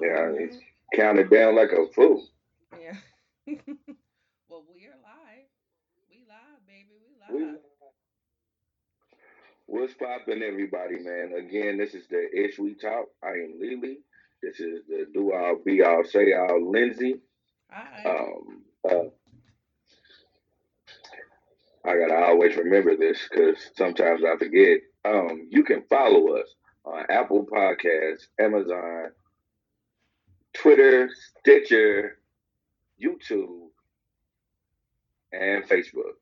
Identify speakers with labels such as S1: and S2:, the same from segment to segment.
S1: Yeah, it's counted down like a fool.
S2: Yeah. well, we are live. We live, baby. We live.
S1: What's poppin', everybody, man? Again, this is the Ish We Talk. I am Lily. This is the Do All Be All Say All Lindsay.
S2: Hi.
S1: Um, uh, I gotta always remember this because sometimes I forget. Um, you can follow us on Apple Podcasts, Amazon, Twitter, Stitcher, YouTube, and Facebook.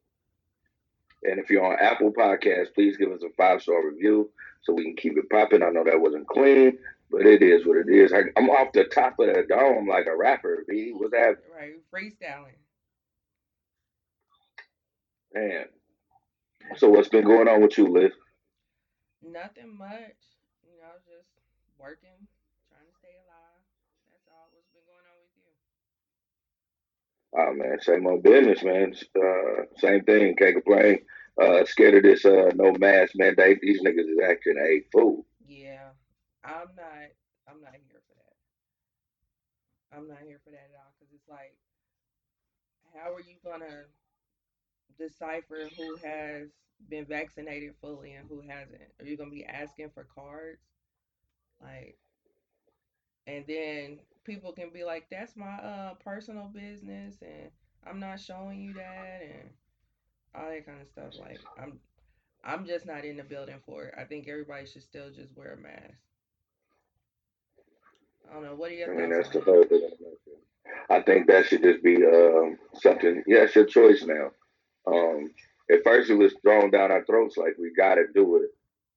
S1: And if you're on Apple Podcasts, please give us a five star review so we can keep it popping. I know that wasn't clean, but it is what it is. I, am off the top of the dome like a rapper. B, what's that?
S2: Right, freestyling.
S1: Man. So what's been going on with you, Liz?
S2: Nothing much. You know, just working, trying to stay alive. That's all. What's been going on with you?
S1: Oh man, same old business, man. Uh, same thing. Can't complain. Uh, scared of this uh, no mask mandate. These niggas is acting a fool.
S2: Yeah, I'm not. I'm not here for that. I'm not here for that at all. Cause it's like, how are you gonna decipher who has been vaccinated fully and who hasn't? Are you gonna be asking for cards? Like, and then people can be like, "That's my uh personal business," and I'm not showing you that, and all that kind of stuff. Like, I'm, I'm just not in the building for it. I think everybody should still just wear a mask. I don't know. What
S1: I mean,
S2: thoughts
S1: that's the
S2: on
S1: whole thing. I think that should just be um, something. Yeah, it's your choice now. Um, at first, it was thrown down our throats like we got to do it,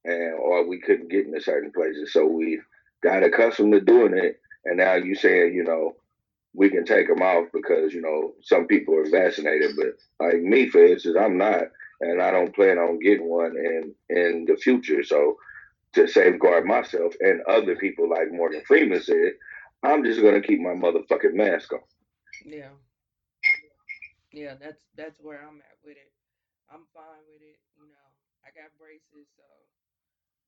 S1: and or we couldn't get into certain places, so we got accustomed to doing it. And now you saying, you know, we can take them off because you know some people are vaccinated, but like me, for instance, I'm not, and I don't plan on getting one in in the future. So to safeguard myself and other people, like Morgan Freeman said, I'm just gonna keep my motherfucking mask on.
S2: Yeah, yeah. That's that's where I'm at with it. I'm fine with it. You know, I got braces, so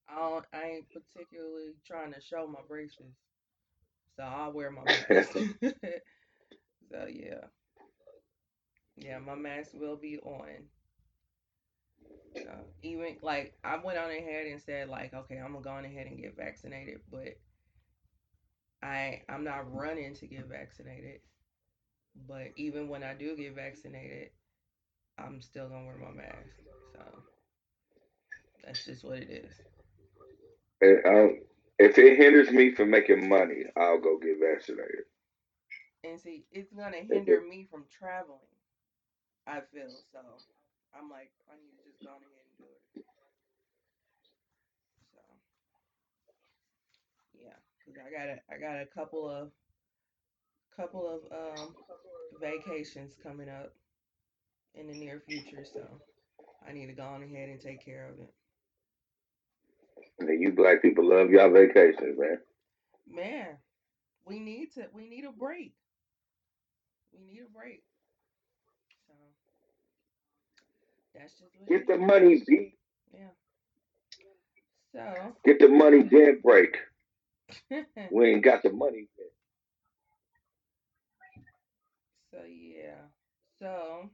S2: I don't. I ain't particularly trying to show my braces, so I'll wear my mask. so yeah, yeah. My mask will be on. So even like I went on ahead and said like, okay, I'm gonna go on ahead and get vaccinated, but I I'm not running to get vaccinated. But even when I do get vaccinated, I'm still gonna wear my mask. So that's just what it is.
S1: Um, if it hinders me from making money, I'll go get vaccinated.
S2: And see, it's gonna
S1: If
S2: hinder
S1: it,
S2: me from traveling. I feel so. I'm like, I need to just go on ahead and do it. So yeah, cause I got a I got a couple of couple of um vacations coming up in the near future, so I need to go on ahead and take care of it.
S1: You black people love y'all vacations, man.
S2: Man, we need to we need a break. We need a break. So that's just what
S1: Get the
S2: is.
S1: money, B.
S2: Yeah. So
S1: Get the money, then break. We ain't got the money yet.
S2: so yeah. So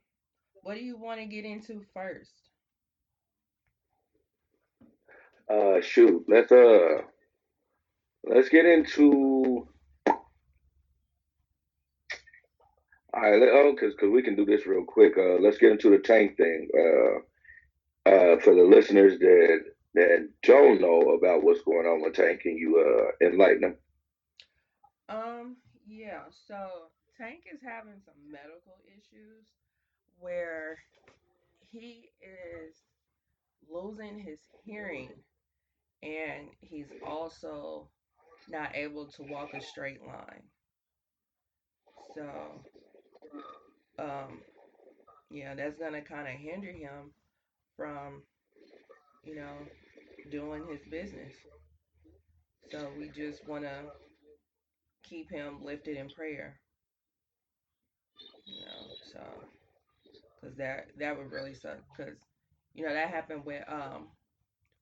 S2: what do you want to get into first?
S1: Uh, shoot. Let's uh, let's get into. All right, let, oh, cause, cause we can do this real quick. Uh, let's get into the tank thing. Uh, uh, for the listeners that that don't know about what's going on with tank, can you uh enlighten them?
S2: Um, yeah, so Tank is having some medical issues where he is losing his hearing and he's also not able to walk a straight line. So, um, yeah, that's gonna kind of hinder him from, you know, doing his business. So we just want to keep him lifted in prayer, you know. So, cause that that would really suck, cause you know that happened with um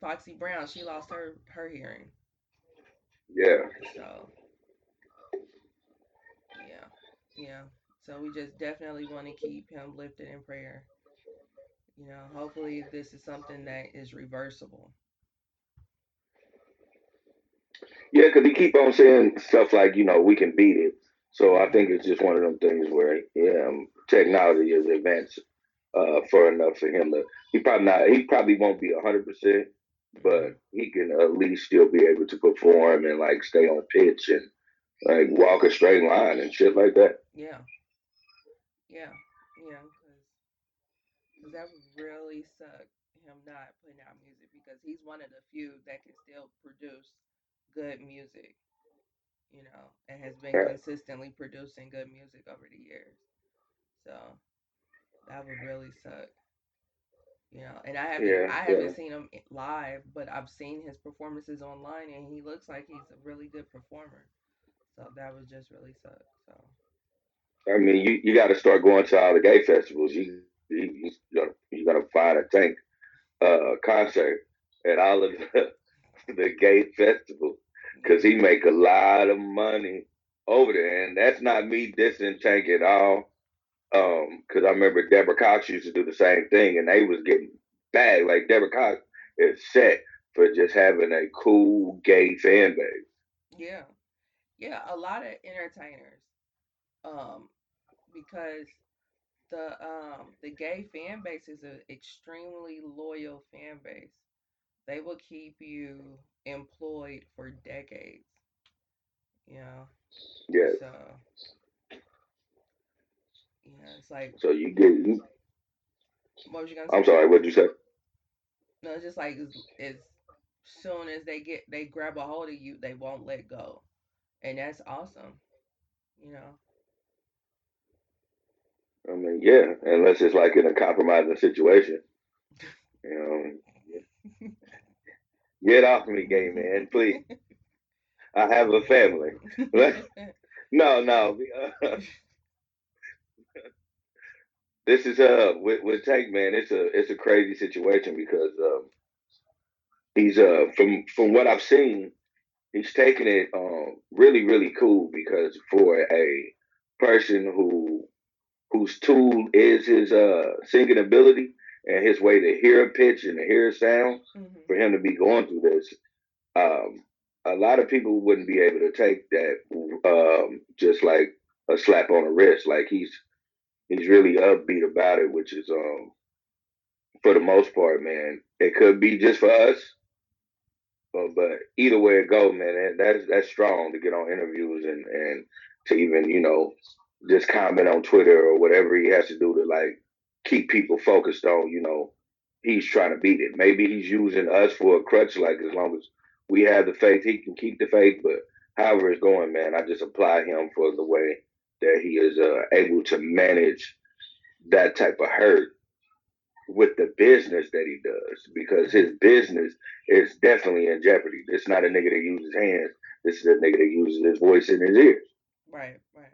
S2: Foxy Brown. She lost her her hearing.
S1: Yeah.
S2: So yeah. Yeah. So we just definitely want to keep him lifted in prayer. You know, hopefully this is something that is reversible.
S1: Yeah, because he keep on saying stuff like, you know, we can beat it. So I think it's just one of them things where yeah, um, technology is advanced uh, for enough for him to. He probably not. He probably won't be hundred percent, but he can at least still be able to perform and like stay on pitch and like walk a straight line and shit like that.
S2: Yeah, yeah, yeah. Because that would really suck him not putting out music because he's one of the few that can still produce good music. You know, and has been
S1: Yeah,
S2: consistently producing good music over the years. So that would really suck. You know, and I haven't
S1: yeah,
S2: I haven't seen him live, but I've seen his performances online, and he looks like he's a really good performer. So that was just really suck. So
S1: I mean, you, you got to start going to all the gay festivals. You you you you gotta find a tank uh concert at all of the, the gay festivals because he make a lot of money over there, and that's not me dissing Tank at all. Um, because I remember Deborah Cox used to do the same thing, and they was getting bad. Like Deborah Cox is set for just having a cool gay fan base.
S2: yeah, yeah. A lot of entertainers, um, because the um the gay fan base is an extremely loyal fan base. They will keep you employed for decades. You know,
S1: Yes.
S2: so yeah, it's like
S1: So you get.
S2: what was you gonna
S1: I'm sorry. What'd you say?
S2: No, it's just like as, as soon as they get they grab a hold of you, they won't let go, and that's awesome. You know.
S1: I mean, yeah, unless it's like in a compromising situation. You know, get off me, gay man, please. I have a family. no, no. Uh, This is uh with, with Tank man. It's a it's a crazy situation because um, he's uh from from what I've seen, he's taking it um really really cool because for a person who whose tool is his uh singing ability and his way to hear a pitch and to hear a sound,
S2: hmm
S1: for him to be going through this, um, a lot of people wouldn't be able to take that um, just like a slap on the wrist. Like he's he's really upbeat about it, which is um for the most part, man. It could be just for us, but, but either way it go, man, that's that's strong to get on interviews and and to even you know just comment on Twitter or whatever he has to do to like keep people focused on you know he's trying to beat it. Maybe he's using us for a crutch, like as long as we have the faith, he can keep the faith. But however it's going, man, I just apply him for the way that he is uh, able to manage that type of hurt with the business that he does because his business is definitely in jeopardy. It's not a nigga that uses hands. This is a nigga that uses his voice in his ears.
S2: Right. Right.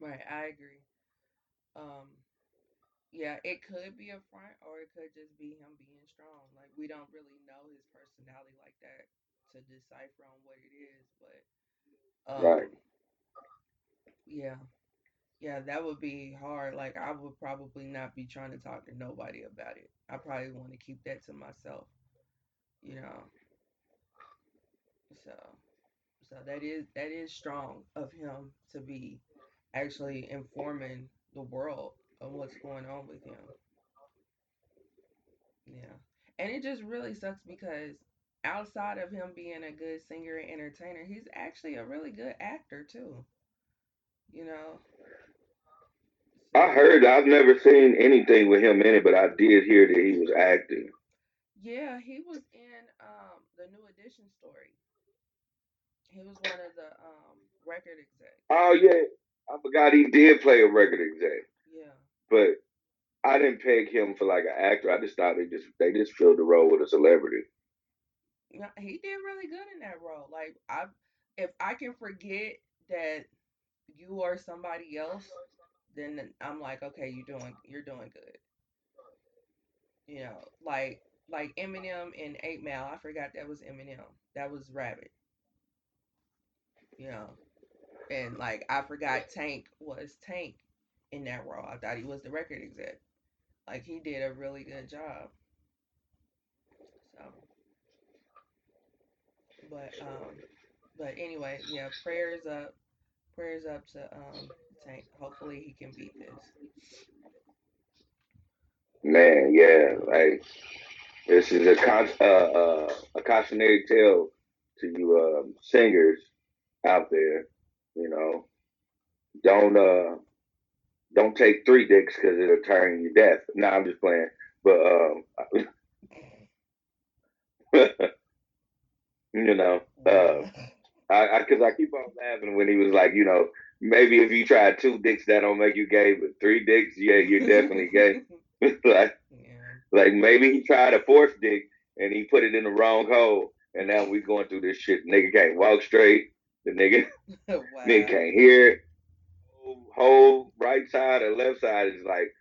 S2: Right. I agree. Um. Yeah, it could be a front, or it could just be him being strong. Like we don't really know his personality like that to decipher on what it is, but
S1: Right.
S2: Yeah, yeah, that would be hard. Like I would probably not be trying to talk to nobody about it. I probably want to keep that to myself, you know. So, so that is that is strong of him to be actually informing the world of what's going on with him. Yeah. And it just really sucks because outside of him being a good singer and entertainer, he's actually a really good actor too. You know?
S1: I heard I've never seen anything with him in it, but I did hear that he was acting.
S2: yeah, he was in um the New Edition story. He was one of the um record execs.
S1: Oh yeah. I forgot he did play a record exec.
S2: Yeah.
S1: But I didn't peg him for like an actor. I just thought they just they just filled the role with a celebrity.
S2: Yeah, he did really good in that role. Like I if I can forget that you are somebody else, then I'm like, okay, you're doing you're doing good. You know, like like Eminem in Eight Mile. I forgot that was Eminem. That was Rabbit. You know. and like I forgot Tank was Tank in that role. I thought he was the record exec. Like he did a really good job. So, but um, but anyway, yeah, prayers up, prayers up to um Tank. Hopefully he can beat this.
S1: Man, yeah, like this is a con- uh, uh, a cautionary tale to you um, singers out there. You know, don't uh don't take three dicks because it'll turn you deaf. No, I'm just playing. But um, you know, uh, I because I, I, keep on laughing when he was like, you know, maybe if you try two dicks, that don't make you gay, but three dicks, yeah, you're definitely gay. like, yeah. like maybe he tried a fourth dick and he put it in the wrong hole, and now we going through this shit. Nigga can't walk straight. The nigga, wow. nigga can't hear it. Whole right side or left side is like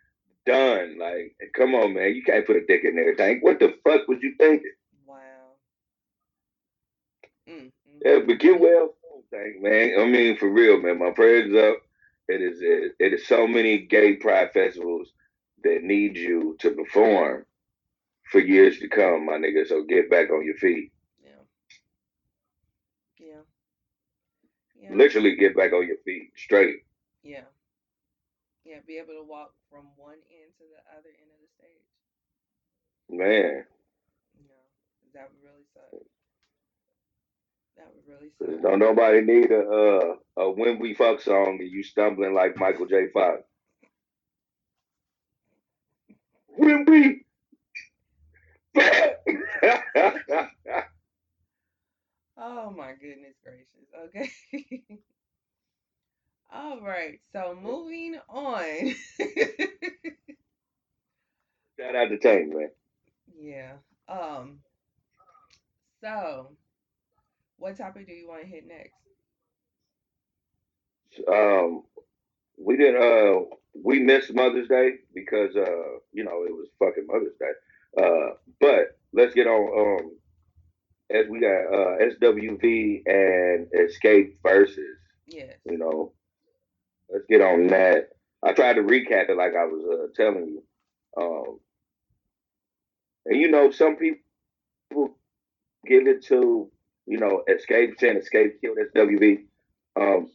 S1: done. Like, come on, man, you can't put a dick in there, Tank. What the fuck was you thinking? Wow. Mm-hmm. Yeah, but get well, Tank, man. I mean, for real, man. My prayers up. It is it, it is so many gay pride festivals that need you to perform for years to come, my nigga. So get back on your feet. Yeah. Yeah. Literally get back on your feet straight.
S2: Yeah. Yeah, be able to walk from one end to the other end of the stage.
S1: Man.
S2: Yeah. That would really suck. That would really suck.
S1: Don't nobody need a uh, a when we fuck song and you stumbling like Michael J. Fox. when we
S2: Oh my goodness gracious. Okay. All right. So moving on.
S1: Shout out to Tank, man.
S2: Yeah. Um. So, what topic do you want to hit next?
S1: Um, we didn't. Uh, we missed Mother's Day because uh, you know, it was fucking Mother's Day. Uh, but let's get on um as we got uh, SWV and Xscape versus.
S2: Yes.
S1: You know, let's get on that. I tried to recap it like I was uh, telling you. Um, and you know, some people give it to you know Xscape saying Xscape killed SWV. Um,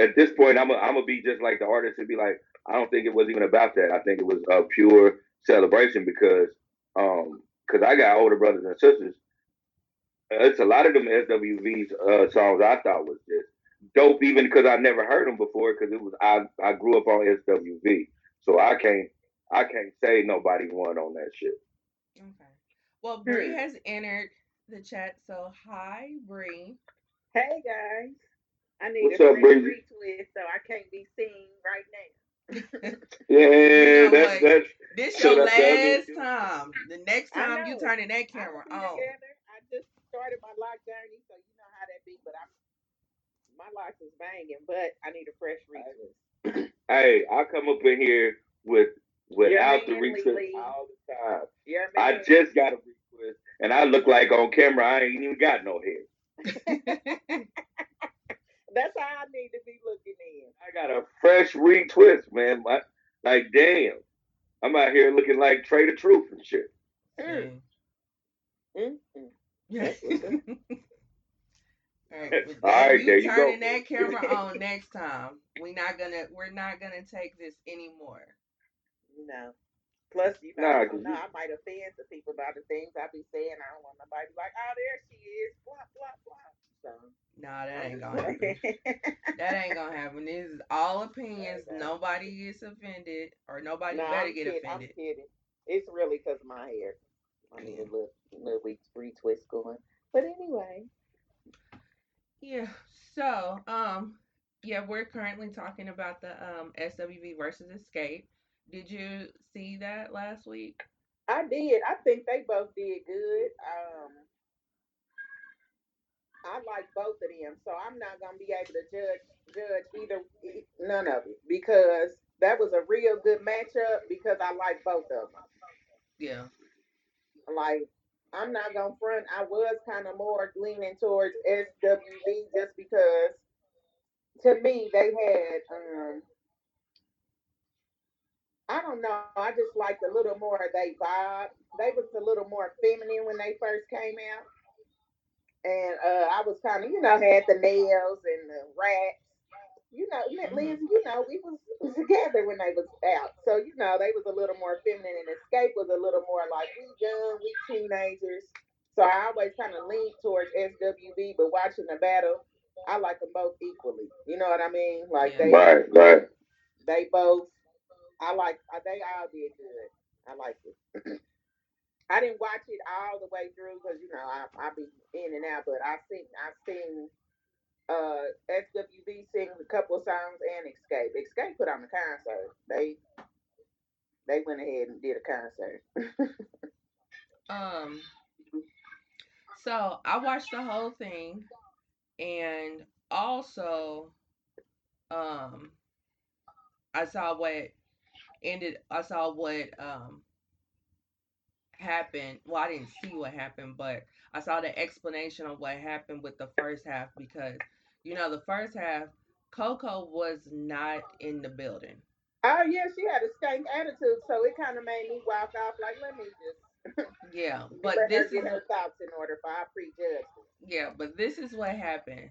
S1: at this point, I'm gonna be just like the artist and be like, I don't think it was even about that. I think it was a pure celebration because um, because I got older brothers and sisters it's a lot of them SWV's uh, songs I thought was just dope, even because I never heard them before. Because it was I I grew up on SWV, so I can't I can't say nobody won on that shit.
S2: Okay. Well, Bree has entered the chat, so hi, Bree.
S3: Hey guys, I need What's a up, retweet, so I can't be seen right now.
S1: yeah, you know that's, that's
S2: this your last time. The next time you turning that camera on.
S3: Together I just started my lock journey, so you know how that be. But I'm my lock is banging, but I need a fresh retwist.
S1: hey, I come up in here with without the retwist all the time. I just got a retwist, and I look like on camera I ain't even got no hair.
S3: That's how I need to be looking in.
S1: I got a fresh retwist, man. My, like, damn. I'm out here looking like Trader Truth and shit. Mm.
S2: Mm-hmm. All right, All right you there you turning go. that camera on next time. We're not gonna we're not gonna take this anymore.
S3: No. Plus, you know, nah, no, I might offend some people about the things I be saying. I don't want nobody to be like, oh, there she is, blah blah blah. So.
S2: Nah, that ain't gonna happen. that ain't gonna happen. This is all opinions. Nobody gets offended, or nobody no, better I'm get kidding. offended.
S3: I'm kidding. It's really because of my hair. I need a little, little retwist going. But anyway.
S2: Yeah. So, um, yeah, we're currently talking about the um SWV versus Xscape. Did you see that last week?
S3: I did. I think they both did good. Um, I like both of them, so I'm not gonna be able to judge judge either none of it because that was a real good matchup because I like both of them.
S2: Yeah.
S3: Like, I'm not gonna front. I was kind of more leaning towards SWV just because to me they had um I don't know. I just liked a little more of they vibe. They was a little more feminine when they first came out. And uh, I was kind of, you know, had the nails and the rats. You know,
S2: Mhm.
S3: Liz, you know, we was, was together when they was out. So, you know, they was a little more feminine and Xscape was a little more like we young, we teenagers. So I always kind of leaned towards SWV, but watching the battle, I like them both equally. You know what I mean? Like
S2: Yeah.
S3: they
S1: Right, right.
S3: they both I like uh, they all did good. I liked it. I didn't watch it all the way through because you know I I be in and out, but I seen I seen uh SWV sing a couple of songs and Xscape. Xscape put on the concert. They they went ahead and did a concert.
S2: Um, so I watched the whole thing, and also, um, I saw what ended. I saw what um happened. Well, I didn't see what happened, but I saw the explanation of what happened with the first half because you know the first half, Coko was not in the building.
S3: Oh yeah, she had a stank attitude, so it kind of made me walk off like, let me just
S2: Yeah, but this is
S3: her thoughts in order for I prejudge.
S2: Yeah, but this is what happened,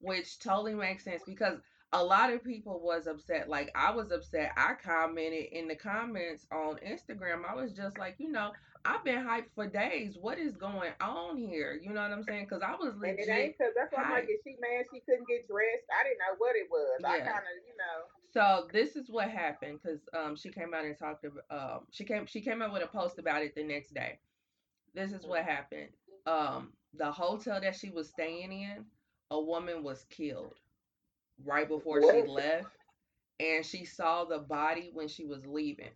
S2: which totally makes sense because a lot of people was upset. Like I was upset. I commented in the comments on Instagram. I was just like, you know, I've been hyped for days. What is going on here? You know what I'm saying? Because I was
S3: And it ain't because that's why I'm like, she mad she couldn't get dressed? I didn't know what it was. I
S2: Yeah.
S3: kind of, you know.
S2: So this is what happened because um she came out and talked about um she came she came out with a post about it the next day. This is what happened. Um the hotel that she was staying in, a woman was killed right before she left and she saw the body when she was leaving.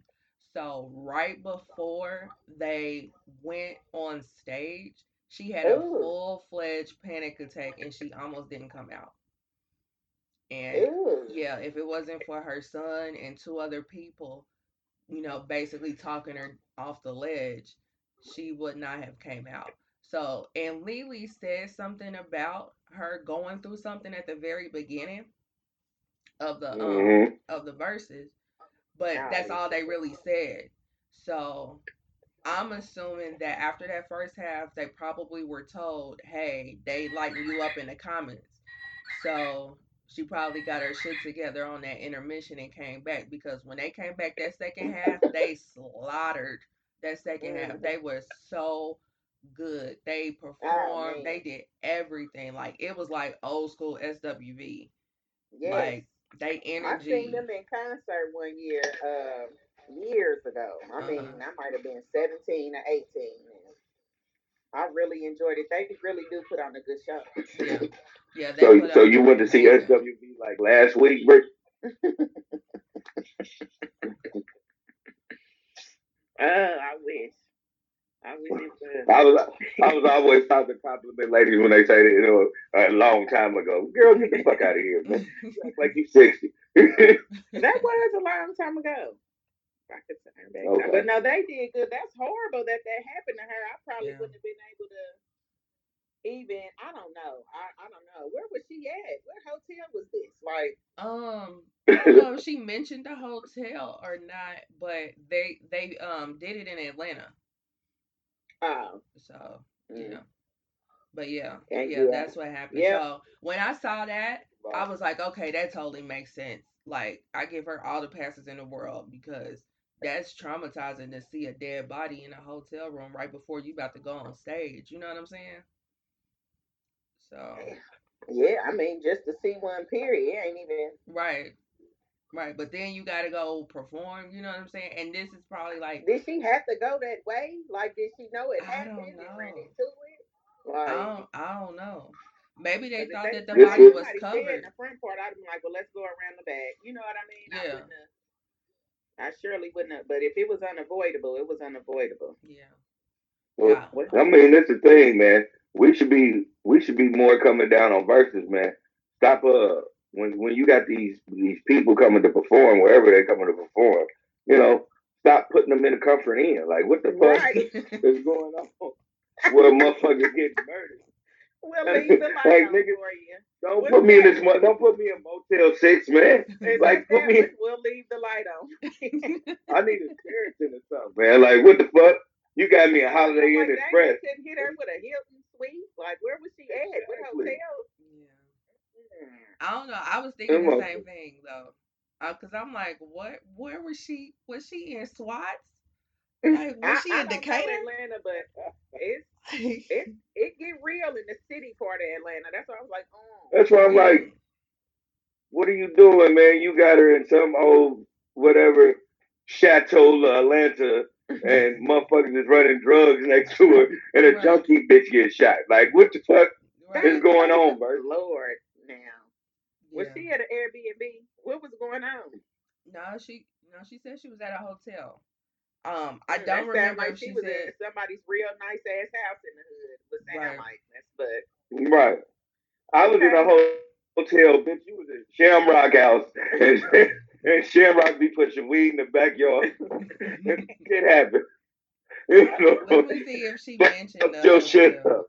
S2: So right before they went on stage, she had a full-fledged panic attack and she almost didn't come out. And
S3: Ew.
S2: yeah, if it wasn't for her son and two other people, you know, basically talking her off the ledge, she would not have came out. So, and Lily said something about her going through something at the very beginning of the um
S1: hmm
S2: of the Verzuz, but
S3: Oh,
S2: that's all they really said. So, I'm assuming that after that first half, they probably were told, "Hey, they lighten you up in the comments." So she probably got her shit together on that intermission and came back because when they came back that second half, they slaughtered that 2nd half.
S3: Mhm.
S2: They were so good. They
S3: Oh
S2: performed. They did everything. Like it was like old school SWV.
S3: Yes.
S2: Like they energy.
S3: I seen them in concert one year, um, years ago. I mean,
S2: Uh-huh.
S3: I might have been 17 or 18. I really enjoyed it. They really do put on a good show.
S2: Yeah. Yeah, they
S1: So, so you went to see
S2: amazing.
S1: SWV like last week, Rick?
S4: Uh, I wish. I wish it was.
S1: I was, I was always taught to compliment ladies when they say that, you know, a long time ago. Girl, get the fuck out of here, man. You act like you sixty.
S3: That was a long time ago. I could turn back.
S1: Okay.
S3: But no, they did good. That's horrible that that happened to her. I probably
S2: Yeah.
S3: wouldn't have been able to even. I don't know. I, I don't know. Where was she at? What hotel was this? Like,
S2: Um, I don't know if she mentioned the hotel or not, but they they um did it in Atlanta.
S3: Oh,
S2: So,
S3: mm.
S2: know. But yeah, yeah,
S3: yeah.
S2: that's what happened.
S3: Yep.
S2: So when I saw that, I was like, okay, that totally makes sense. Like I give her all the passes in the world because that's traumatizing to see a dead body in a hotel room right before you about to go on stage. You know what I'm saying? So
S3: yeah. I mean, just to see one period, it ain't even.
S2: right, right. But then you gotta go perform. You know what I'm saying? And this is probably like
S3: Did she have to go that way? Like, did she know it
S2: I
S3: happened
S2: don't
S3: and
S2: know.
S3: it? Like,
S2: I don't I don't know. Maybe they thought
S3: they
S2: that the body was
S3: somebody in
S2: covered.
S3: the front part, I'd be like, well, let's go around the back. You know what I mean? I
S2: Yeah.
S3: wouldn't have. I surely wouldn't have. But if it was unavoidable, it was unavoidable.
S2: Yeah.
S1: Well,
S2: Yeah.
S1: I mean, that's the thing, man. We should be we should be more coming down on Verzuz, man. Stop uh when when you got these these people coming to perform wherever they're coming to perform, you know, stop putting them in a comfort inn. Like what the fuck
S3: Right.
S1: is going on? Where motherfuckers getting murdered.
S3: We'll leave the light
S1: Like,
S3: on
S1: nigga-
S3: for you.
S1: Don't
S3: What
S1: put me in this. Don't put me in Motel Six, man. Like, put me.
S3: but We'll leave the light on.
S1: I need a Sheraton or something, man. Like, what the fuck? You got me a Holiday Inn Express.
S3: couldn't hit her with a Hilton suite. Like, where was she at? What
S1: Exactly.
S3: hotel?
S2: Yeah. I don't know. I was thinking
S1: Them
S2: the same thing though, uh, because I'm like, what? Where was she? Was she in SWAT? Like, was
S3: I,
S2: she
S3: I
S2: in Decatur?
S3: Atlanta, but uh, it's it it get real in the city part of Atlanta. That's why I was like, oh.
S1: That's why I'm like, what are you doing, man? You got her in some old whatever chateau uh, Atlanta, and motherfuckers is running drugs next to her, and a
S2: Right.
S1: junkie bitch gets shot. Like, what the fuck
S2: Right.
S1: is going on, bro?
S3: Lord, now was
S2: Yeah.
S3: she at an Airbnb? What was going on?
S2: No, she no, she said she was at a hotel. Um, I
S3: Mm,
S2: don't
S3: that
S2: remember
S3: like
S2: if
S3: she
S2: she
S3: was
S2: said
S3: in somebody's real nice ass house in the hood. But sound
S2: Right.
S3: like this, but
S1: Right. I was in a hotel, bitch. You was in Shamrock House, and, and Shamrock be pushing weed in the backyard. it happened. You know,
S2: Let me see if she mentioned the
S1: your shit
S2: hotel.
S1: up.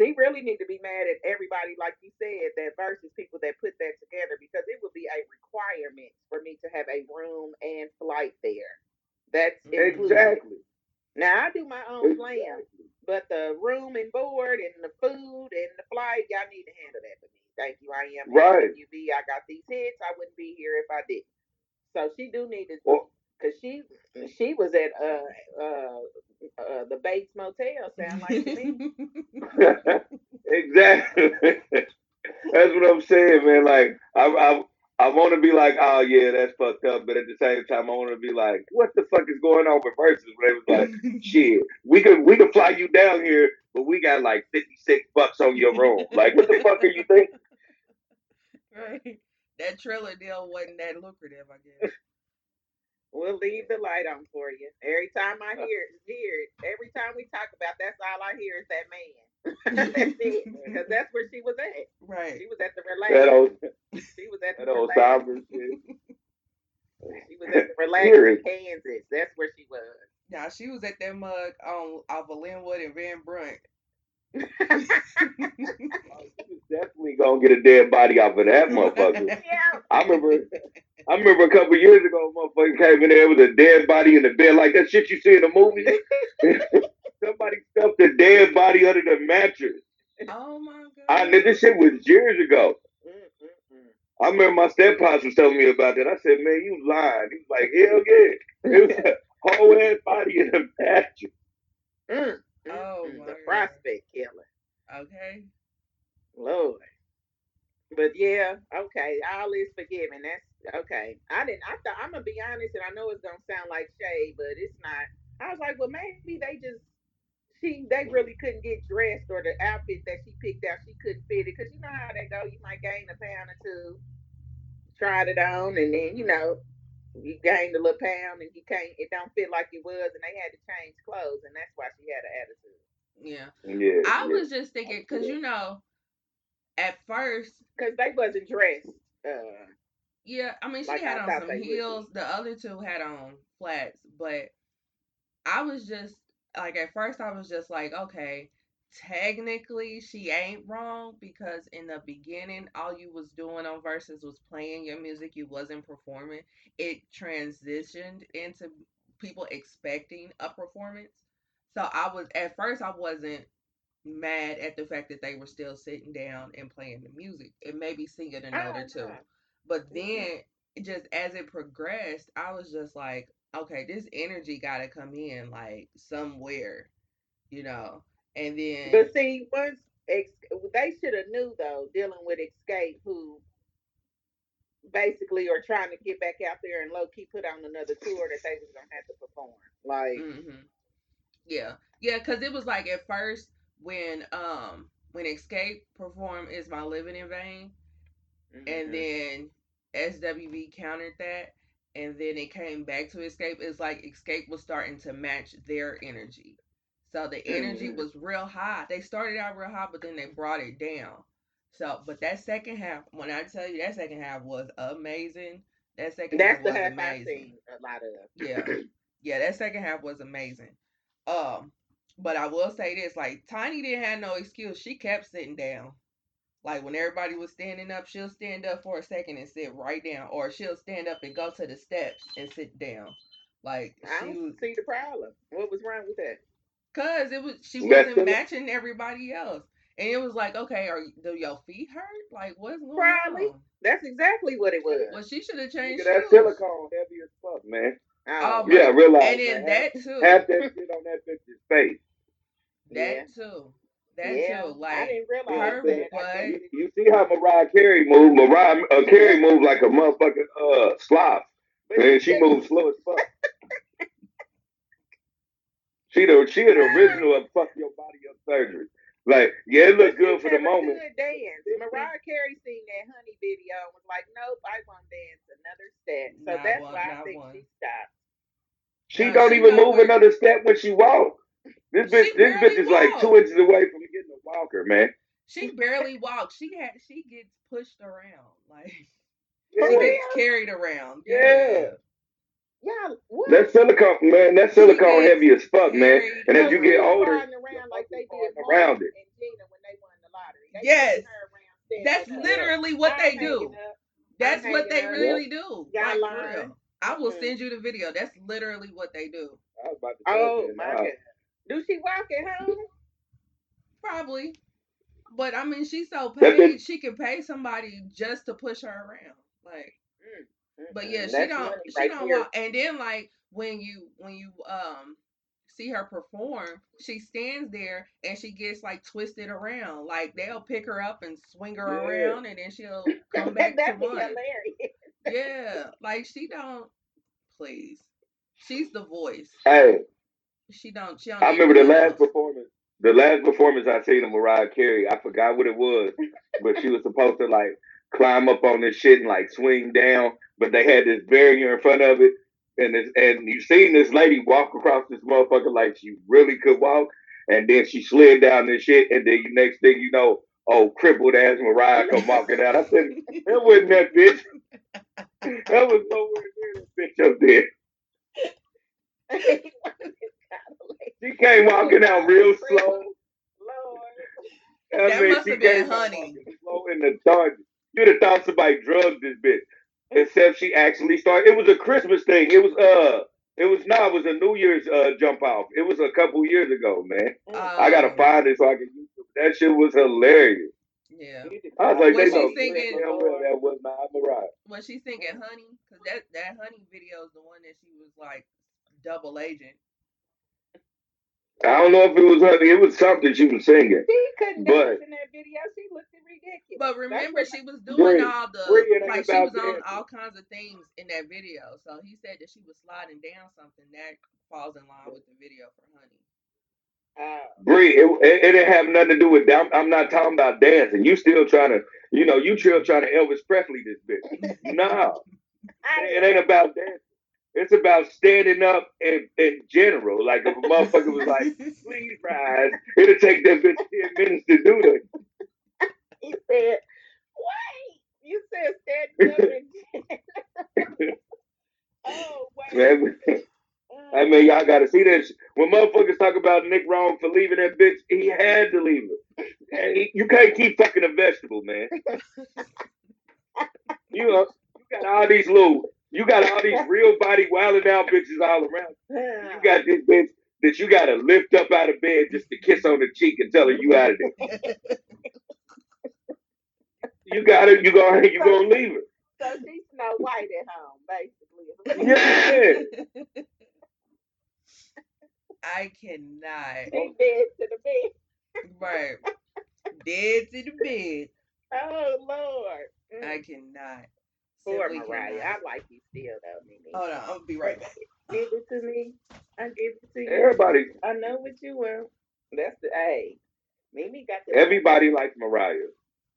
S3: She really need to be mad at everybody, like you said, that Verzuz people that put that together because it would be a requirement for me to have a room and flight there. That's included.
S1: Exactly.
S3: Now I do my own plan, but the room and board and the food and the flight, y'all need to handle that for me. Thank you. I am
S1: Right.
S3: UV. I got these hits. I wouldn't be here if I didn't. So she do need to,
S1: Well-
S3: cause she she was at uh uh uh the Bates Motel. Sound like to me.
S1: exactly. That's what I'm saying, man. Like I I I want to be like, oh yeah, that's fucked up, but at the same time, I want to be like, what the fuck is going on with Verzuz? Where it was like, shit, we could we could fly you down here, but we got like 56 bucks on your room. Like, what the fuck are you thinking?
S2: right. That trailer deal wasn't that lucrative, I guess.
S3: We'll leave the light on for you. Every time I uh, hear hear it, every time we talk about, that's all I hear is that man. that's it, because that's where she was at.
S2: Right.
S3: She was at the
S1: That
S3: relax.
S1: old
S3: She was at the
S1: that old
S3: relax.
S1: somber shit.
S3: She was at the relax in. Kansas. That's where she was.
S2: Now she was at that mug on off of Linwood and Van Brunt.
S1: Definitely gonna get a dead body off of that motherfucker.
S3: yeah.
S1: I remember, I remember a couple years ago, a motherfucker came in there with a dead body in the bed, like that shit you see in the movies. Somebody stuffed a dead body under the mattress.
S2: oh my god.
S1: I knew this shit was years ago.
S3: Mm-mm-mm.
S1: I remember my step pops was telling me about that. I said, "Man, you lying." He was like, "Hell yeah!" It was a whole ass body in the mattress.
S3: Mm,
S2: Oh,
S3: the prospect killer.
S2: Okay.
S3: Lord. But yeah, okay, all is forgiven. That's okay. I didn't. I thought I'm gonna be honest, and I know it's gonna sound like shade, but it's not. I was like, well, maybe they just she they really couldn't get dressed, or the outfit that she picked out, she couldn't fit it, because you know how they go. You might gain a pound or two, tried it on, and then you know you gained a little pound, and he can't. It don't fit like it was, and they had to change clothes, and that's why she had an attitude.
S2: Yeah.
S1: Yeah,
S2: I
S1: yeah.
S2: was just thinking because you know, at first,
S3: Because they wasn't dressed. Uh,
S2: yeah, I mean she
S3: Like I
S2: had on some
S3: they would be.
S2: heels. The other two had on flats, but I was just like at first I was just like, okay, technically she ain't wrong because in the beginning all you was doing on Verzuz was playing your music, you wasn't performing. It transitioned into people expecting a performance. So I was at first I wasn't mad at the fact that they were still sitting down and playing the music and maybe singing another
S3: Oh,
S2: two. But
S3: Mhm.
S2: then just as it progressed, I was just like, okay, this energy got to come in like somewhere, you know. And then
S3: But see, once ex- they should have knew though, dealing with Xscape, who basically are trying to get back out there and low key put on another tour that they was gonna have to perform. Like,
S2: hmm Yeah, yeah, because it was like at first when um when Xscape performed "Is My Living in Vain,"
S3: mhm.
S2: and then SWV countered that, and then it came back to Xscape. It's like Xscape was starting to match their energy, so the energy
S3: Mhm.
S2: was real high. They started out real high, but then they brought it down. So, but that second half, when I tell you that second half was amazing, that second
S3: that's
S2: half
S3: the
S2: was
S3: half
S2: amazing.
S3: I've seen a lot of.
S2: Yeah. Yeah, that second half was amazing. Um, but I will say this, like Tiny didn't have no excuse. She kept sitting down. Like when everybody was standing up, she'll stand up for a second and sit right down, or she'll stand up and go to the steps and sit down. Like
S3: I don't
S2: was,
S3: see the problem. What was wrong with that?
S2: Cause it was she wasn't
S1: it.
S2: matching everybody else, and it was like, okay, are do your feet hurt? Like what's going
S3: Probably.
S2: on?
S3: That's exactly what it was.
S2: Well, she should have
S1: Nigga,
S2: changed
S1: that silicone heavy as fuck, man.
S2: Oh,
S3: my-
S1: Yeah, realize.
S2: And then
S1: man,
S2: that
S1: half,
S2: too.
S1: half that shit on that bitch's face.
S2: That
S3: yeah.
S2: too. That
S3: yeah.
S2: too.
S3: I didn't realize
S2: her
S3: that.
S2: Butt.
S1: You, see how Mariah Carey moved? Mariah uh, Carey moved like a motherfucking uh sloth. And she moved slow as fuck. She the she the original of fuck your body up surgery. Like, yeah, it looked good for the moment.
S3: could dance. Mariah Carey seen that honey video and was like, Nope, I won't dance another step. So
S2: Not
S3: that's
S2: one-
S3: why I think
S2: one.
S3: she stopped.
S1: She
S2: No,
S1: don't
S2: she
S1: even move
S2: where-
S1: another step when she walk. This
S2: She
S1: bitch, this bitch
S2: barely
S1: is like two inches away from getting a walker, man.
S2: She barely walks. She had she gets pushed around. Like
S3: For
S2: she gets carried around.
S1: Yeah.
S3: Yeah, what?
S1: That silicone, man, that silicone
S2: gets
S1: heavy as fuck, man.
S2: carried
S1: And as you get
S3: was
S1: older,
S3: riding around like they did
S1: riding
S3: Mark
S1: around it.
S3: and Gina when they won the lottery. They
S2: Yes.
S3: pushing her around standing
S2: That's
S3: up.
S2: literally what
S3: I'm
S2: they
S3: hanging
S2: do.
S3: up.
S2: That's
S3: I'm
S2: what they
S3: hanging up.
S2: really do.
S3: Y'all
S2: Like for
S3: lying.
S2: real. I will send you the video. That's literally what they do.
S1: I was about to say,
S3: Oh
S1: man,
S3: my
S1: nah.
S3: god. Do she walk at home?
S2: Probably. But I mean she's so
S1: That
S2: paid, she can pay somebody just to push her around. Like mm. But yeah, she don't she
S3: right
S2: don't walk. And then like when you when you um see her perform, she stands there and she gets like twisted around. Like they'll pick her up and swing her
S1: Yeah.
S2: around and then she'll come back to one.
S3: hilarious.
S2: Yeah. Like she don't please. She's the voice.
S1: Hey,
S2: She don't she don't
S1: I remember the last
S2: else.
S1: performance. The last performance I seen of Mariah Carey, I forgot what it was, but she was supposed to like climb up on this shit and like swing down, but they had this barrier in front of it, and this, and you seen this lady walk across this motherfucker like she really could walk, and then she slid down this shit, and then you next thing you know, oh crippled ass Mariah come walking out. I said that wasn't that bitch. That was nowhere near that bitch up there. She came walking out real slow.
S3: Lord.
S1: I
S2: That
S1: mean,
S2: must
S1: she
S2: have been
S1: came
S2: honey.
S1: Slow in the dark. You'd have thought somebody drugged this bitch. Except she actually started. It was a Christmas thing. It was uh, it was not. it was a New Year's uh jump off. It was a couple years ago, man. I gotta
S2: Um,
S1: find it so I can use it. That shit was hilarious.
S2: Yeah.
S1: I was like,
S2: Was
S1: they
S2: she
S1: know
S2: singing-
S1: well that was not Mariah.
S2: Was she singing honey? Cause that that honey video is the one that she was like double agent.
S1: I don't know if it was honey. It was something she was singing.
S3: She couldn't
S1: But-
S3: dance in that video. She looked ridiculous.
S2: But remember, she was doing
S1: Bree,
S2: all the
S1: Bree,
S2: like she
S1: about
S2: was on
S1: dancing.
S2: all kinds of things in that video. So he said that she was sliding down something that falls in line with the video for Honey.
S3: Uh,
S1: Bree, it, it, it didn't have nothing to do with that. I'm, I'm not talking about dancing. You still trying to, you know, you still trying to Elvis Presley this bitch. No,
S3: I
S1: it ain't about dancing. It's about standing up in, in general. Like if a motherfucker was like, please rise, it'll take that bitch 10 minutes to do that.
S3: He said, wait. You said standing up and Oh, wait.
S1: Man, I mean, y'all got to see this. When motherfuckers talk about Nick wrong for leaving that bitch, he had to leave her. And he- you can't keep fucking a vegetable, man. You know, you got all these little, you got all these real body wilding out bitches all around. You got this bitch that you got to lift up out of bed just to kiss on the cheek and tell her you out of there. You got to You gonna you gonna leave her?
S3: So she's Snow White at home, basically.
S1: Yeah.
S2: I cannot.
S3: She dead to the bed.
S2: Right. Dead to the bed.
S3: Oh Lord.
S2: I cannot.
S3: Poor
S2: Simply
S3: Mariah.
S2: cannot.
S3: I like you still though, Mimi.
S2: Hold on, I'll be right back.
S3: Give it to me. I give it to you.
S1: Everybody,
S3: I know what you want. That's the A. Mimi got the
S1: everybody likes Mariah.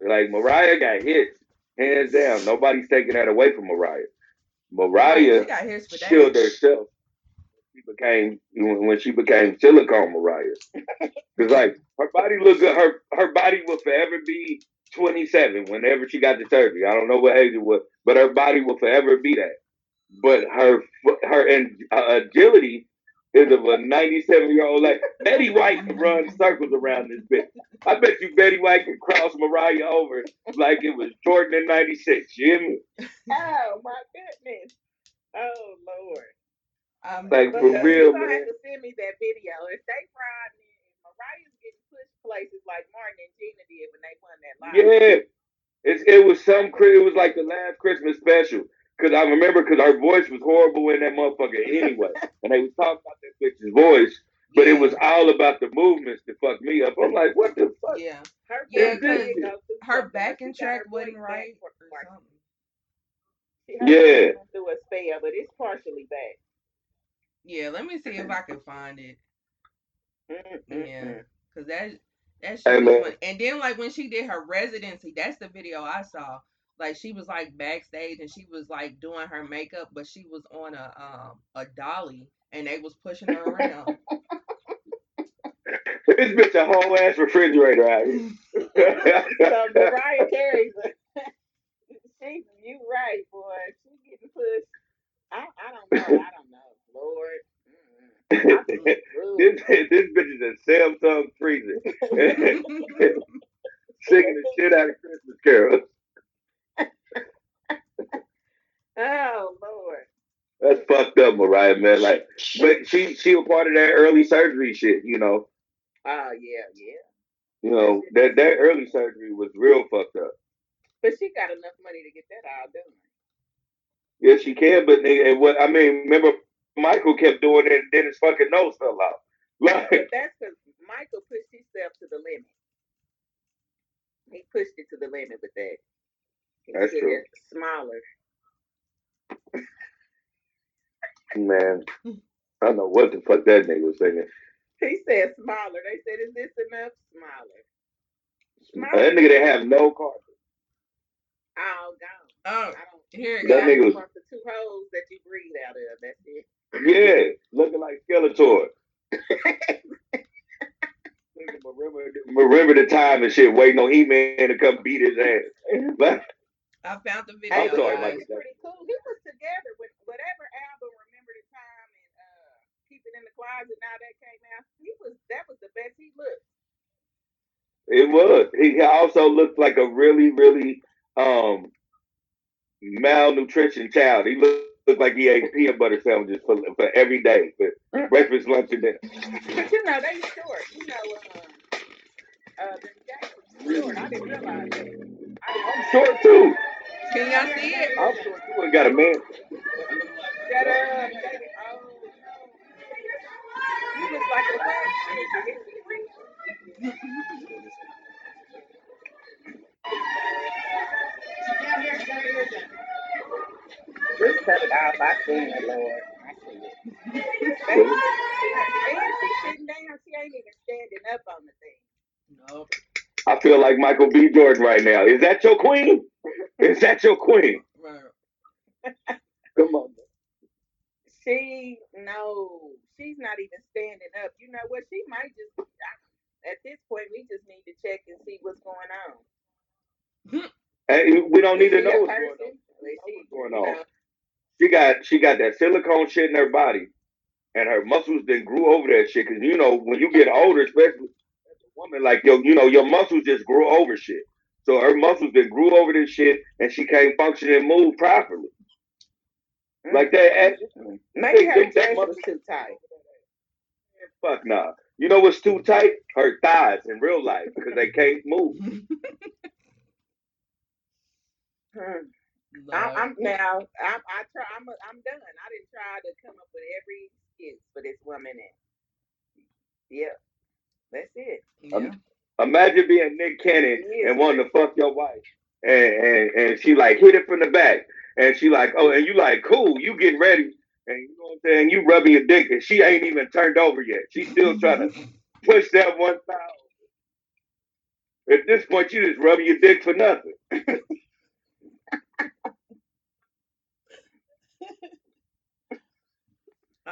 S1: Like Mariah got hits, hands down. Nobody's taking that away from Mariah. Mariah
S2: She got his for
S1: killed
S2: that.
S1: herself. She became when when she became silicone Mariah. Cause like her body look good. Her her body will forever be 27 whenever she got the surgery. I don't know what age it was, but her body will forever be that. But her her and uh, agility is of a 97 year old lady. Betty White can run circles around this bitch. I bet you Betty White can cross Mariah over like it was Jordan in 96. You hear me?
S3: Oh my goodness. Oh Lord.
S2: Um,
S1: Like for real,
S3: you
S1: man.
S3: have to send me that video. If they riding in, Mariah's getting pushed places like Martin and Gina did when they won that line.
S1: Yeah, it's it was some cri- it was like the last Christmas special because I remember because her voice was horrible in that motherfucker anyway, and they was talking about that bitch's voice, but it was all about the movements to fuck me up. I'm like, what the fuck?
S2: yeah,
S3: Her
S2: Yeah,
S3: voice did
S1: 'cause
S3: go
S2: her
S3: something, but
S2: backing track
S3: her
S2: wasn't right
S3: for- for-
S2: something.
S1: Yeah.
S3: voice through a spell, but it's partially back.
S2: Yeah, let me see if I can find it.
S3: Mm-mm-mm.
S2: Yeah. Mm. Cause that that was And then like when she did her residency, that's the video I saw. Like she was like backstage and she was like doing her makeup, but she was on a um a dolly and they was pushing her around.
S1: This bitch a whole ass refrigerator out here.
S3: so Mariah Carey's a, she you right, boy. She getting pushed. I I don't know. I don't know. Lord.
S1: This this bitch is a Samsung freezer, singing the shit out of Christmas carols.
S3: Oh Lord.
S1: That's fucked up, Mariah, man. Like, but she she a part of that early surgery shit, you know.
S3: Oh yeah, yeah.
S1: You know that that early surgery was real fucked up.
S3: But she got enough money to get that all done.
S1: Yeah, she can, but they, and what I mean, remember Michael kept doing it, and then his fucking nose fell out. Like,
S3: But that's because Michael pushed himself to the limit. He pushed it to the limit with that. He
S1: That's
S3: said
S1: true.
S3: Smaller.
S1: man, I don't know what the fuck that nigga was singing.
S3: He said smaller. They said, "Is this enough?" Smaller.
S1: That nigga didn't have no carpet.
S3: all gone.
S2: oh,
S3: I don't.
S2: here it
S1: That
S2: goes.
S1: nigga was-
S3: from the two holes that you breathe out of. That's it.
S1: Yeah, looking like Skeletor. Remember, remember the time and shit, waiting on He-Man to come beat his ass. Like,
S2: I found the video.
S1: sorry,
S3: but
S1: Michael
S2: guys.
S3: he's pretty cool. He was together with whatever album "Remember the Time" and uh, "Keep It in the Closet." Now that came out, he was that was the best he looked.
S1: It was. He also looked like a really, really um malnutrition child. He looked, looked like he ate peanut butter sandwiches for, for every day, for breakfast, lunch, and dinner.
S3: But you know they short. You know, uh, the Jackson's short. I didn't realize that. I
S1: I'm short too.
S2: Can y'all see it?
S1: I'm short too and got a man.
S3: Shut up, Oh no. You look like a wax figure. Just cut it off. I see it, Lord. I see it. Baby, she's sitting down. She ain't even standing up on the thing.
S2: Nope.
S1: I feel like Michael B. Jordan right now. Is that your queen? Is that your queen?
S2: Right.
S1: Come on.
S3: She no, she's not even standing up. You know what? She might just. I, at this point, we just need to check and see what's going on.
S1: Hey, we don't need to know what's going on.
S3: Is she,
S1: what's going
S3: you
S1: on.
S3: Know,
S1: She got she got that silicone shit in her body, and her muscles then grew over that shit. Cause you know when you get older, especially as a woman, like yo, you know your muscles just grew over shit. So her muscles then grew over this shit, and she can't function and move properly. Like that. and-
S3: Maybe her
S1: Think that
S3: dress was too tight.
S1: Fuck nah. You know what's too tight? Her thighs in real life because they can't move.
S3: Hmm.
S2: Lord.
S3: I, I'm now. I, I try. I'm. A, I'm done. I didn't try to come up with every excuse for this woman. And yeah, that's it.
S2: yeah.
S1: Imagine being Nick Cannon
S3: Yes.
S1: and wanting to fuck your wife, and, and and she like hit it from the back, and she like, oh, and you like, cool, you getting ready, and you know what I'm saying, you rubbing your dick, and she ain't even turned over yet. She's still trying to push that one side. over. At this point, you just rubbing your dick for nothing.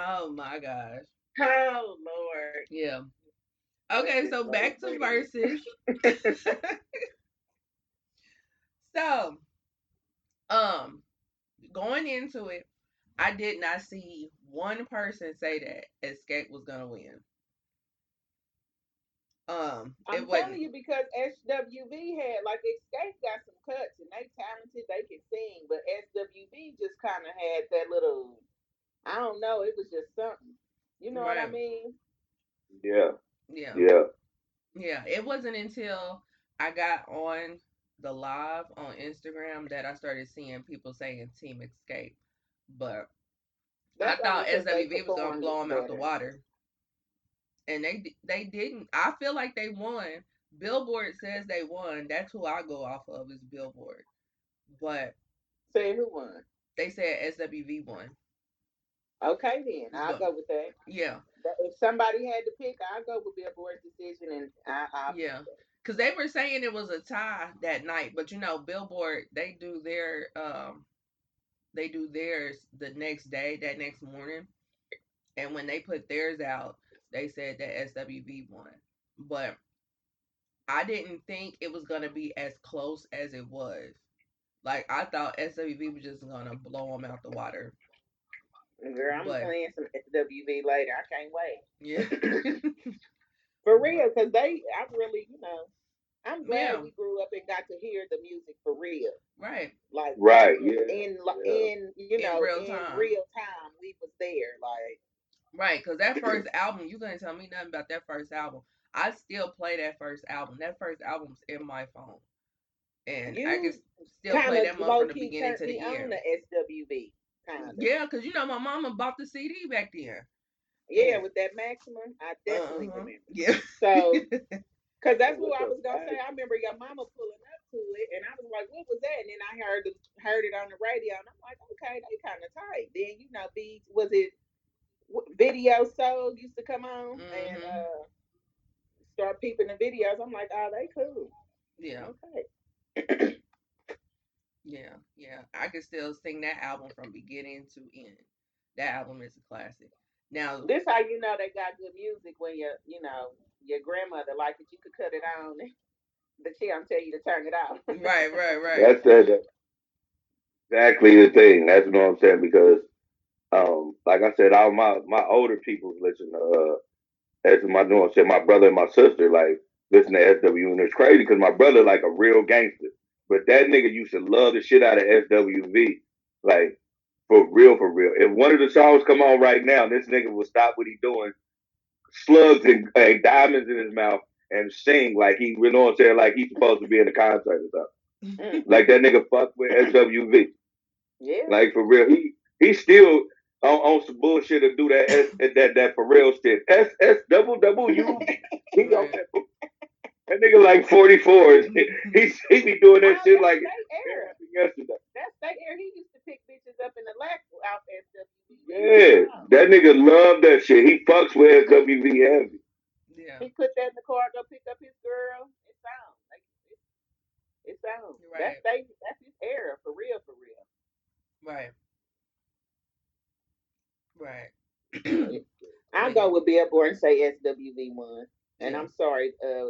S2: oh my gosh.
S3: Oh Lord.
S2: Yeah. Okay, so back to Verzuz. so, um, going into it, I did not see one person say that Xscape was gonna win. Um,
S3: I'm
S2: wasn't.
S3: telling you because SWV had like Xscape got some cuts and they talented, they can sing, but SWV just kind of had that little, I don't know, it was just something. You know what I
S2: Right.
S3: mean?
S1: Yeah,
S2: Yeah.
S1: yeah.
S2: Yeah, it wasn't until I got on the live on Instagram that I started seeing people saying Team Xscape. But
S3: That's
S2: I thought
S3: only 'cause they
S2: SWV was gonna
S3: performed
S2: blow them out the
S3: better.
S2: water, and they di- they didn't. I feel like they won. Billboard says they won. That's who I go off of is Billboard, but
S3: Say who won?
S2: they said SWV won.
S3: Okay, then I'll
S2: But-
S3: go with that.
S2: Yeah,
S3: But If somebody had to pick, I'll go with Billboard's decision, and I, I
S2: yeah. Cause they were saying it was a tie that night, but you know, Billboard they do their um they do theirs the next day, that next morning. And when they put theirs out, they said that SWV won. But I didn't think it was gonna be as close as it was. Like I thought SWV was just gonna blow them out the water.
S3: Girl, I'm
S2: But-
S3: playing some SWV later. I can't wait.
S2: Yeah.
S3: For real, because they, I really, you know, I'm glad
S2: Yeah.
S3: we grew up and got to hear the music for real.
S2: right.
S3: Like,
S1: Right,
S3: in,
S1: yeah,
S3: in,
S1: yeah.
S3: in you
S2: In
S3: know,
S2: real
S3: in
S2: time.
S3: real time, we was there. Like,
S2: Right, because that first album, you couldn't tell me nothing about that first album. I still play that first album. That first album's in my phone. And I can still play
S3: kind
S2: that
S3: of
S2: one
S3: low
S2: from the
S3: key
S2: beginning to the
S3: on
S2: end.
S3: the SWV, kind of.
S2: Yeah, because you know my mama bought the CD back then.
S3: Yeah, with that maximum, I definitely
S2: Uh-huh.
S3: remember.
S2: Yeah.
S3: So, because that's
S1: What
S3: I was gonna say. I remember your mama pulling up to it, and I was like, "What was that?" And then I heard it, heard it on the radio, and I'm like, "Okay, they kind of tight." Then you know, B was it Video Soul used to come on and
S2: Mhm.
S3: uh start peeping the videos. I'm like, "Oh, they cool."
S2: yeah,
S3: Okay.
S2: Yeah, yeah. I can still sing that album from beginning to end. That album is a classic. Now,
S3: This how you know they got good music when your you know your grandmother like it. You could cut it on, but she don't tell you to turn it off.
S2: right, right, right.
S1: That's that, exactly the thing. That's what I'm saying because, um, like I said, all my my older people listen to, uh, as my doing said, my brother and my sister like listen to SW, and it's crazy because my brother like a real gangster, but that nigga used to love the shit out of SWV, like for real, for real. If one of the songs come on right now, this nigga will stop what he doing, slugs and, and diamonds in his mouth, and sing like he, know what saying, like he's supposed to be in a concert or something.
S3: Mm,
S1: Like that nigga fuck with SWV.
S3: yeah.
S1: Like for real. He he still on, on some bullshit to do that S, that that for real shit. S S double double U. He on that, that nigga like 44. He he be doing that shit like
S3: they
S1: yesterday.
S3: That's they era. He used to pick bitches up in the lack out SWV.
S1: Yeah, that nigga love that shit. He fucks with SWV heavy.
S2: yeah,
S3: He put that in the car, go pick up his girl. It's on. Like it's, it's on. That's they. That's his era for real, for real.
S2: right, right.
S3: I'll go with Billboard and say SWV one. And
S2: Yeah.
S3: I'm sorry, uh,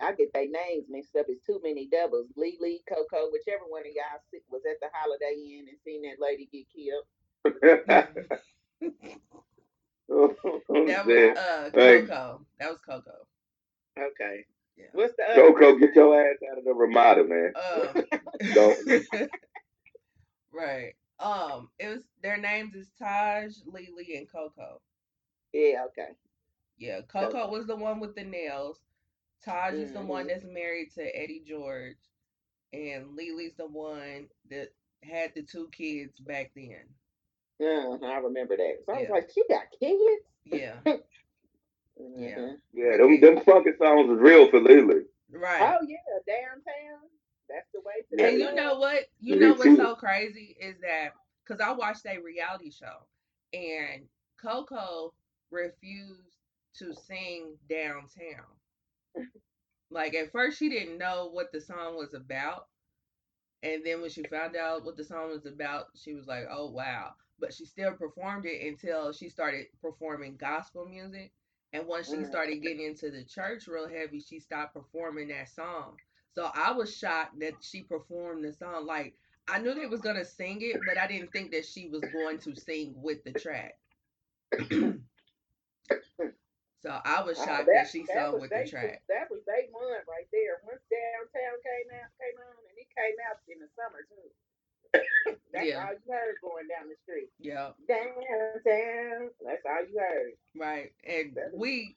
S3: I, I get their names mixed up. It's too many doubles. Lee Lee, Coko, whichever one of y'all was at the Holiday Inn and seen that lady get killed.
S2: That was
S1: Man,
S2: uh
S1: Hey.
S2: Coko. That was Coko.
S3: Okay.
S2: Yeah.
S3: What's the other?
S1: Coko, get your ass out of the Ramada, man.
S2: Um,
S1: Don't.
S2: right. Um, it was their names is Taj, Lelee, and Coko.
S3: Yeah. Okay.
S2: Yeah, Coko
S3: Coko.
S2: was the one with the nails. Taj is the one
S3: Mhm.
S2: that's married to Eddie George, and Lelee's the one that had the two kids back then.
S3: Yeah, I remember that. So I was
S2: Yeah.
S3: like, she got kids.
S2: Yeah, Yeah.
S3: Mhm.
S1: Yeah, them them fucking songs was real for Lelee.
S2: right.
S3: Oh yeah, downtown. That's the way to.
S1: Yeah.
S2: And you know what? You
S1: Me
S2: know what's
S1: too.
S2: so crazy is that because I watched a reality show and Coko refused to sing downtown. Like at first she didn't know what the song was about. And then when she found out what the song was about, she was like, oh wow. But she still performed it until she started performing gospel music. And once she
S3: Mm.
S2: started getting into the church real heavy, she stopped performing that song. So I was shocked that she performed the song. Like I knew they was gonna sing it, but I didn't think that she was going to sing with the track. so I was
S3: Uh,
S2: shocked that, she sung with
S3: they,
S2: the track.
S3: That was they one right there. Once downtown came out, came on, and it came out in the summer too. That's
S2: Yeah.
S3: all you heard going down the street.
S2: Yeah,
S3: Downtown. That's all you heard.
S2: right. And
S3: That is-
S2: we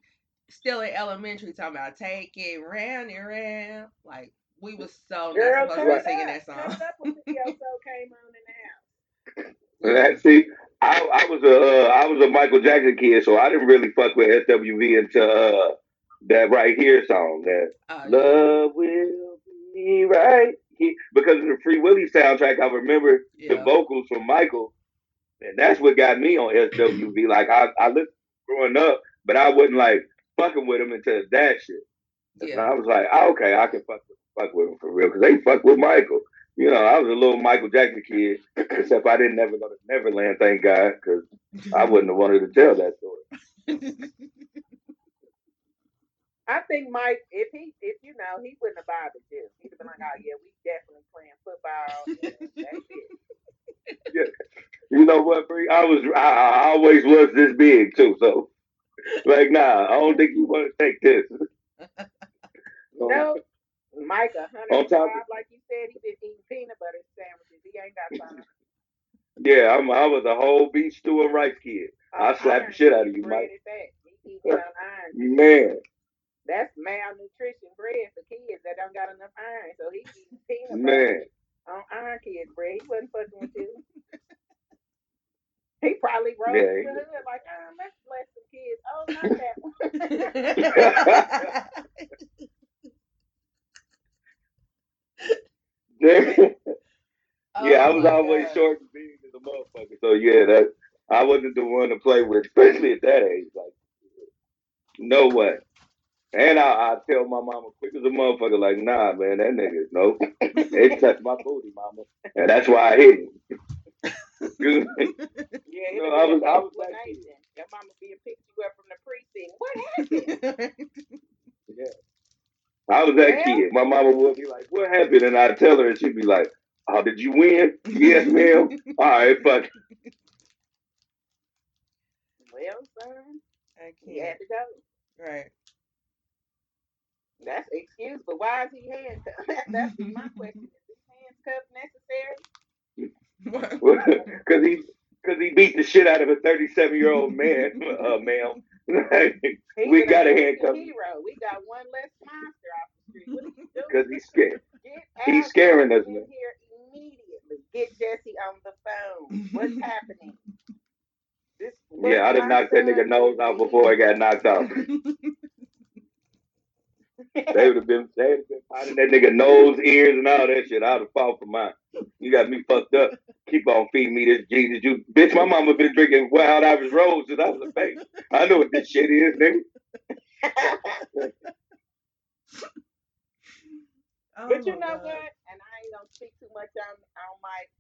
S2: still in elementary talking about take it round and round. Like we was so
S3: Girl,
S2: not supposed
S3: turn
S2: to be singing that
S3: Turn
S2: song.
S3: up when the Yo-So came on in the house.
S1: That, see, I, I was a uh, I was a Michael Jackson kid, so I didn't really fuck with SWV until uh, that right here song, that
S2: Uh,
S1: Love Will Be Right Here. Because of the Free Willy soundtrack, I remember the vocals from Michael, and that's what got me on SWV. Like I, I listened growing up, but I wasn't like fucking with him until that shit. And. I was like, oh, okay, I can fuck with, fuck with him for real because they fuck with Michael. You know, I was a little Michael Jackson kid, except I didn't never go to Neverland, thank God, because I wouldn't have wanted to tell that story.
S3: I think Mike, if he, if you know, he wouldn't have bothered you. He'd have been like, "Oh yeah, we definitely playing football. and That's it."
S1: You know what, Bree? I was, I, I always was this big too. So, like, nah, I don't think you want to take this.
S3: No, Mike, a
S1: On
S3: hundred
S1: top
S3: five,
S1: of-
S3: like you said, he been eating peanut butter sandwiches. He ain't got time.
S1: Yeah, I'm, I was a whole beef stew and rice kid. I
S3: On
S1: slapped the shit out of you,
S3: bread
S1: Mike.
S3: is that. He eating on iron.
S1: Man,
S3: That's malnutrition bread for kids that don't got enough iron. So he eating peanut butter
S1: man.
S3: on Iron Kids bread. He wasn't fucking with you. he probably rode
S1: Yeah,
S3: through the hood like, um, let's bless some kids. Oh, not that one.
S1: yeah, I
S2: Oh
S1: was always
S2: God.
S1: short and big as a motherfucker. So yeah, that I wasn't the one to play with, especially at that age. Like, no way. And I, I tell my mama quick as a motherfucker, like, nah, man, that nigga, no, it touched my booty, mama, and that's why I hit him.
S3: Yeah,
S1: No,
S3: it'll
S1: I was- I was that
S3: explanation. Your mama being picked you up from the precinct. What happened?
S1: I was that
S3: Well-
S1: kid. My mama would be like, "What happened?" And I'd tell her, and she'd be like, "Oh, did you win? yes, ma'am. All right, fuck."
S3: well, son,
S2: I
S3: he had
S2: can't.
S3: to go.
S2: Right.
S3: That's excuse, but why is he handcuffed? That's my question. Is his handcuff necessary?
S1: Because he, because he beat the shit out of a thirty-seven-year-old man, uh, ma'am.
S3: He
S1: We
S3: got
S1: a
S3: have been
S1: handcuff
S3: hero. We got one less monster off the street. What are you doing?
S1: Because he's scared.
S3: Get
S1: he's scaring us,
S3: in
S1: man.
S3: here immediately. Get Jesse on the phone. What's happening? This
S1: Yeah, I'd have knocked that nigga nose out before I got knocked out. They would have been, they would have been pounding that nigga nose, ears, and all that shit. I'd have fought for mine. You got me fucked up. Keep on feeding me this Jesus juice. Bitch, my mama been drinking Wild Irish Rose since I was a baby. I know what this shit is, nigga.
S2: Oh
S3: But you know
S2: God.
S3: what? And I ain't gonna speak too much on on Mike.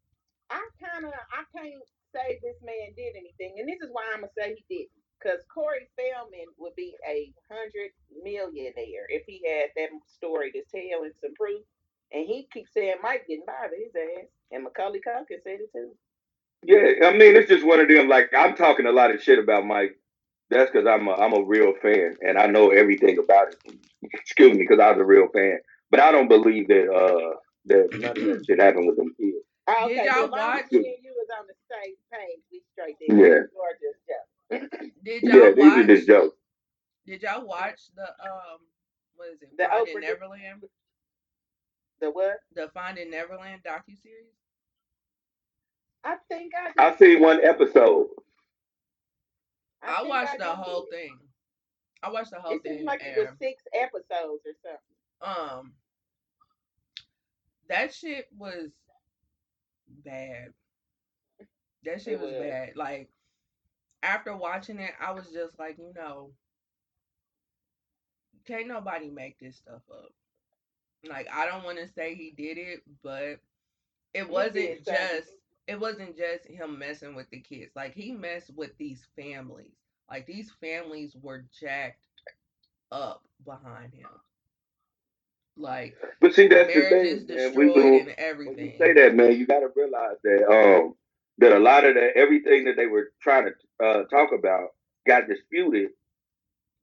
S3: I kind of I can't say this man did anything, and this is why I'm gonna say he didn't. Because Corey Feldman would be a hundred millionaire if he had that story to tell and some proof. And he keeps saying Mike didn't bother his ass, and Macaulay Culkin said it too.
S1: Yeah, I mean, it's just one of them. Like, I'm talking a lot of shit about Mike. That's because I'm a, I'm a real fan and I know everything about it. Excuse me, because I was a real fan. But I don't believe that uh that none of that shit happened with them kids.
S3: Oh,
S2: Did y'all
S3: as
S2: watch-
S3: me and you was on the same page, we straight there.
S1: Yeah.
S3: Georgia's joke.
S2: Did y'all
S1: these are
S2: watch?
S1: just jokes.
S2: Did y'all watch the um? What is it?
S3: The
S2: Finding
S3: Oprah-
S2: Neverland.
S3: The what?
S2: The Finding Neverland docu series.
S3: I think I.
S1: I
S3: Just,
S1: seen one episode.
S2: I,
S3: think
S2: watched the whole
S3: did.
S2: thing. I watched the whole
S3: It
S2: thing.
S3: seems like it was six episodes or something.
S2: um, that shit was bad. That shit was
S3: was.
S2: bad. Like after watching it, I was just like, you know, can't nobody make this stuff up. Like I don't want to say he did it, but it
S3: He
S2: wasn't
S3: did something.
S2: just it wasn't just him messing with the kids. Like he messed with these families. Like these families were jacked up behind him. Like
S1: But see, that's the
S2: marriage is
S1: thing, man. We
S2: destroyed
S1: do,
S2: and
S1: when you
S2: everything.
S1: say that, man, you got to realize that um that a lot of that everything that they were trying to uh, talk about got disputed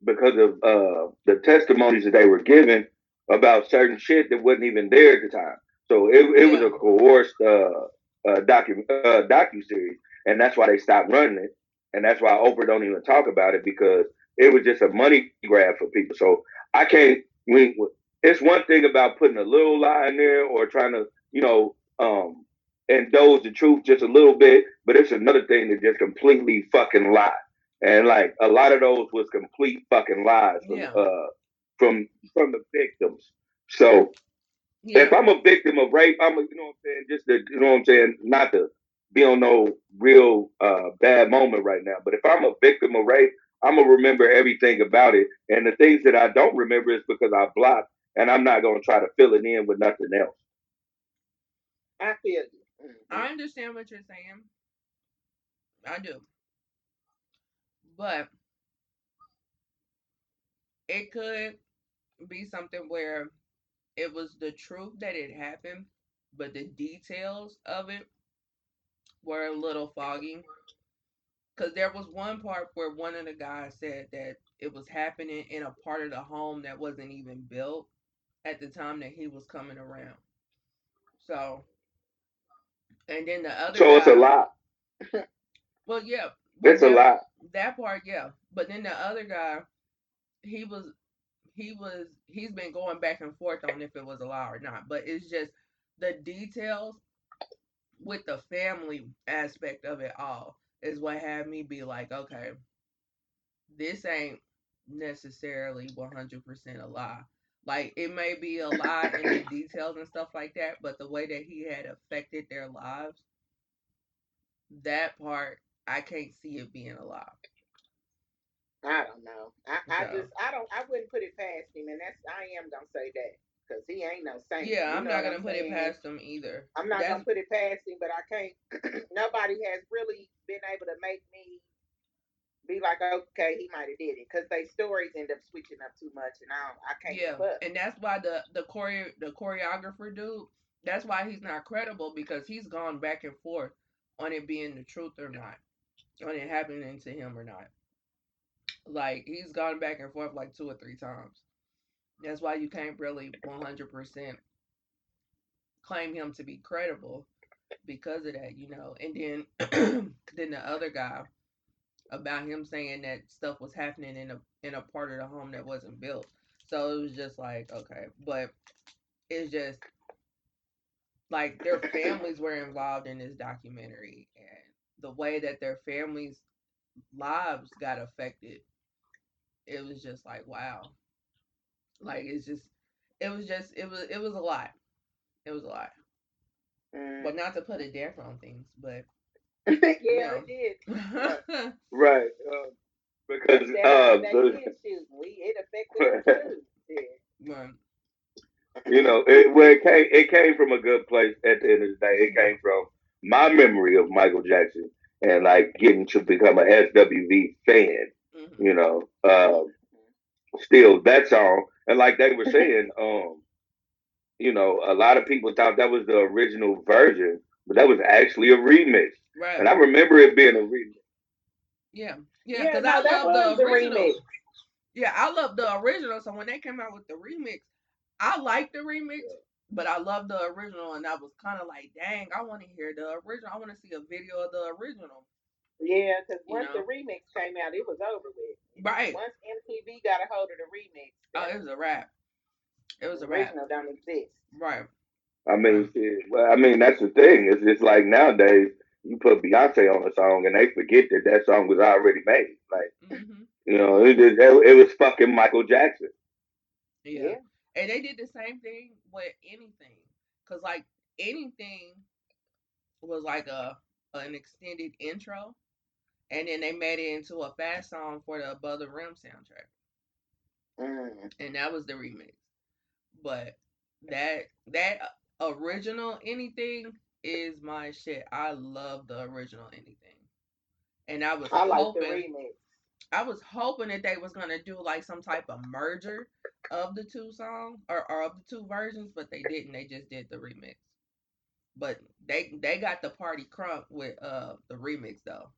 S1: because of uh the testimonies that they were giving about certain shit that wasn't even there at the time. So it, it was a coerced uh, uh docu uh, docu series, and that's why they stopped running it, and that's why Oprah don't even talk about it because it was just a money grab for people. So I can't. We, it's one thing about putting a little lie in there or trying to, you know, um, indulge the truth just a little bit, but it's another thing to just completely fucking lie. And like a lot of those was complete fucking lies from
S2: Yeah.
S1: uh from from the victims. So
S2: Yeah.
S1: if I'm a victim of rape, I'm a, you know what I'm saying, just to, you know what I'm saying, not to be on no real uh bad moment right now. But if I'm a victim of rape, I'm gonna remember everything about it. And the things that I don't remember is because I blocked and I'm not gonna try to fill it in with nothing else.
S3: I feel you.
S2: I mm-hmm. understand what you're saying. I do. But it could be something where it was the truth that it happened, but the details of it were a little foggy. Because there was one part where one of the guys said that it was happening in a part of the home that wasn't even built at the time that he was coming around. So, and then the other
S1: So it's a
S2: guy-
S1: lie.
S2: Well, yeah.
S1: It's a
S2: that-
S1: lie.
S2: That part, yeah. But then the other guy, he was, he was, he's been going back and forth on if it was a lie or not. But it's just the details with the family aspect of it all is what had me be like, okay, this ain't necessarily 100% a lie. Like, it may be a lie in the details and stuff like that, but the way that he had affected their lives, that part, I can't see it being a lie.
S3: I don't know. I, I
S2: So-
S3: just I don't I wouldn't put it past him, and that's I am gonna say that because he ain't no saint.
S2: Yeah,
S3: you
S2: I'm not gonna put it past him either.
S3: I'm not
S2: That's-
S3: gonna put it past him, but I can't. nobody has really been able to make me be like, okay, he might have did it, because they stories end up switching up too much, and I don't, I can't
S2: Yeah, and that's why the the choreo the choreographer dude. That's why he's not credible because he's gone back and forth on it being the truth or not, on it happening to him or not. Like he's gone back and forth like two or three times. That's why you can't really 100% claim him to be credible because of that, you know. And then then the other guy about him saying that stuff was happening in a in a part of the home that wasn't built. So it was just like, okay, but it's just like their families were involved in this documentary and the way that their families lives got affected it was just like wow like it's just it was just it was it was a lot it was a lot
S3: Mm.
S2: but not to put a damper on things but
S3: yeah,
S2: Yeah.
S3: it did.
S1: Right. Uh, because
S3: That,
S1: uh,
S3: that
S1: the-
S3: we it affected us too. Yeah.
S2: but,
S1: you know, it, well, it came it came from a good place at the end of the day. It came from my memory of Michael Jackson and like getting to become a SWV fan.
S2: mhm.
S1: You know, um, still that song, and like they were saying, um, you know, a lot of people thought that was the original version, but that was actually a remix.
S2: Right.
S1: And I remember it being a remix.
S2: yeah. Yeah
S3: Yeah,
S2: because
S3: no,
S2: i
S3: that
S2: love
S3: was
S2: the
S3: the
S2: original
S3: remix.
S2: yeah i love the original so when they came out with the remix i like the remix but i love the original and i was kind of like dang i want to hear the original. I want to see a video of the original.
S3: Yeah, because
S2: You
S3: once
S2: know?
S3: the remix came out, it was over with.
S2: right.
S3: Once MTV got a hold of the remix,
S2: oh it was a rap it was a rap
S3: original don't exist.
S2: right.
S1: I mean, well, I mean that's the thing. It's just like nowadays you put Beyonce on a song and they forget that that song was already made. Like
S2: hmm
S1: you know, it, it, it was fucking Michael Jackson.
S2: Yeah.
S3: Yeah.
S2: And they did the same thing with anything. Cause like anything was like a an extended intro. And then they made it into a fast song for the Above the Rim soundtrack.
S3: Mm.
S2: And that was the remix. But that that original anything is my shit. I love the original anything. And I was
S3: I like the
S2: hoping
S3: remix.
S2: I was hoping that they was gonna do like some type of merger of the two songs or, or of the two versions, but they didn't. They just did the remix. But they they got the party crunk with uh the remix though.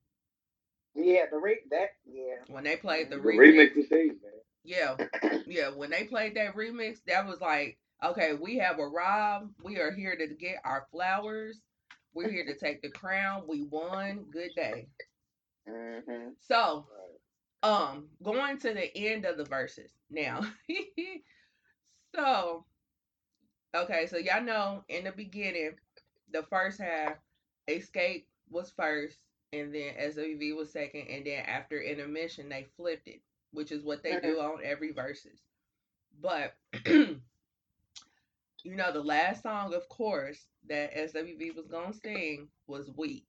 S3: Yeah, the re that yeah.
S2: When they played the,
S1: The
S2: remix,
S1: remix is stage, man.
S2: yeah, yeah. When they played that remix, that was like, okay, we have arrived. We are here to get our flowers. We're here to take the crown. We won. Good day.
S3: hmm
S2: So, um, going to the end of the Verzuz now. so, okay, so y'all know in the beginning, the first half, Xscape was first, and then SWV was second, and then after intermission, they flipped it, which is what they do on every Verzuz. But you know, the last song, of course, that SWV was gonna sing was Weak.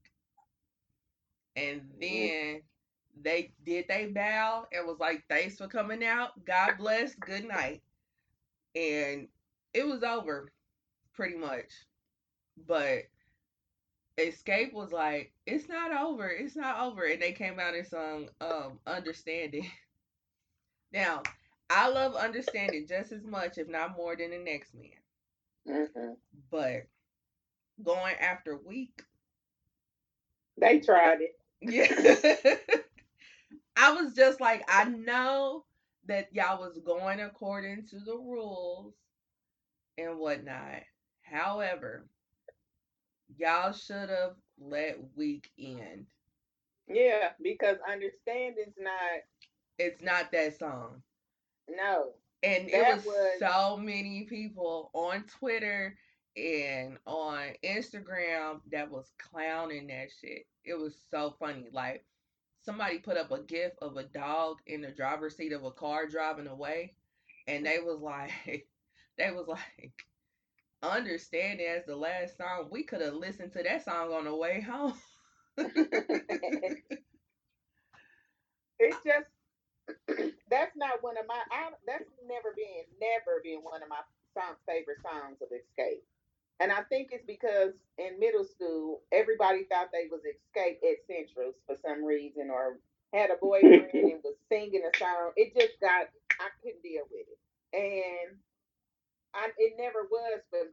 S2: And then they did they bow and was like, Thanks for coming out. God bless, good night. And it was over pretty much. But Xscape was like, It's not over, it's not over. And they came out and sung um Understanding. now, I love understanding just as much, if not more, than the next man.
S3: Hmm
S2: But going after Weak,
S3: They tried it.
S2: yeah. I was just like, I know that y'all was going according to the rules and whatnot. However, y'all should have let Weak end.
S3: Yeah, because understanding's not
S2: It's not that song.
S3: no.
S2: And it was,
S3: was-
S2: so many people on Twitter and on Instagram that was clowning that shit. It was so funny. Like somebody put up a gif of a dog in the driver's seat of a car driving away, and they was like, they was like, understanding as the last song, we could have listened to that song on the way home.
S3: it's just that's not one of my I, that's never been never been one of my song, favorite songs of Xscape. And i think it's because in middle school everybody thought they was Xscape at centrals for some reason or had a boyfriend and was singing a song. It just got i couldn't deal with it. And I, it never was but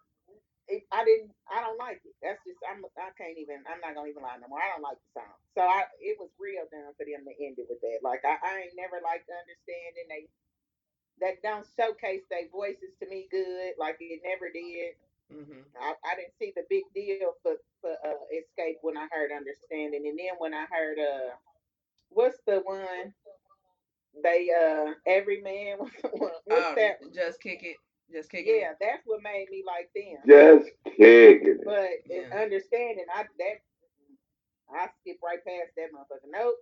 S3: it, I didn't. I don't like it. That's just. I'm. I can't even. I'm not gonna even lie no more. I don't like the song. So I. It was real dumb for them to end it with that. Like I. I ain't never liked understanding they. That don't showcase their voices to me good. Like it never did.
S2: hmm
S3: I, I didn't see the big deal for for uh, Xscape when I heard understanding, and then when I heard uh, what's the one? They uh, every man. What's,
S2: Um,
S3: that?
S2: just kick it. Just kick it.
S3: Yeah, that's what made me like them.
S1: Just kicking.
S3: But
S2: Yeah.
S3: understanding, I that I skip right past that motherfucker. Nope,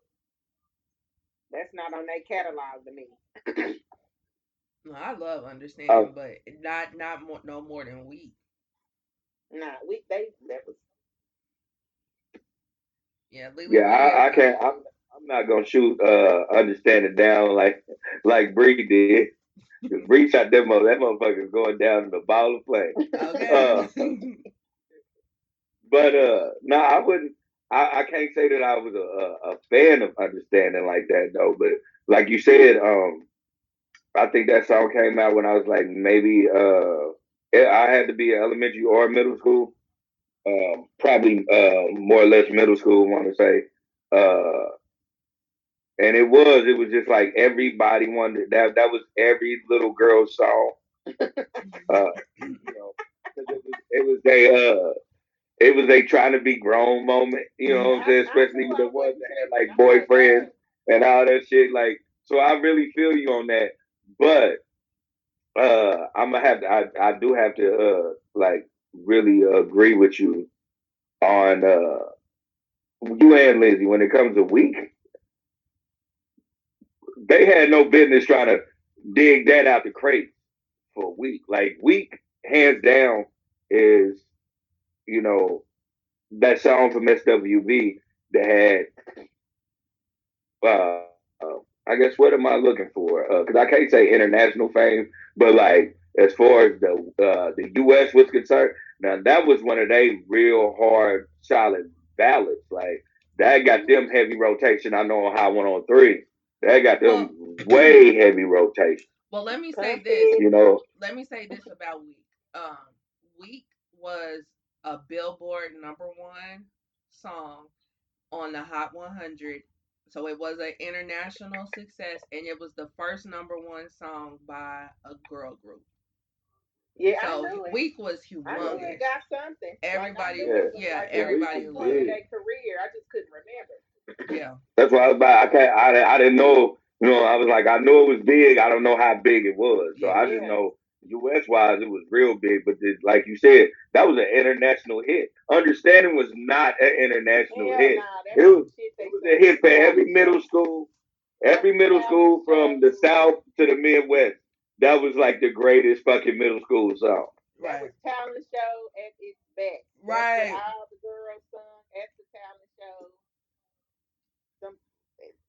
S3: that's not on their catalog to me.
S2: No, I love understanding,
S1: Oh.
S2: but not not more, no more than Weak.
S3: Nah, we they that was
S2: Yeah,
S1: Yeah, I, I can't. I'm, I'm not gonna shoot. Uh, understand it down like like Bree did. Cause reach out that mother. That motherfucker's going down in a ball of flame.
S2: Okay.
S1: But uh, no, I wouldn't. I, I can't say that I was a, a, a fan of understanding like that though. But like you said, um, I think that song came out when I was like maybe uh, I had to be elementary or middle school. Um, probably uh, more or less middle school. Want to say. Uh, and it was it was just like everybody wanted that that was every little girl song uh you know it was it was a uh it was a trying to be grown moment you know what i'm saying? Especially with the ones that had like boyfriends and all that shit like so i really feel you on that. But uh i'm gonna have to i, I do have to uh like really agree with you on uh you and lizzie when it comes to Weak they had no business trying to dig that out the crate for a week. Like Weak, hands down, is you know that song from SWV that had. Uh, uh, I guess what am I looking for? Because I can't say international fame, but like as far as the uh, the U.S. was concerned, now that was one of they real hard, solid ballads. Like that got them heavy rotation. I know on High One on Three. They got them way heavy rotation.
S2: Well, let me say this.
S1: You know,
S2: Let me say this about Weak. Um, Weak was a Billboard number one song on the Hot 100. So it was an international success, and it was the first number one song by a girl group.
S3: Yeah, I
S2: So
S3: knew it.
S2: Weak was
S3: I knew
S2: humongous.
S3: it got something.
S2: Everybody-
S3: like, I knew it was
S2: yeah, everybody
S3: it was
S1: was.
S3: in their career. I just couldn't remember.
S2: Yeah,
S1: that's why I was about. I can't. I, I didn't know. You know, I was like, I knew it was big. I don't know how big it was. So I just
S3: Yeah.
S1: know U.S. wise, it was real big. But the, like you said, that was an international hit. Understanding was not an international
S3: Hell
S1: hit.
S3: nah,
S1: It was- It was a hit for every middle school, every middle school from the south to the Midwest. That was like the greatest fucking middle school song.
S3: That
S2: right.
S3: was talent show at its best.
S2: Right.
S3: all the girls sung at the talent show.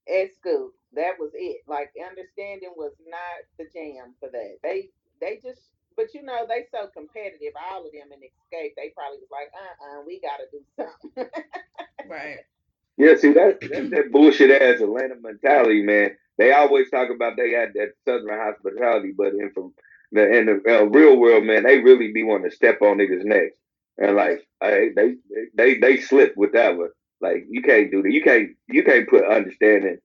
S3: Some at school. That was it. Like understanding was not the jam for that. They they just but you know, they so competitive, all of them in Xscape, they probably was like, uh uh we gotta do something.
S2: Right.
S1: Yeah, see that that's that bullshit ass Atlanta mentality, man. They always talk about they had that Southern hospitality, but in from the in the uh, real world, man, they really be wanting to step on niggas' necks, and like I, they they they slip with that one. Like you can't do that. You can't you can't put understanding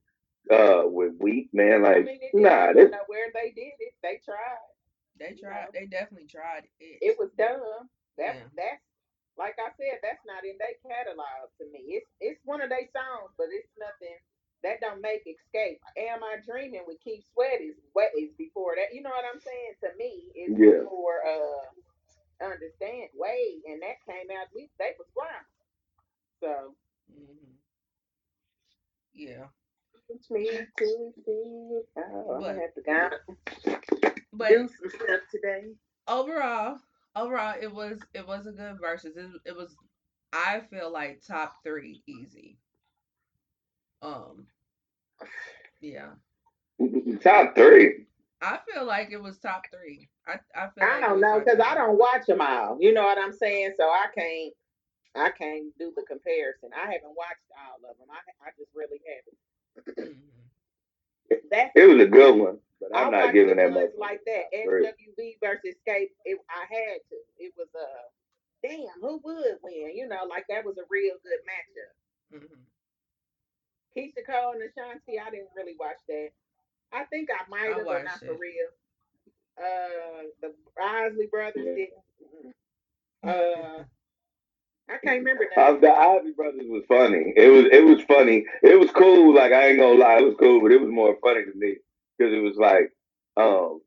S1: uh with Weak man.
S3: I
S1: Like
S3: mean
S1: nah,
S3: didn't
S1: this,
S3: know where they did it. They tried.
S2: They tried. They definitely tried it.
S3: It was dumb. That
S2: Yeah.
S3: that's like I said, that's not in their catalog to me. It's it's one of their songs, but it's nothing that don't make Xscape. Am I dreaming with Keith Sweat is what is before that. You know what I'm saying? To me, it's
S1: Yeah.
S3: before uh understand way and that came out we they was ground. So
S2: hmm Yeah.
S3: teach me to see. Oh, I'm
S2: But-
S3: gonna have to go
S2: But
S3: do some stuff today.
S2: overall, overall, it was it was a good Verzuz. It, it was, I feel like top three easy. Um, yeah,
S1: top three.
S2: I feel like it was top three. I I feel.
S3: I
S2: like it
S3: don't
S2: was
S3: know
S2: top
S3: because I
S2: three.
S3: don't watch them all. You know what I'm saying? So I can't, I can't do the comparison. I haven't watched all of them. I, I just really haven't.
S2: Mhm.
S3: That's
S1: It was a good one, but
S3: I
S1: I'm not
S3: watched
S1: giving
S3: the
S1: that
S3: ones
S1: much.
S3: like that.
S1: Three.
S3: SWV versus Xscape. It, I had to. It was a uh, damn. Who would win? You know, like that was a real good matchup.
S2: Mhm.
S3: Keyshia Cole and Ashanti. I didn't really watch that. I think I might
S2: I
S3: have, but not
S2: watched
S3: for
S2: it.
S3: real. Uh, the Isley brothers
S1: Yeah.
S3: didn't. Uh, I can't remember
S1: Uh,
S3: that.
S1: the Isley Brothers was funny. It was it was funny. It was cool. Like I ain't gonna lie, it was cool, but it was more funny to me because it was like, um,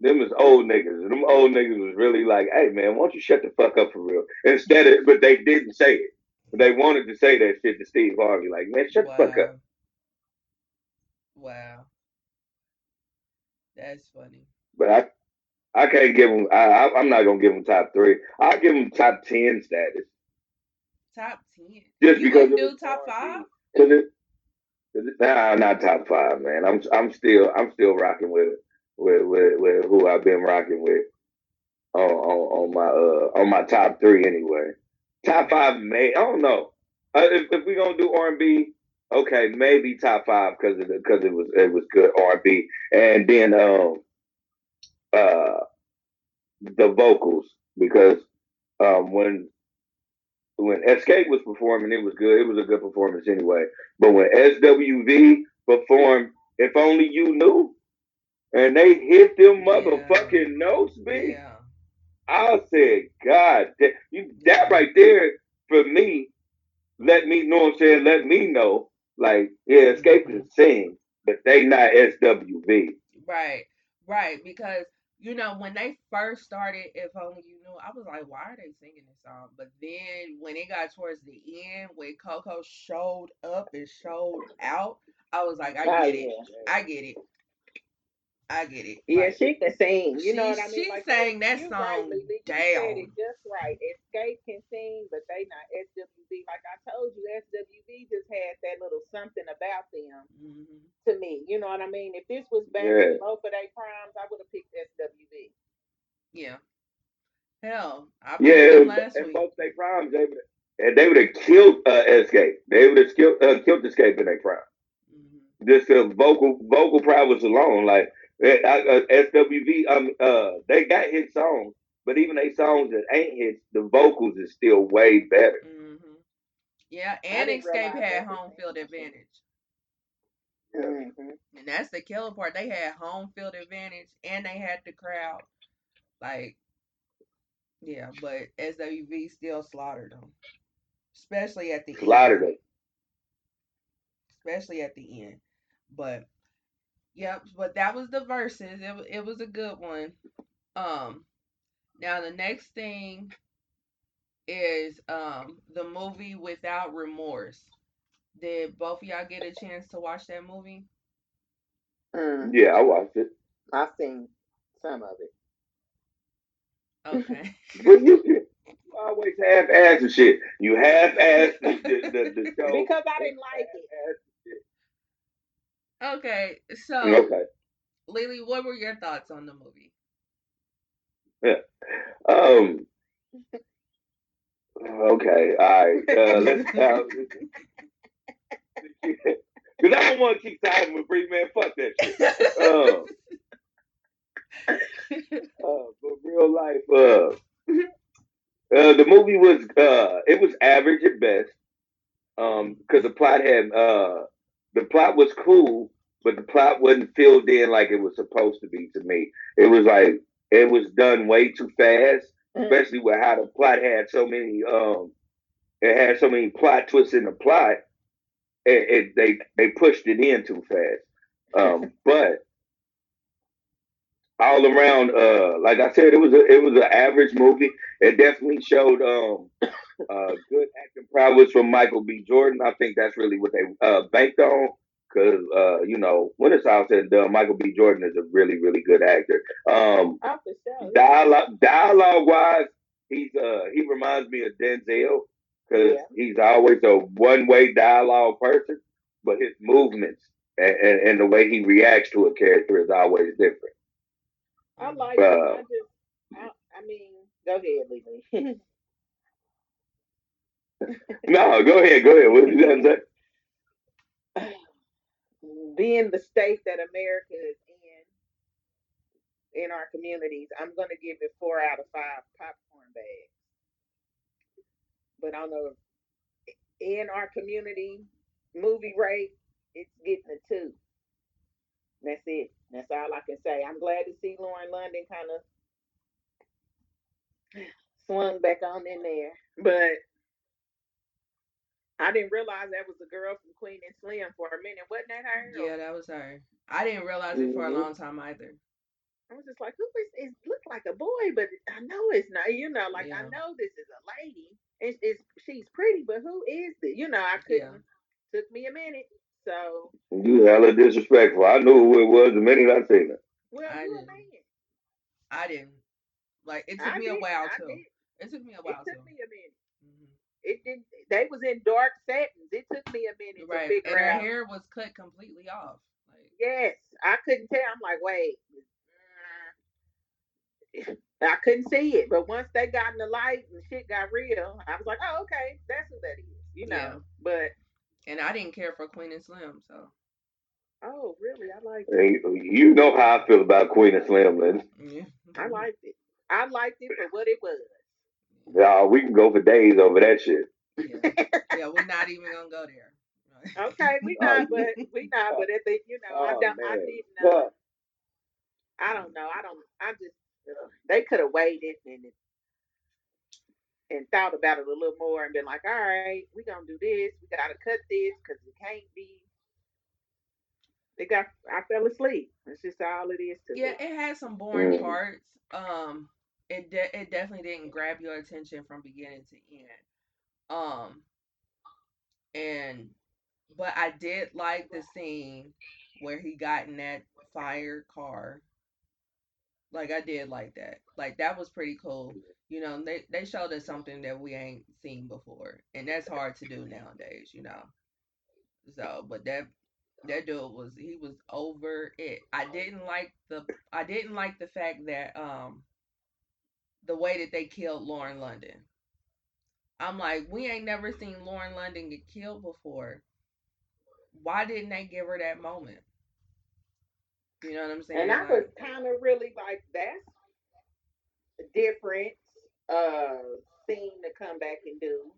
S1: them was old niggas. Them old niggas was really like, hey man, why don't you shut the fuck up for real? Instead of, but they didn't say it. They wanted to say that shit to Steve Harvey, like, man, shut the fuck up.
S2: Wow. Wow. That's funny.
S1: But I, I can't give them. I, I, I'm not gonna give them top three. I'll give them top ten status.
S2: Top ten.
S1: Just
S2: you
S1: because it
S2: do top five?
S1: Cause it, cause it, nah, not top five, man. I'm I'm still I'm still rocking with it with with, with who I've been rocking with on on, on my uh on my top three anyway. Top five, may I don't know. Uh, if if we gonna do R and B, okay, maybe top five because of because it was it was good R and B, and then um uh the vocals because um when when Xscape was performing, it was good. It was a good performance anyway. But when SWV performed, if only you knew, and they hit them
S2: Yeah.
S1: motherfucking notes, B.
S2: Yeah.
S1: I said, God, that, you, that right there for me, let me know. What I'm saying, let me know. Like, yeah, Xscape can sing, mm-hmm. but they not SWV.
S2: Right, right. Because you know when they first started, if only you knew, I was like, why are they singing this song? But then when it got towards the end, when Coko showed up and showed out, I was like, I
S3: Oh,
S2: get it,
S3: yeah.
S2: I get it, I get it.
S3: Yeah,
S2: Like,
S3: she can sing. You know what I mean?
S2: she
S3: Like
S2: sang that song
S3: right, Lily. You said
S2: down.
S3: it just right. Xscape can sing, but they not SWV. Like I told you, SWV just had that little something about them
S2: mhm.
S3: to me. You know what I mean? If this was back
S1: Yeah.
S3: in both of their primes, I would have picked SWV.
S2: yeah. Hell, I
S1: Yeah,
S2: picked them
S1: and,
S2: last
S1: and
S2: Weak.
S1: both their primes, they would and they would have killed uh, Xscape. They would have killed uh, killed Xscape in their prime.
S2: Mhm.
S1: just the vocal vocal prowess alone. Like uh, SWV, um, uh, they got hit songs, but even they songs that ain't hits, the vocals is still way better.
S2: Mm-hmm. Yeah, and Xscape had home field advantage.
S3: Mm-hmm.
S2: And that's the killer part. They had home field advantage and they had the crowd. Like, yeah, but SWV still slaughtered them. Especially at the
S1: slaughtered
S2: end. Especially at the end. But yep, but that was the verses. It, it was a good one. Um now the next thing is um the movie Without Remorse. Did both of y'all get a chance to watch that movie?
S3: Mm.
S1: Yeah, I watched it.
S3: I've seen some of it.
S2: Okay.
S1: but you, you always half ass and shit. You half ass the, the, the, the show.
S3: Because I didn't like
S2: it. Okay, so
S1: okay.
S2: Lily, what were your thoughts on the movie?
S1: Yeah. Um. Okay. All right. Uh, let's. Uh, Because I don't want to keep siding with Bree, man. Fuck that shit. Um, uh, but real life, uh, uh, the movie was uh, it was average at best. Um, because the plot had uh, the plot was cool, but the plot wasn't filled in like it was supposed to be to me. It was like it was done way too fast, especially with how the plot had so many um, it had so many plot twists in the plot it, it, they they pushed it in too fast. Um, but all around, uh, like I said, it was a, it was an average movie. It definitely showed um, uh, good acting prowess from Michael B. Jordan. I think that's really what they uh, banked on. Because uh, you know, when it's all said and done, Michael B. Jordan is a really, really good actor. Um,
S3: oh, sure.
S1: Dialogue, dialogue wise, he's uh, he reminds me of Denzel because yeah. he's always a one way dialogue person, but his movements and, and, and, the way he reacts to a character is always different.
S3: I like uh, it. I just, I, I mean, go ahead, Lily.
S1: no, go ahead, go ahead. What you going to say?
S3: Being the state that America is in, in our communities, I'm going to give it four out of five popcorn bags but don't know in our community movie rate, it's getting a two. That's it. That's all I can say. I'm glad to see Lauren London kind of swung back on in there, but I didn't realize that was the girl from Queen and Slim for a minute. Wasn't that her?
S2: Yeah, that was her. I didn't realize it for a mm-hmm. long time either.
S3: I was just like, who is it? Look like a boy, but I know it's not. You know, like yeah. I know this is a lady, it's, it's she's pretty, but who is it? You know, I couldn't. Yeah. Took me a minute. So
S1: you hella disrespectful. I knew who it was the minute I seen it.
S3: Well, I
S2: didn't. I didn't. Like it took I me did, a while too. It took me a while
S3: it took
S2: too.
S3: me a minute. It didn't. They was in dark settings. It took me a minute right. to figure out.
S2: and
S3: out.
S2: her hair was cut completely off. Like,
S3: yes, I couldn't tell. I'm like, wait. I couldn't see it, but once they got in the light and shit got real, I was like, oh, okay, that's who that is, you know. Yeah. But
S2: and I didn't care for Queen and Slim, so.
S3: Oh, really? I like
S1: it. You know how I feel about Queen and Slim, man.
S3: Yeah. I liked it. I liked it for what it was.
S1: Yeah, we can go for days over that shit.
S2: Yeah, yeah we're not even gonna go there.
S3: okay, we not, but we not, but at the you know, oh, I don't, man. I didn't know. I don't know. I don't. I just they could have waited and and thought about it a little more and been like, all right, we're gonna do this. We gotta cut this because it can't be. They got. I fell asleep. That's just all it is to.
S2: Yeah, it had some boring parts. Um, it de- it definitely didn't grab your attention from beginning to end. Um, and but I did like the scene where he got in that fire car like I did like that. Like that was pretty cool. You know, they they showed us something that we ain't seen before, and that's hard to do nowadays. You know. So, but that that dude was he was over it. I didn't like the I didn't like the fact that um the way that they killed Lauren London. I'm like, we ain't never seen Lauren London get killed before. why didn't they give her that moment? You know what I'm saying?
S3: And I
S2: Like,
S3: was kind of really like, that's a different uh thing to come back and do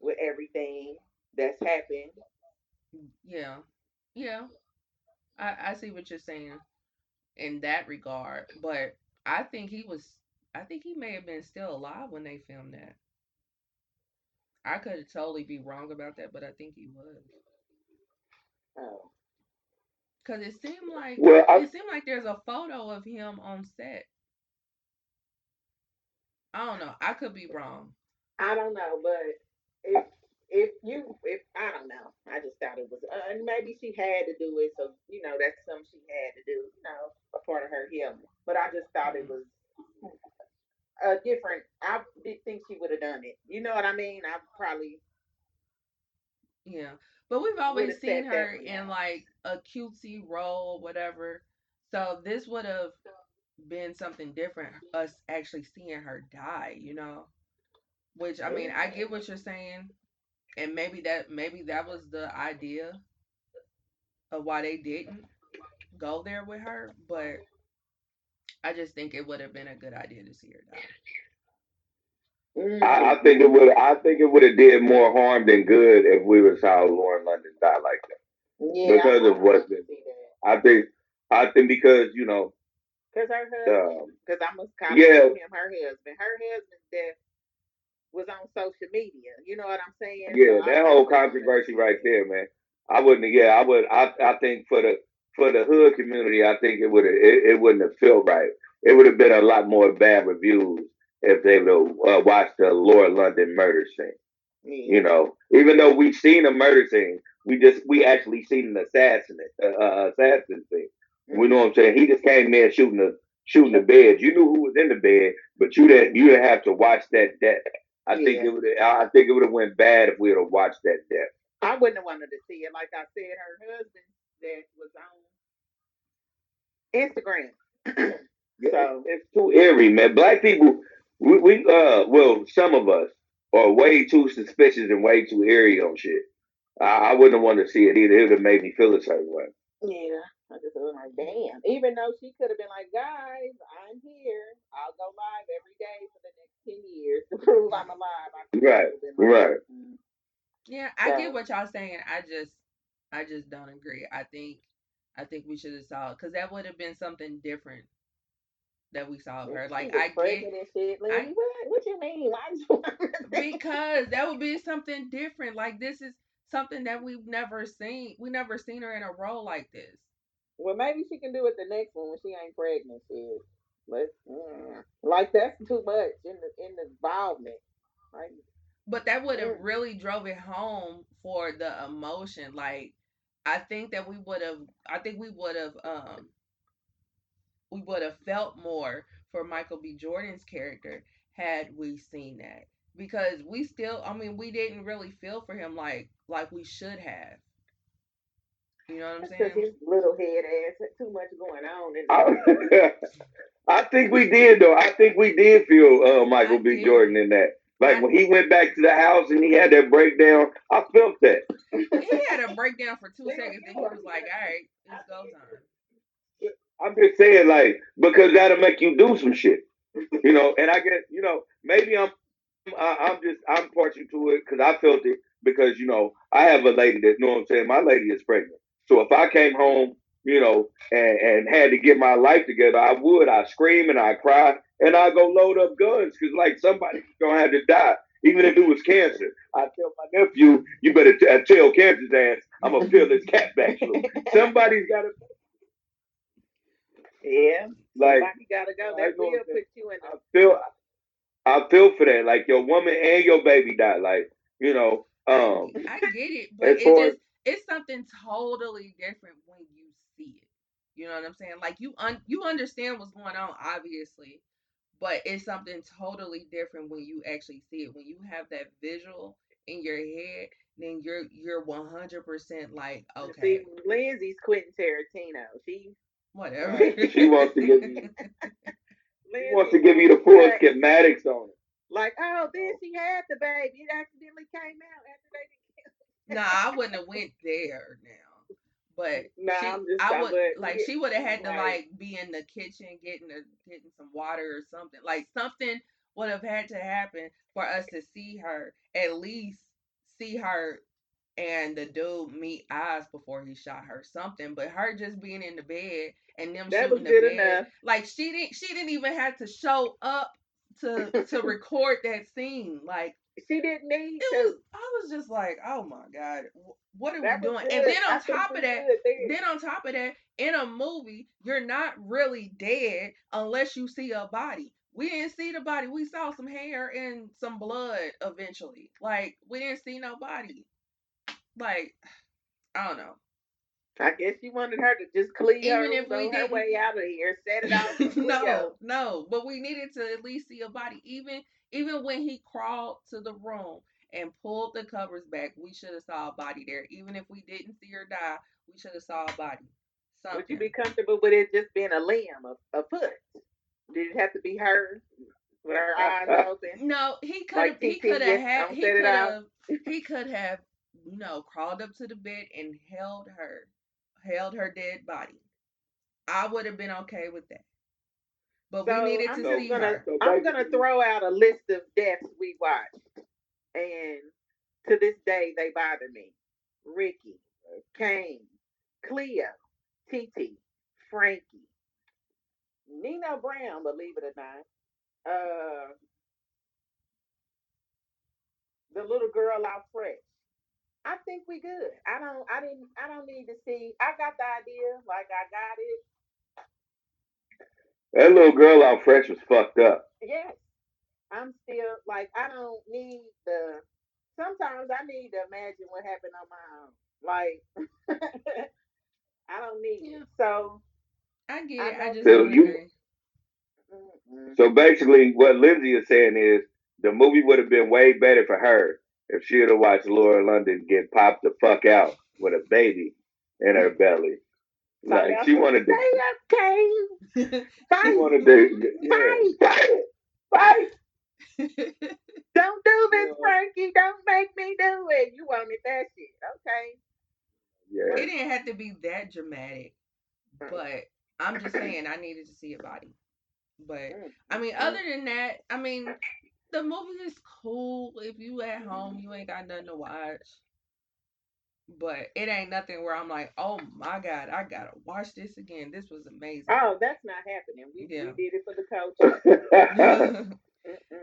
S3: with everything that's happened.
S2: yeah, yeah. I I see what you're saying in that regard, but I think he was. I think he may have been still alive when they filmed that. I could totally be wrong about that, but I think he was.
S3: Oh.
S2: Cause it seemed like
S1: Well, I-
S2: it seemed like there's a photo of him on set. I don't know. I could be wrong.
S3: I don't know, but if if you if I don't know, I just thought it was uh, and maybe she had to do it, so you know that's something she had to do, you know, a part of her healing. But I just thought it was a different. I did think she would have done it. You know what I mean? I probably
S2: Yeah. But we've always seen her in like a cutesy role or whatever. So this would have been something different, us actually seeing her die, you know? Which I mean, I get what you're saying. And maybe that maybe that was the idea of why they didn't go there with her, but I just think it would have been a good idea to see her die.
S3: Mm,
S1: I, I think it would. I think it would have did more harm than good if we was how Lauren London died like that.
S3: yeah,
S1: because of what's
S3: I
S1: been- I think. I think because you know.
S3: Cause her husband,
S1: Um,
S3: because I must call
S1: yeah.
S3: him her husband. Her husband's death was on social media. You know what I'm saying?
S1: Yeah,
S3: So I
S1: that whole controversy right there, man. I wouldn't. Yeah, I would. I. I think for the for the hood community, I think it would. It, it wouldn't have felt right. It would have been a lot more bad reviews if they would have uh, watched the Lauren London murder scene.
S3: Yeah.
S1: You know, even though we've seen a murder scene, we just we actually seen an assassin uh, uh, assassin scene. We know what I'm saying. He just came in shooting the shooting the bed. You knew who was in the bed, but you didn't you didn't have to watch that death. I think it would. I think it would have went bad if we would have watched that death.
S3: I wouldn't have wanted to see it. Like I said, her husband that was on Instagram.
S1: Yeah,
S3: So-
S1: it's too eerie, man. Black people, we, we uh, well, some of us are way too suspicious and way too eerie on shit. I, I wouldn't want to see it either. It would have made me feel a certain way.
S3: yeah, I just was like, damn. Even though she could have been like, guys, I'm here. I'll go live every day for the next ten years to prove I'm alive. I
S1: Right,
S3: like,
S1: right.
S3: mm.
S2: Yeah, I
S3: So-
S2: get what y'all saying. I just, I just don't agree. I think, I think we should have saw because that would have been something different that we saw of her. Like I get
S3: shit. Lily,
S2: I-
S3: what? What you mean? Why you want to see
S2: because that would be something different. Like this is something that we've never seen. We never seen her in a role like this.
S3: Well, maybe she can do it the next one when she ain't pregnant. Shit. But mm, like that's too much in the in the involvement. Like
S2: But that would have
S3: Mm.
S2: really drove it home for the emotion. Like I think that we would have I think we would have um we would have felt more for Michael B. Jordan's character had we seen that. Because we still I mean we didn't really feel for him like like we should have. You know what I'm saying?
S3: his little head ass had too much going on. In
S1: I, I think we did though. I think we did feel uh, Michael
S2: I
S1: B.
S2: did.
S1: Jordan in that. Like when he went back to the house and he had that breakdown, I felt that.
S2: He had a breakdown for two seconds and he was like, All right, it's go time.
S1: I'm just saying, like, because that'll make you do some shit, you know. And I guess, you know, maybe I'm, I, I'm just, I'm partial to it because I felt it because, you know, I have a lady that, you know what I'm saying, my lady is pregnant. So if I came home, you know, and, and had to get my life together, I would. I scream and I cry and I go load up guns because, like, somebody's gonna have to die, even if it was cancer. I tell my nephew, you better t- uh, tell cancer's ass, I'm gonna peel this cat back. through. Somebody's gotta,
S3: yeah,
S1: like,
S3: somebody gotta go.
S1: I
S3: That will put you in
S1: I feel I feel for that. Like your woman and your baby died. Like, you know, um
S2: I get it, but it just it's something totally different when you. You know what I'm saying? Like you un you understand what's going on, obviously, but it's something totally different when you actually see it. When you have that visual in your head, then you're you're 100 percent like okay,
S3: See, Lindsay's Quentin Tarantino. She
S2: whatever.
S1: She wants to give you-
S3: Lindsay
S1: he wants to give you the full
S3: right.
S1: schematics on it.
S3: Like, oh, then she had the baby. It accidentally came out after they didn't
S2: nah, I wouldn't have went there now. But
S3: No,
S2: she, I would
S3: would-
S2: like she would have had to
S3: right.
S2: like be in the kitchen getting a, getting some water or something. Like something would have had to happen for us to see her at least see her and the dude meet eyes before he shot her something. But her just being in the bed and them
S3: That
S2: shooting the bed,
S3: enough.
S2: like she didn't she didn't even have to show up to to record that scene. Like
S3: She didn't need
S2: it
S3: to.
S2: was, I was just like, oh my god, what are
S3: That
S2: we doing? And then on
S3: think
S2: top of that, then on top of that, in a movie, you're not really dead unless you see a body. We didn't see the body. We saw some hair and some blood eventually. Like we didn't see no body. Like I don't know.
S3: I guess you wanted her to just clean her,
S2: Even if we
S3: her way out of here, set it and
S2: no, no. But we needed to at least see a body. Even even when he crawled to the room and pulled the covers back, we should have saw a body there. Even if we didn't see her die, we should have saw a body. Something.
S3: Would you be comfortable with it just being a limb, a, a foot? Did it have to be her with her eyes open?
S2: No, he could
S3: Like
S2: he could have had. He could have. He could have. You know, crawled up to the bed and held her, held her dead body. I would have been okay with that. But
S3: So
S2: we needed
S3: I'm
S2: to see
S3: gonna,
S2: her.
S3: I'm gonna throw out a list of deaths we watched, and to this day they bother me. Ricky, Caine, Cleo, TT, Frankie, Nino Brown, believe it or not, uh, the little girl out fresh. I think we good. I don't. I didn't. I don't need to see. I got the idea. Like I got it.
S1: That little girl out fresh was fucked up.
S3: Yes. I'm still like I don't need the sometimes I need to imagine what happened on my own. Like I don't need
S2: Yeah.
S3: it. So
S2: I get
S3: I
S2: it. I
S3: know
S2: just
S1: So you- So basically, what Lindsay is saying is the movie would have been way better for her if she would have watched Lauren London get popped the fuck out with a baby in her belly.
S3: Somebody
S1: Like
S3: else
S1: she wanted to,
S3: say, okay,
S1: she
S3: fight,
S1: wanted to, yeah, fight, fight.
S3: don't do this,
S1: Yeah.
S3: Frankie. Don't make me do it. You wanted that shit, okay?
S1: Yeah.
S2: it didn't have to be that dramatic, but I'm just saying I needed to see a body. But
S3: Mm,
S2: I mean,
S3: mm,
S2: other than that, I mean, the movie is cool. If you at home, you ain't got nothing to watch. But it ain't nothing where I'm like, oh my god, I gotta watch this again. This was amazing.
S3: Oh, that's not happening. We,
S2: Yeah.
S3: we did it for the coach.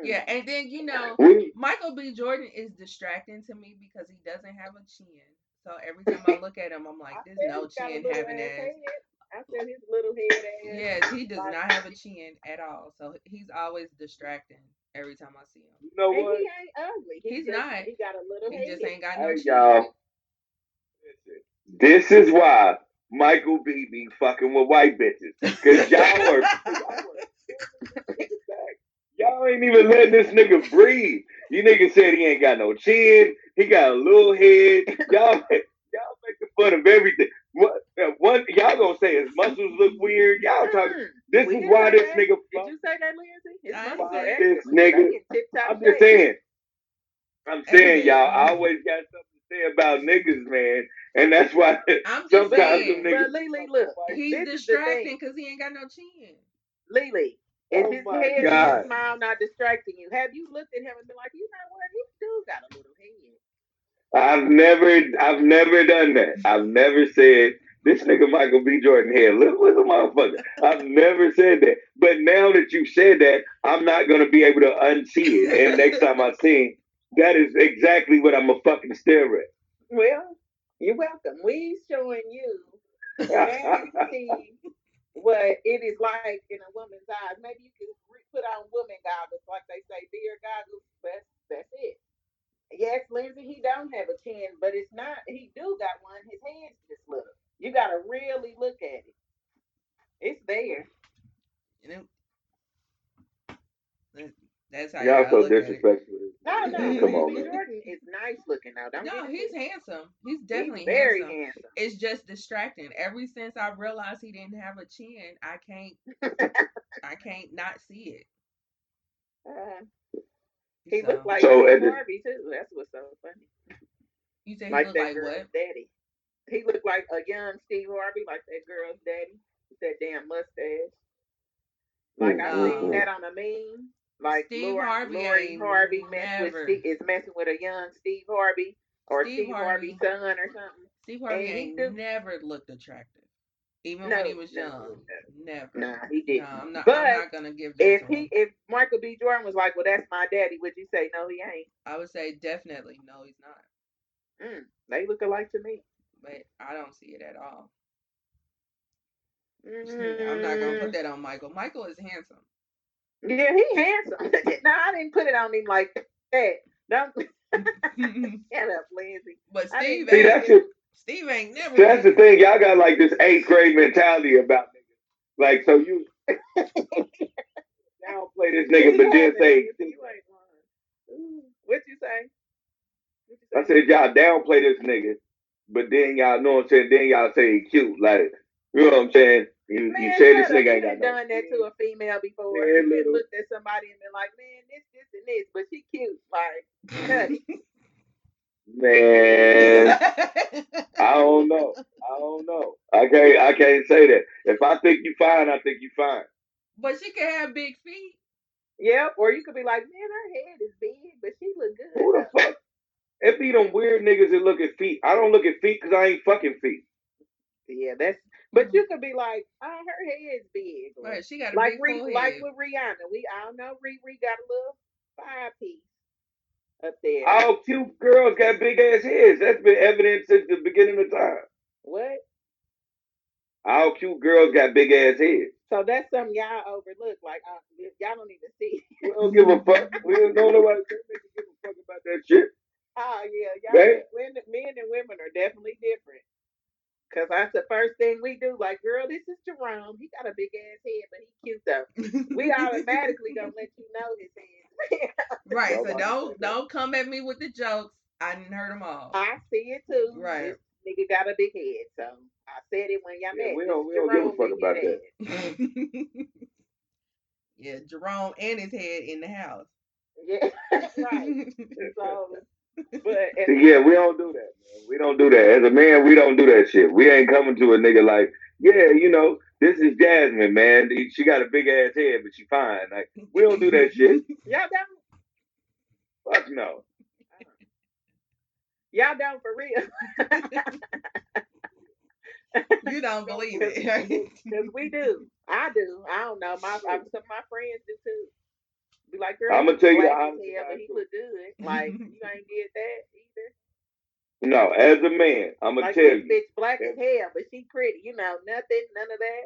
S2: Yeah, and then you know, Michael B. Jordan is distracting to me because he doesn't have a chin. So every time I look at him, I'm like, there's no
S3: he's got a
S2: chin
S3: little
S2: having
S3: ass
S2: ass.
S3: head. I said his little head ass.
S2: Yes, he does not have a chin at all. So he's always distracting every time I see him.
S1: you know
S3: And
S1: what?
S3: he ain't ugly. He
S2: He's
S3: just,
S2: not.
S3: He got a little
S2: He
S3: head.
S2: just ain't got no
S1: Hey
S2: chin.
S1: y'all, this is why Michael B be fucking with white bitches. Cause y'all are, y'all ain't even letting this nigga breathe. You niggas said he ain't got no chin. He got a little head. Y'all, y'all making fun of everything. What? uh, One, y'all gonna say his muscles look weird. Y'all talking. This
S3: We
S1: is why this
S3: that.
S1: nigga.
S3: Did you say that, Lindsay? His
S2: I
S3: muscles are.
S1: This nigga-
S3: They in
S1: I'm just saying. I'm saying, y'all. I always got something to say about niggas, man, and that's why.
S2: I'm just
S1: Sometimes
S2: saying.
S1: them niggas-
S3: But Lily, look,
S2: He's
S3: this is the
S2: distracting because he ain't got no chin.
S3: Lily, is
S1: Oh
S3: his head and
S1: God.
S3: his smile not distracting you? Have you looked at him and been like, you know what? He do got a little head.
S1: I've never, I've never done that. I've never said this nigga Michael B. Jordan here. Look, look a motherfucker. I've never said that. But now that you said that, I'm not gonna be able to unsee it. And next time I see him, that is exactly what I'm a fucking stare at.
S3: Well, you're welcome. We showing you now you see what it is like in a woman's eyes. Maybe you can put on woman goggles, like they say, deer goggles. That's that's it. Yes, Lindsay, he don't have a chin, but it's not. He do got one. His hands just little. You got to really look at it. It's there.
S2: You know? That- That's how
S1: Y'all
S2: you
S1: so
S2: look at it.
S1: disrespectful.
S3: No, no.
S1: Come on, man.
S3: Jordan is nice looking though. Don't
S2: No,
S3: get it
S2: he's handsome. He's
S3: He's
S2: definitely
S3: very
S2: handsome.
S3: handsome.
S2: It's just distracting. Ever since I realized he didn't have a chin, I can't I can't not see it.
S3: Uh, he
S2: So,
S3: looked like
S1: So,
S3: Steve
S1: at
S3: Harvey too. That's what's so funny.
S2: you say
S3: Like
S2: look
S3: that
S2: like what?
S3: daddy. He looked like a young Steve Harvey, like that girl's daddy with that damn mustache. Like I
S2: No.
S3: seen that on a meme. Like
S2: Steve
S3: Lori,
S2: Harvey
S3: Lori Harvey mess with Steve, is messing with a young Steve Harvey or
S2: Steve
S3: Steve, Harvey's
S2: Harvey.
S3: son or something.
S2: Steve Harvey ain't never looked attractive, even
S3: No,
S2: when he was
S3: no,
S2: young. Never.
S3: Nah, he didn't.
S2: I'm not.
S3: But
S2: I'm not gonna give that
S3: if he
S2: him.
S3: if Michael B. Jordan was like, Well that's my daddy, would you say no he ain't?
S2: I would say definitely no, he's not.
S3: Mm, they look alike to me.
S2: But I don't see it at all.
S3: Mm,
S2: I'm not gonna put that on Michael. Michael is handsome.
S3: Yeah, he handsome. no, I didn't put it on him like that. Don't shut up, Lindsay.
S2: but Steve
S3: didn't-
S1: See,
S2: ain't.
S1: that's it.
S2: Steve ain't never.
S1: That's the thing. Y'all got like this eighth grade mentality about niggas. Like, so you downplay this nigga, but then say,
S3: You ain't lying. Ooh, What you say?
S1: I said y'all downplay this nigga, but then y'all know what I'm saying. Then y'all say he cute, like you know what I'm saying. You, you
S3: Man,
S1: say this
S3: shut up.
S1: nigga ain't got
S3: done
S1: no.
S3: done that to a female before.
S1: Yeah,
S3: you done looked at somebody and been like, man, this, this, and this, but she cute. Like.
S1: Man, I don't know. I don't know. I can't. I can't say that. If I think you fine, I think you fine.
S2: but she can have big feet.
S3: Yep. Or you could be like, man, her head is big, but she look good.
S1: Who the fuck? It be them weird niggas that look at feet. I don't look at feet because I ain't fucking feet.
S3: Yeah, that's. But you could be like, oh, her head's big.
S2: Right, she got
S3: like Ree, like with Rihanna, we all know Riri got a little five piece up there.
S1: All cute girls got big ass heads. That's been evident since the beginning of time.
S3: What?
S1: All cute girls got big ass heads.
S3: So that's something y'all overlook. Like uh, y'all don't even see.
S1: We don't give a fuck. We don't know nobody give a fuck about that shit.
S3: oh yeah, y'all.
S1: Right.
S3: Women, men and women are definitely different. Cause that's the first thing we do. Like, girl, this is Jerome. He got a big ass head, but he cute though. We automatically gonna let you know his head.
S2: right, so don't don't come at me with the jokes. I didn't heard them all.
S3: I see it too.
S2: Right.
S3: This nigga got a big head, so I said it when y'all
S1: Yeah,
S3: met.
S1: we don't- we don't give a fuck about
S3: head.
S1: that.
S2: yeah, Jerome and his head in the house.
S3: Yeah, right. So, but as
S1: yeah, we don't do that, man. We don't do that. As a man, we don't do that shit. We ain't coming to a nigga like, yeah, you know, this is Jasmine, man. She got a big ass head, but she fine. Like, we don't do that shit.
S3: y'all don't,
S1: Fuck no.
S3: y'all don't for real.
S2: you don't believe it.
S3: Because we do. I do. I don't know. My I, some of my friends do too. Be like, girl,
S1: I'ma tell you the
S3: black as
S1: honest
S3: hell, but he
S1: truth.
S3: look good. Like you ain't did that either.
S1: No, as a man, I'm gonna
S3: Like
S1: tell
S3: this
S1: you.
S3: bitch black as hell, but she pretty. You know, nothing, none of that.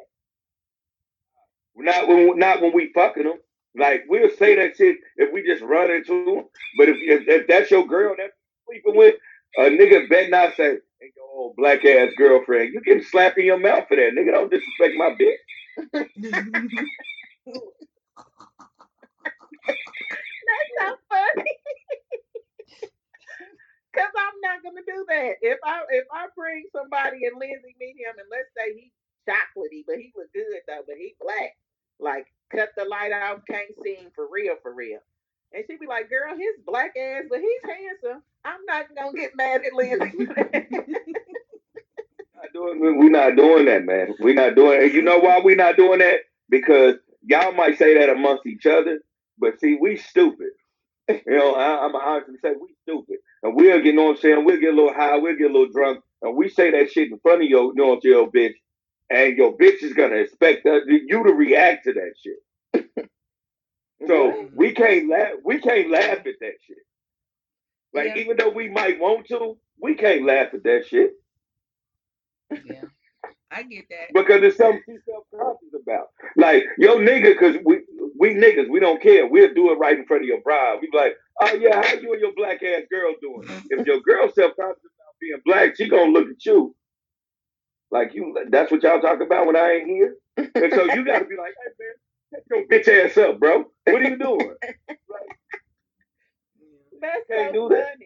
S1: Not when not when we fucking them. Like we'll say that shit if we just run into them. But if if, if that's your girl that you sleeping with, a nigga bet not say, "Hey, your old black ass girlfriend." You getting slapped in your mouth for that, nigga. Don't disrespect my bitch.
S3: That's so funny. Cause I'm not gonna do that. If I if I bring somebody and Lindsay meet him and let's say he chocolatey, but he was good though, but he black. Like cut the light off, can't see him for real, for real. And she'd be like, girl, his black ass, but he's handsome. I'm not gonna get mad at Lindsay.
S1: we're not doing that, man. We're not doing. And you know why we're not doing that? Because y'all might say that amongst each other, but see, we stupid. You know, I, I'm honestly say we stupid, and we'll get, you know what I'm saying? We'll get a little high, we'll get a little drunk, and we say that shit in front of your, you know, what I'm saying, your bitch, and your bitch is gonna expect us, you to react to that shit. So we can't laugh. We can't laugh at that shit. Like
S2: Yeah.
S1: even though we might want to, we can't laugh at that shit
S2: yeah, I get that.
S1: because it's something she's self conscious about. Like yo nigga, because we we niggas, we don't care. We'll do it right in front of your bride. We be like, oh yeah, how you and your black ass girl doing? If your girl self conscious about being black, she gonna look at you like you. That's what y'all talk about when I ain't here. And so you gotta be like, hey man, take your bitch ass up, bro. What are you doing?
S3: That's
S1: Can't
S3: so
S1: do that.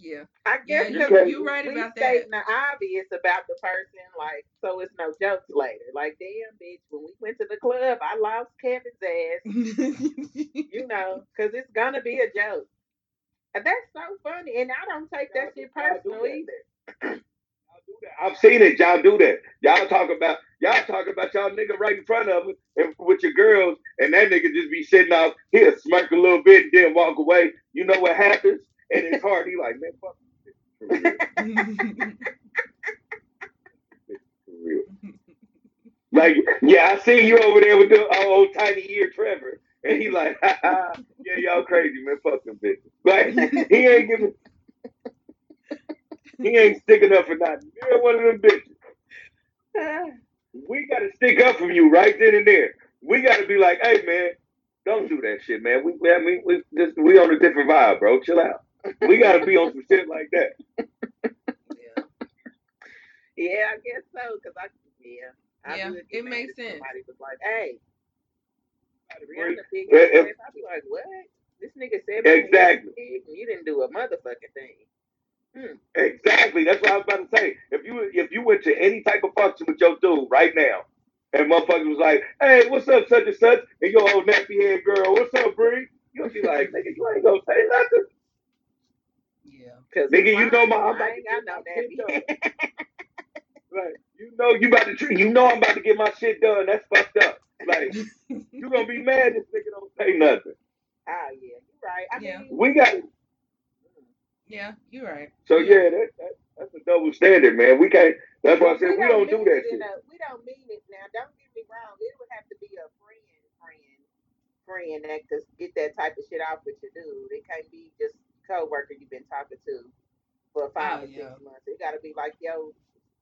S3: Funny.
S2: Yeah,
S3: I
S2: yeah,
S3: guess
S1: you
S2: you,
S3: 'cause
S1: can't-
S2: right
S3: we
S2: about that.
S3: stating the obvious about the person, like so it's no jokes later. Like, damn, bitch, when we went to the club, I lost Kevin's ass. You know, because it's gonna be a joke. And that's so funny, and I don't take that shit
S1: I do
S3: personal
S1: that.
S3: either.
S1: I've seen it. Y'all do that. Y'all talk about y'all talk about y'all nigga right in front of him and with your girls, and that nigga just be sitting out here, smirk a little bit, and then walk away. You know what happens? And his heart, he like, man, fuck. It's real. Like, yeah, I see you over there with the uh, old tiny ear Trevor. And he like, yeah, y'all crazy, man. Fuck them bitches. Like, he ain't giving, he ain't sticking up for nothing. You're one of them bitches. We got to stick up for you right then and there. We got to be like, hey, man, don't do that shit, man. We, I mean, we just we on a different vibe, bro. Chill out. We got to be on some shit like that.
S2: yeah.
S3: Yeah, I guess so. Cause I, yeah, I
S2: Yeah, it makes
S3: if
S2: sense.
S3: Somebody was like, "Hey, Rihanna big
S1: If-
S3: ass,"
S1: if-
S3: I'd be like, "What? This nigga said
S1: Exactly.
S3: and you didn't do a motherfucking thing." Hmm.
S1: Exactly. That's what I was about to say. If you if you went to any type of function with your dude right now, and motherfucker was like, "Hey, what's up, such and such," and your old nappy head girl, "What's up, Bree?" You'll be like, "Nigga, you ain't gonna say nothing."
S2: Yeah.
S3: Cause
S1: Nigga, you know my- I'm
S3: I
S1: about
S3: ain't
S1: to
S3: got no
S1: get my shit
S3: nappy.
S1: Like, you know, you about to treat. You know, I'm about to get my shit done. That's fucked up. Like, you gonna be mad this nigga don't say nothing.
S3: Ah, yeah, you're right. I
S2: Yeah.
S3: mean,
S1: We got
S2: Yeah, you're right.
S1: so yeah, that, that that's a double standard, man. We can't. That's why I said we don't do
S3: mean
S1: that
S3: it in
S1: shit.
S3: a- we don't mean it now. Don't get me wrong. It would have to be a friend, friend, friend that could get that type of shit off with your dude. It can't be just coworker you've been talking to for five
S2: Oh,
S3: or six
S2: yeah.
S3: months. It got to be like yo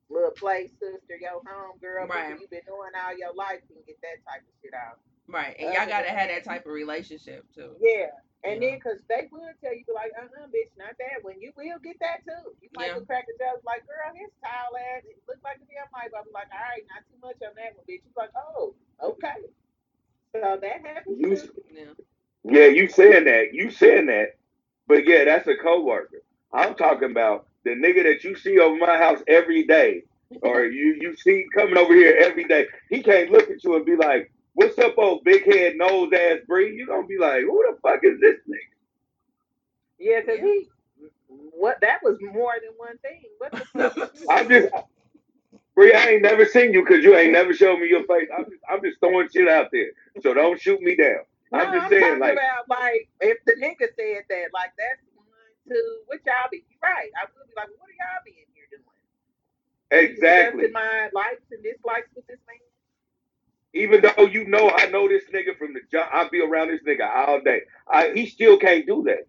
S3: little play sister, yo home girl,
S2: Right.
S3: you've been doing all your life can get that type of shit out.
S2: Right. And
S3: Other
S2: y'all gotta have
S3: that-
S2: that type of relationship too.
S3: Yeah. And
S2: Yeah.
S3: then, cause they will tell you, like, uh, uh bitch, not that one. You will get that too. You might
S2: Yeah.
S3: go crack a joke, like, girl, his towel ass, it looks like a damn light bulb. I'm like, all right, not too much on that one, bitch. You like, oh, okay. So that happens
S1: You-
S2: Yeah.
S1: Yeah, you saying that. You saying that. But yeah, that's a coworker. I'm talking about the nigga that you see over my house every day, or you you see coming over here every day. He can't look at you and be like, "What's up, old big head nose ass Bree?" You gonna be like, "Who the fuck is this nigga?"
S3: Yeah, cause
S2: Yeah.
S3: he, what that was more than one thing. What the fuck?
S1: I'm
S3: doing?
S1: just, Bree, I ain't never seen you because you ain't never showed me your face. I'm just, I'm just throwing shit out there, so don't shoot me down.
S3: No,
S1: I'm just
S3: I'm
S1: saying,
S3: talking
S1: like,
S3: about like if the nigga said that, like that's one, two, what y'all be you right. I would be like, what are y'all be in here doing?
S1: Exactly.
S3: my likes and dislikes with this man.
S1: Even though you know I know this nigga from the job, I be around this nigga all day. I, he still can't do that.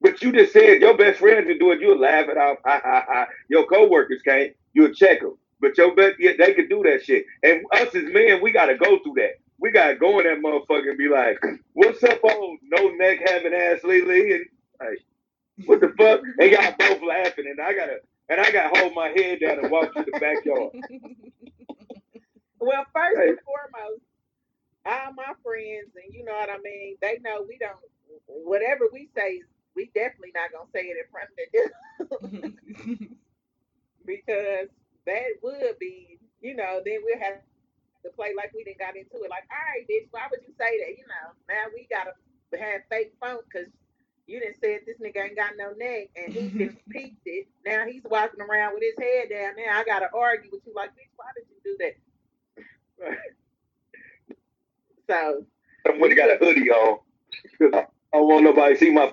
S1: But you just said your best friends can do it. You'll laugh it off. Ha, ha, ha. Your coworkers can't. You'll check them. But your best, yeah, they can do that shit. And us as men, we gotta go through that. We gotta go in that motherfucker and be like, "What's up, old no neck having ass Lily?" And like, what the fuck? And y'all both laughing, and I gotta, and I gotta hold my head down and walk to the backyard.
S3: Well, first
S1: Hey.
S3: and foremost, all my friends, and you know what I mean, they know we don't. Whatever we say, we definitely not gonna say it in front of the dude because that would be, you know, then we'll have to play like we didn't got into it. Like, all right, bitch, why would you say that? You know, now we gotta have fake funk because you didn't say this nigga ain't got no neck and he just peeped it. Now he's walking around with his head down. Now I gotta argue with you like, bitch, why did you do that? So
S1: I'm when he got a hoodie on. 'Cause I I don't want nobody to see my.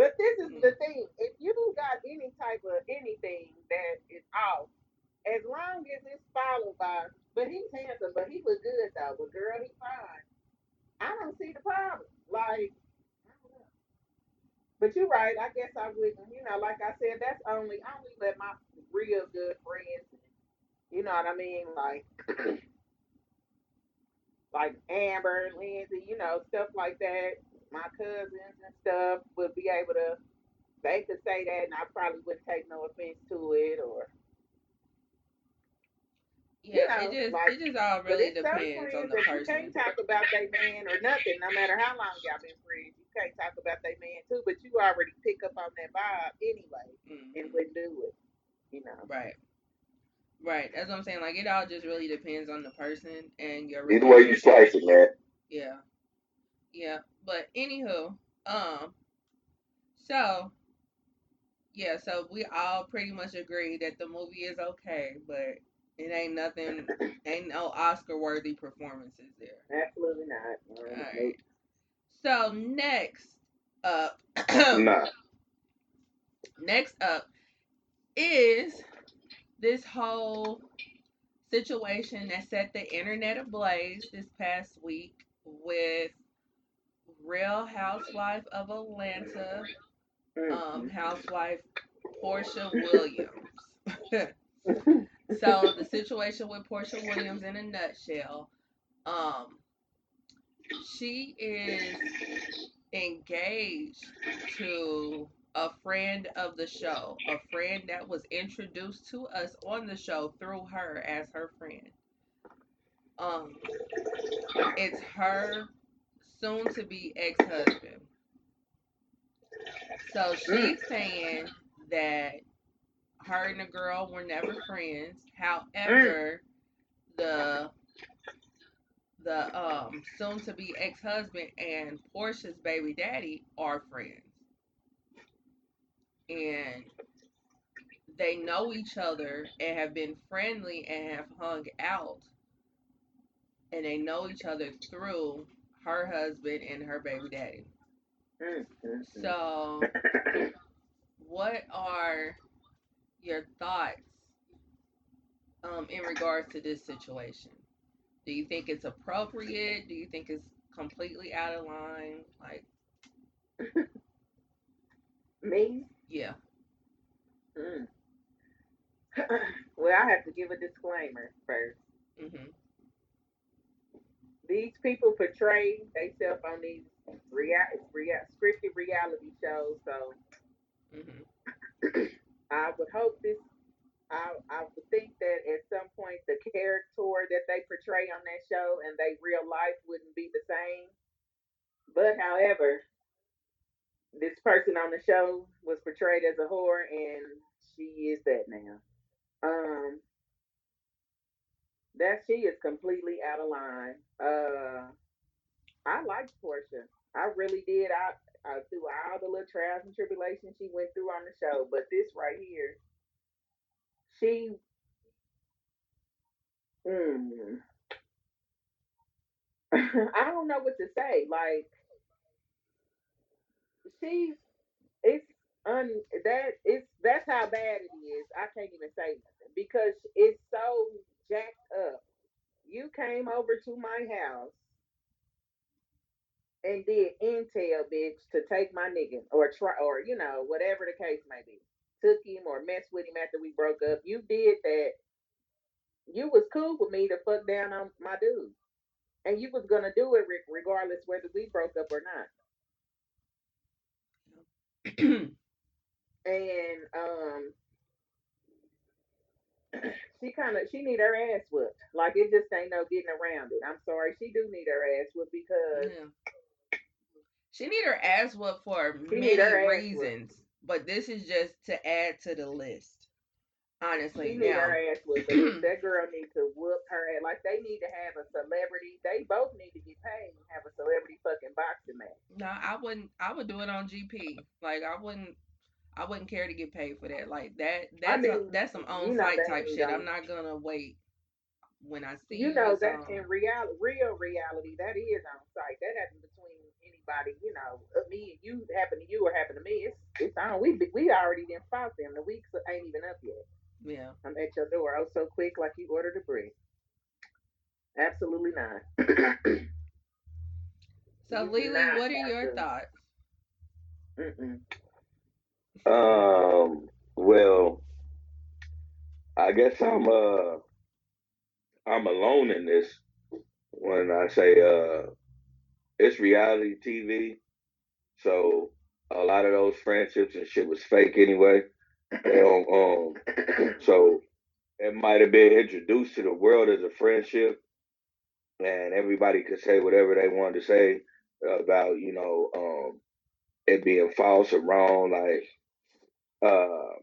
S3: But this is the mm-hmm. thing: if you got any type of anything that is off, as long as it's followed by, but he's handsome, but he was good though. But girl, he fine. I don't see the problem. Like, I don't know. but you're right. I guess I wouldn't. You know, like I said, that's only I only let my real good friends. You know what I mean? Like, like Amber, Lindsay, you know, stuff like that. My cousins and stuff would be able to they could say that and I probably wouldn't take no offense to it or
S2: yeah,
S3: know,
S2: it just
S3: like-
S2: it just all really
S3: it's
S2: depends on the
S3: that you can't talk about their man or nothing, no matter how long y'all been friends. You can't talk about their man too, but you already pick up on that vibe anyway and
S2: Mhm.
S3: wouldn't do it. You know.
S2: Right. Right. That's what I'm saying. Like it all just really depends on the person and your
S1: Either way you slice it, man.
S2: Yeah. Yeah. But anywho, um, so yeah, so we all pretty much agree that the movie is okay, but it ain't nothing, ain't no Oscar worthy performances there.
S3: Absolutely not.
S2: All right. So next up,
S1: Nah.
S2: next up is this whole situation that set the internet ablaze this past week with Real Housewife of Atlanta, um,
S3: mm.
S2: housewife Porsha Williams. so the situation with Porsha Williams in a nutshell, um, she is engaged to a friend of the show, a friend that was introduced to us on the show through her as her friend. Um, it's her soon to be ex husband. So she's saying that her and the girl were never friends. However, the the um soon to be ex husband and Porsha's baby daddy are friends. And they know each other and have been friendly and have hung out. And they know each other through her husband and her baby daddy.
S3: Mm, mm, mm.
S2: So, what are your thoughts um, in regards to this situation? Do you think it's appropriate? Do you think it's completely out of line? Like,
S3: Me?
S2: yeah.
S3: Mm. well, I have to give a disclaimer first.
S2: hmm
S3: These people portray themselves on these rea- rea- scripted reality shows, so
S2: hmm
S3: I would hope this. I I would think that at some point the character that they portray on that show and they real life wouldn't be the same. But however, this person on the show was portrayed as a whore, and she is that now. Um, that she is completely out of line. Uh, I liked Porsha. I really did. I, I through all the little trials and tribulations she went through on the show, but this right here, she. Mm, I don't know what to say. Like she's it's un that it's that's how bad it is. I can't even say nothing because it's so jacked up. You came over to my house and did intel, bitch, to take my nigga or try or you know whatever the case may be. Took him or messed with him after we broke up. You did that. You was cool with me to fuck down on my dude, and you was gonna do it re- regardless whether we broke up or not. and um she kind of she need her ass whooped. Like it just ain't no getting around it. I'm sorry, she do need her ass whooped because
S2: yeah. She need her ass whooped for many reasons, but this is just to add to the list. Honestly,
S3: she need
S2: now
S3: her ass if that girl needs to whoop her ass. Like they need to have a celebrity. They both need to get paid and have a celebrity fucking boxing match.
S2: no, I wouldn't. I would do it on GP. Like I wouldn't. I wouldn't care to get paid for that. Like that. That's a,
S3: mean,
S2: that's some on site type shit. I'm not gonna wait when I see
S3: You know that
S2: on.
S3: in real real reality, that is on site. That happens between anybody. You know, uh, me and you happen to you or happen to me. It's it's on. We we already didn't fought them. The weeks ain't even up yet.
S2: Yeah.
S3: I'm at your door. Oh, so quick, like you ordered a brick. Absolutely not.
S2: So Lily,
S3: not
S2: what are your
S3: to-
S2: thoughts?
S3: Mm-mm.
S1: Um. Well, I guess I'm uh I'm alone in this when I say uh it's reality TV. So a lot of those friendships and shit was fake anyway. Um, so it might have been introduced to the world as a friendship, and everybody could say whatever they wanted to say about you know um it being false or wrong. Like uh,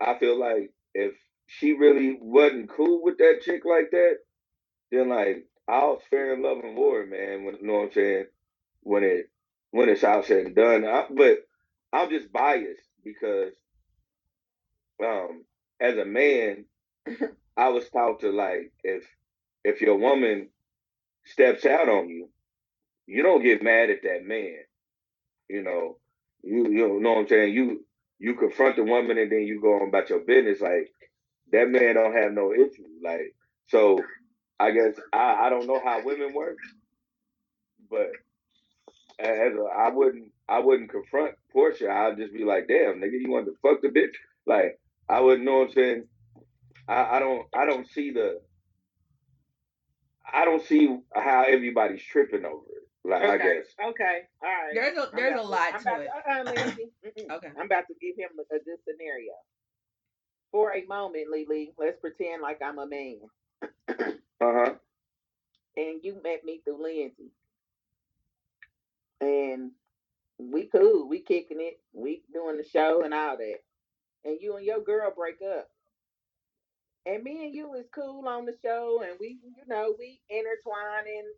S1: I feel like if she really wasn't cool with that chick like that, then like all's fair love and war, man. When, you know what I'm saying? When it when it's all said and done, I, but I'm just biased because um as a man, I was taught to like if if your woman steps out on you, you don't get mad at that man. You know, you you know what I'm saying. You you confront the woman and then you go on about your business. Like that man don't have no issue. Like so, I guess I I don't know how women work, but as a, I wouldn't I wouldn't confront Porsha. I'd just be like, damn, nigga, you want to fuck the bitch? Like I wouldn't know what I'm saying. I, I don't I don't see the I don't see how everybody's tripping over it. Like I
S3: Okay.
S1: guess.
S3: Okay. All right.
S2: There's a
S3: I'm
S2: there's a lot
S3: I'm
S2: to it.
S3: uh-uh,
S2: Okay.
S3: I'm about to give him a, a good scenario. For a moment, Lily, let's pretend like I'm a man,
S1: Uh huh.
S3: and you met me through Lindsay, and we cool, we kicking it, we doing the show and all that, and you and your girl break up, and me and you is cool on the show, and we, you know, we intertwining.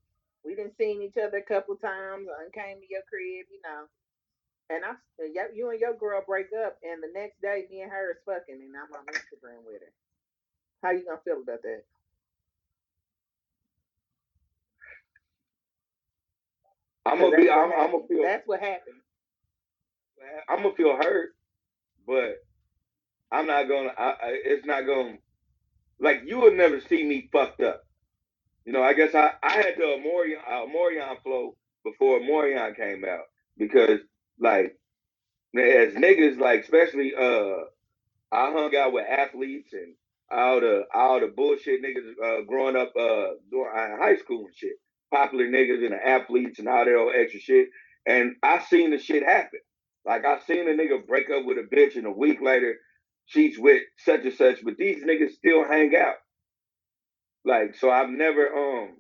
S3: We done seen each other a couple times. I came to your crib, you know. And I, you and your girl break up, and the next day, me and her is fucking, and I'm on Instagram with her. How you gonna feel about that?
S1: I'm gonna be. I'm, I'm gonna feel.
S3: That's what happened.
S1: I'm gonna feel hurt, but I'm not gonna. I, I, it's not gonna. Like you will never see me fucked up. You know. I guess I I had the Amorion uh, flow before Amorion came out because like as niggas like especially uh I hung out with athletes and all the all the bullshit niggas uh, growing up uh during uh, high school and shit. Popular niggas and the athletes and all that old extra shit. And I seen the shit happen. Like I seen a nigga break up with a bitch and a week later she's with such and such, but these niggas still hang out. Like so I've never um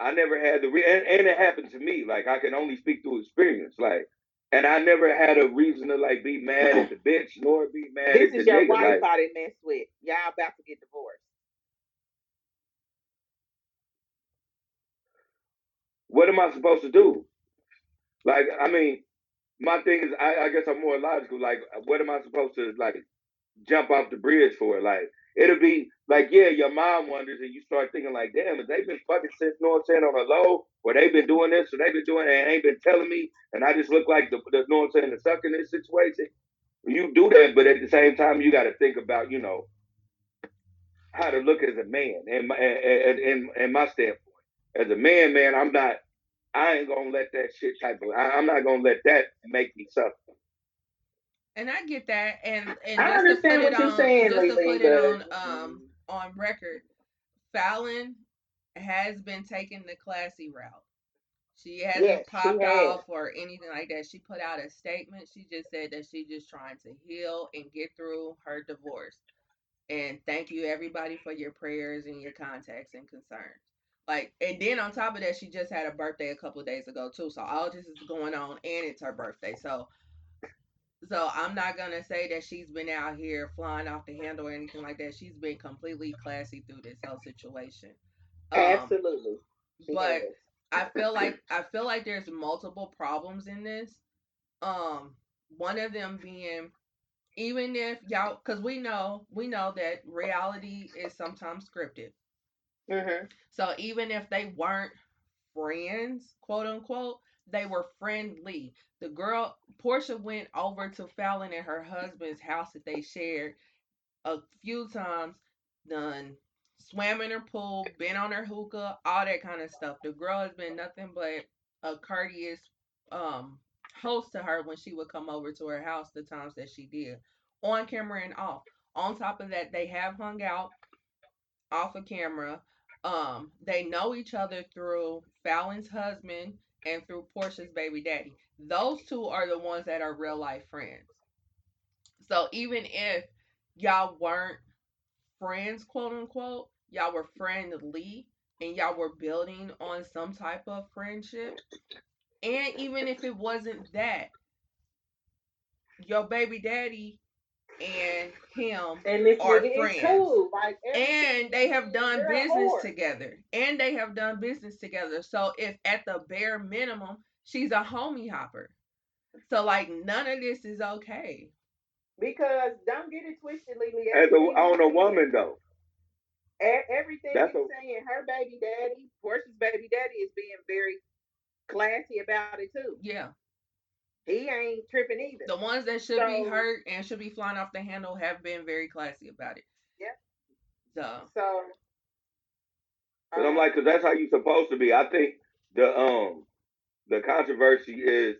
S1: I never had the re- and, and it happened to me. Like I can only speak through experience. Like and I never had a reason to like be mad at the bitch nor be mad
S3: This
S1: at the
S3: is your
S1: nigga.
S3: wife
S1: Like,
S3: I didn't mess with. Y'all about to get divorced.
S1: what am I supposed to do? Like, I mean, my thing is, I, I guess I'm more logical. Like, what am I supposed to like jump off the bridge for? Like, it'll be like, yeah, your mom wonders, and you start thinking like, damn, have they been fucking since you know what I'm saying on a low, or they've been doing this, or they've been doing and ain't been telling me, and I just look like the, the you know what I'm saying, the suck in this situation. You do that, but at the same time, you got to think about, you know, how to look as a man, and my and, and, and my standpoint as a man, man, I'm not. I ain't gonna let that shit type of. I, I'm not gonna let that make me suffer.
S2: And I get that, and and
S3: I
S2: just to
S3: understand
S2: put
S3: what
S2: it
S3: you're
S2: on,
S3: saying,
S2: just to
S3: Lily,
S2: put it
S3: but
S2: on um on record, Falynn has been taking the classy route. She hasn't
S3: Yes, she
S2: popped
S3: has.
S2: off or anything like that. She put out a statement. She just said that she's just trying to heal and get through her divorce. And thank you everybody for your prayers and your contacts and concerns. Like, and then on top of that, she just had a birthday a couple of days ago too. So all this is going on, and it's her birthday. So, so I'm not gonna say that she's been out here flying off the handle or anything like that. She's been completely classy through this whole situation. Um,
S3: Absolutely. She
S2: but. I feel like I feel like there's multiple problems in this. Um, one of them being even if y'all, because we know we know that reality is sometimes scripted.
S3: Mm-hmm.
S2: So even if they weren't friends, quote unquote, they were friendly. The girl Porsha went over to Falynn and her husband's house that they shared a few times, done swam in her pool, been on her hookah, all that kind of stuff. The girl has been nothing but a courteous um host to her when she would come over to her house the times that she did. On camera and off. On top of that, they have hung out off of camera. Um, they know each other through Falynn's husband and through Porsha's baby daddy. Those two are the ones that are real life friends. So even if y'all weren't friends, quote unquote, y'all were friendly and y'all were building on some type of friendship. And even if it wasn't that, your baby daddy and him
S3: And this
S2: are
S3: nigga
S2: friends.
S3: is cool. Like
S2: and they have done business together and they have done business together so if at the bare minimum she's a homie hopper So like none of this is okay.
S3: Because don't get it twisted, Lily.
S1: As a,
S3: everything
S1: on a woman though.
S3: e- Everything
S1: That's
S3: you're
S1: a-
S3: saying, her baby daddy, Porsha's baby daddy, is being very classy about it too.
S2: Yeah.
S3: He ain't tripping either.
S2: The ones that should be hurt and should be flying off the handle have been very classy about it.
S3: Yeah.
S2: So
S3: So,
S1: Cause I'm like, cause that's how you supposed to be. I think the um the controversy is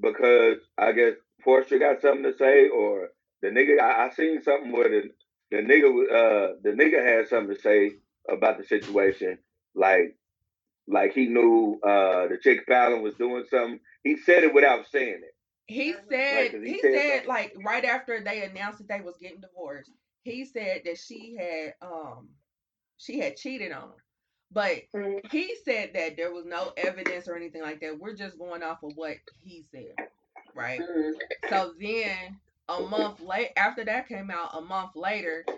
S1: because I guess Porsha got something to say, or the nigga. I, I seen something where the the nigga uh the nigga had something to say about the situation, like like he knew uh the chick Falynn was doing something. He said it without saying it.
S2: he
S3: said
S2: said
S1: 'cause he
S2: he
S1: said
S2: said like right after they announced that they was getting divorced, he said that she had um she had cheated on him. But
S3: mm,
S2: he said that there was no evidence or anything like that. We're just going off of what he said. Right?
S3: mm,
S2: So then a month late after that came out, a month later,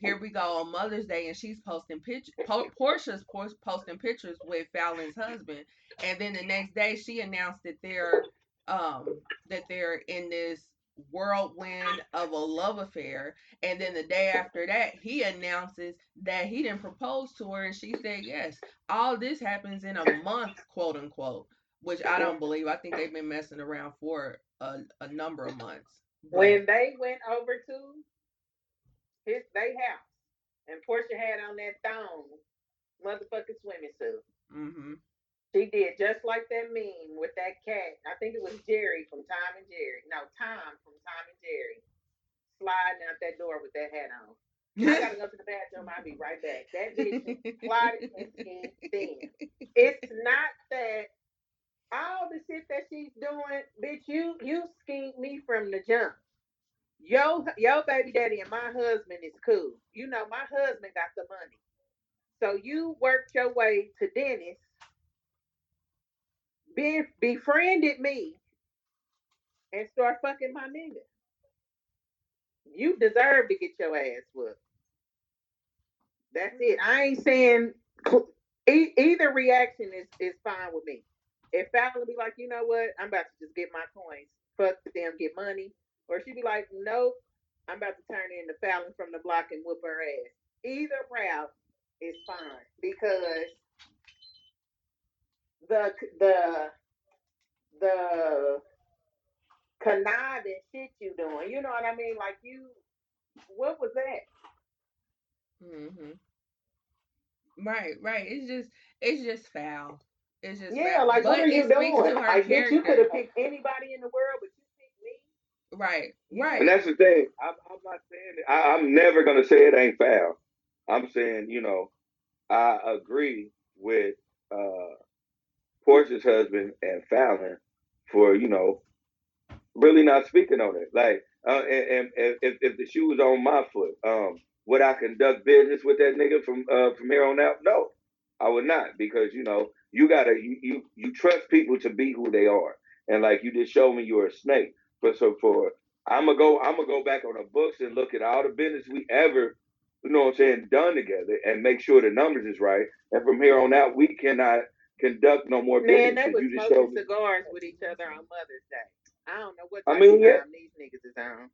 S2: here we go on Mother's Day, and she's posting pictures. Po- Porsha's pos- posting pictures with Falynn's husband, and then the next day she announced that they're um that they're in this whirlwind of a love affair, and then the day after that he announces that he didn't propose to her, and she said yes. All this happens in a month, quote unquote, which I don't believe. I think they've been messing around for a, a number of months. But-
S3: when they went over to his they house, and Porsha had on that thong, motherfucking swimming suit.
S2: hmm
S3: She did just like that meme with that cat. I think it was Jerry from Tom and Jerry. No, Tom from Tom and Jerry. Sliding out that door with that hat on. I gotta go to the bathroom. I'll be right back. That bitch plotted and thin. It's not that all the shit that she's doing, bitch, you you schemed me from the jump. Yo, yo, baby daddy and my husband is cool. You know, my husband got the money. So you worked your way to Dennis, be, befriended me, and start fucking my nigga. You deserve to get your ass whooped. That's it. I ain't saying e- either reaction is, is fine with me. If Falynn be like, you know what, I'm about to just get my coins, fuck them, get money, or she'd be like, nope, I'm about to turn into Falynn from the block and whoop her ass. Either route is fine because the the the conniving shit you doing, you know what I mean? Like you, what was that?
S2: Mm-hmm. Right, right. It's just it's just foul. It's just
S3: Yeah,
S2: foul.
S3: like what are you doing? Like bitch, you could have picked anybody in the world, but you picked me.
S2: Right, right.
S1: And that's the thing. I'm, I'm not saying it. I, I'm never gonna say it ain't foul. I'm saying, you know, I agree with uh Porsha's husband and Falynn for, you know, really not speaking on it. Like, uh, and, and, if, if the shoe was on my foot, um, would I conduct business with that nigga from uh, from here on out? No, I would not because you know you gotta you, you you trust people to be who they are, and like you just showed me you're a snake. But so for I'm gonna go I'm gonna go back on the books and look at all the business we ever you know what I'm saying done together and make sure the numbers is right. And from here on out, we cannot conduct no more
S3: Man,
S1: business.
S3: they
S1: 'cause
S3: was
S1: you just showed
S3: smoking
S1: me.
S3: cigars with each other on Mother's Day. I don't know what
S1: I
S3: type
S1: mean, yeah.
S3: time these niggas is on.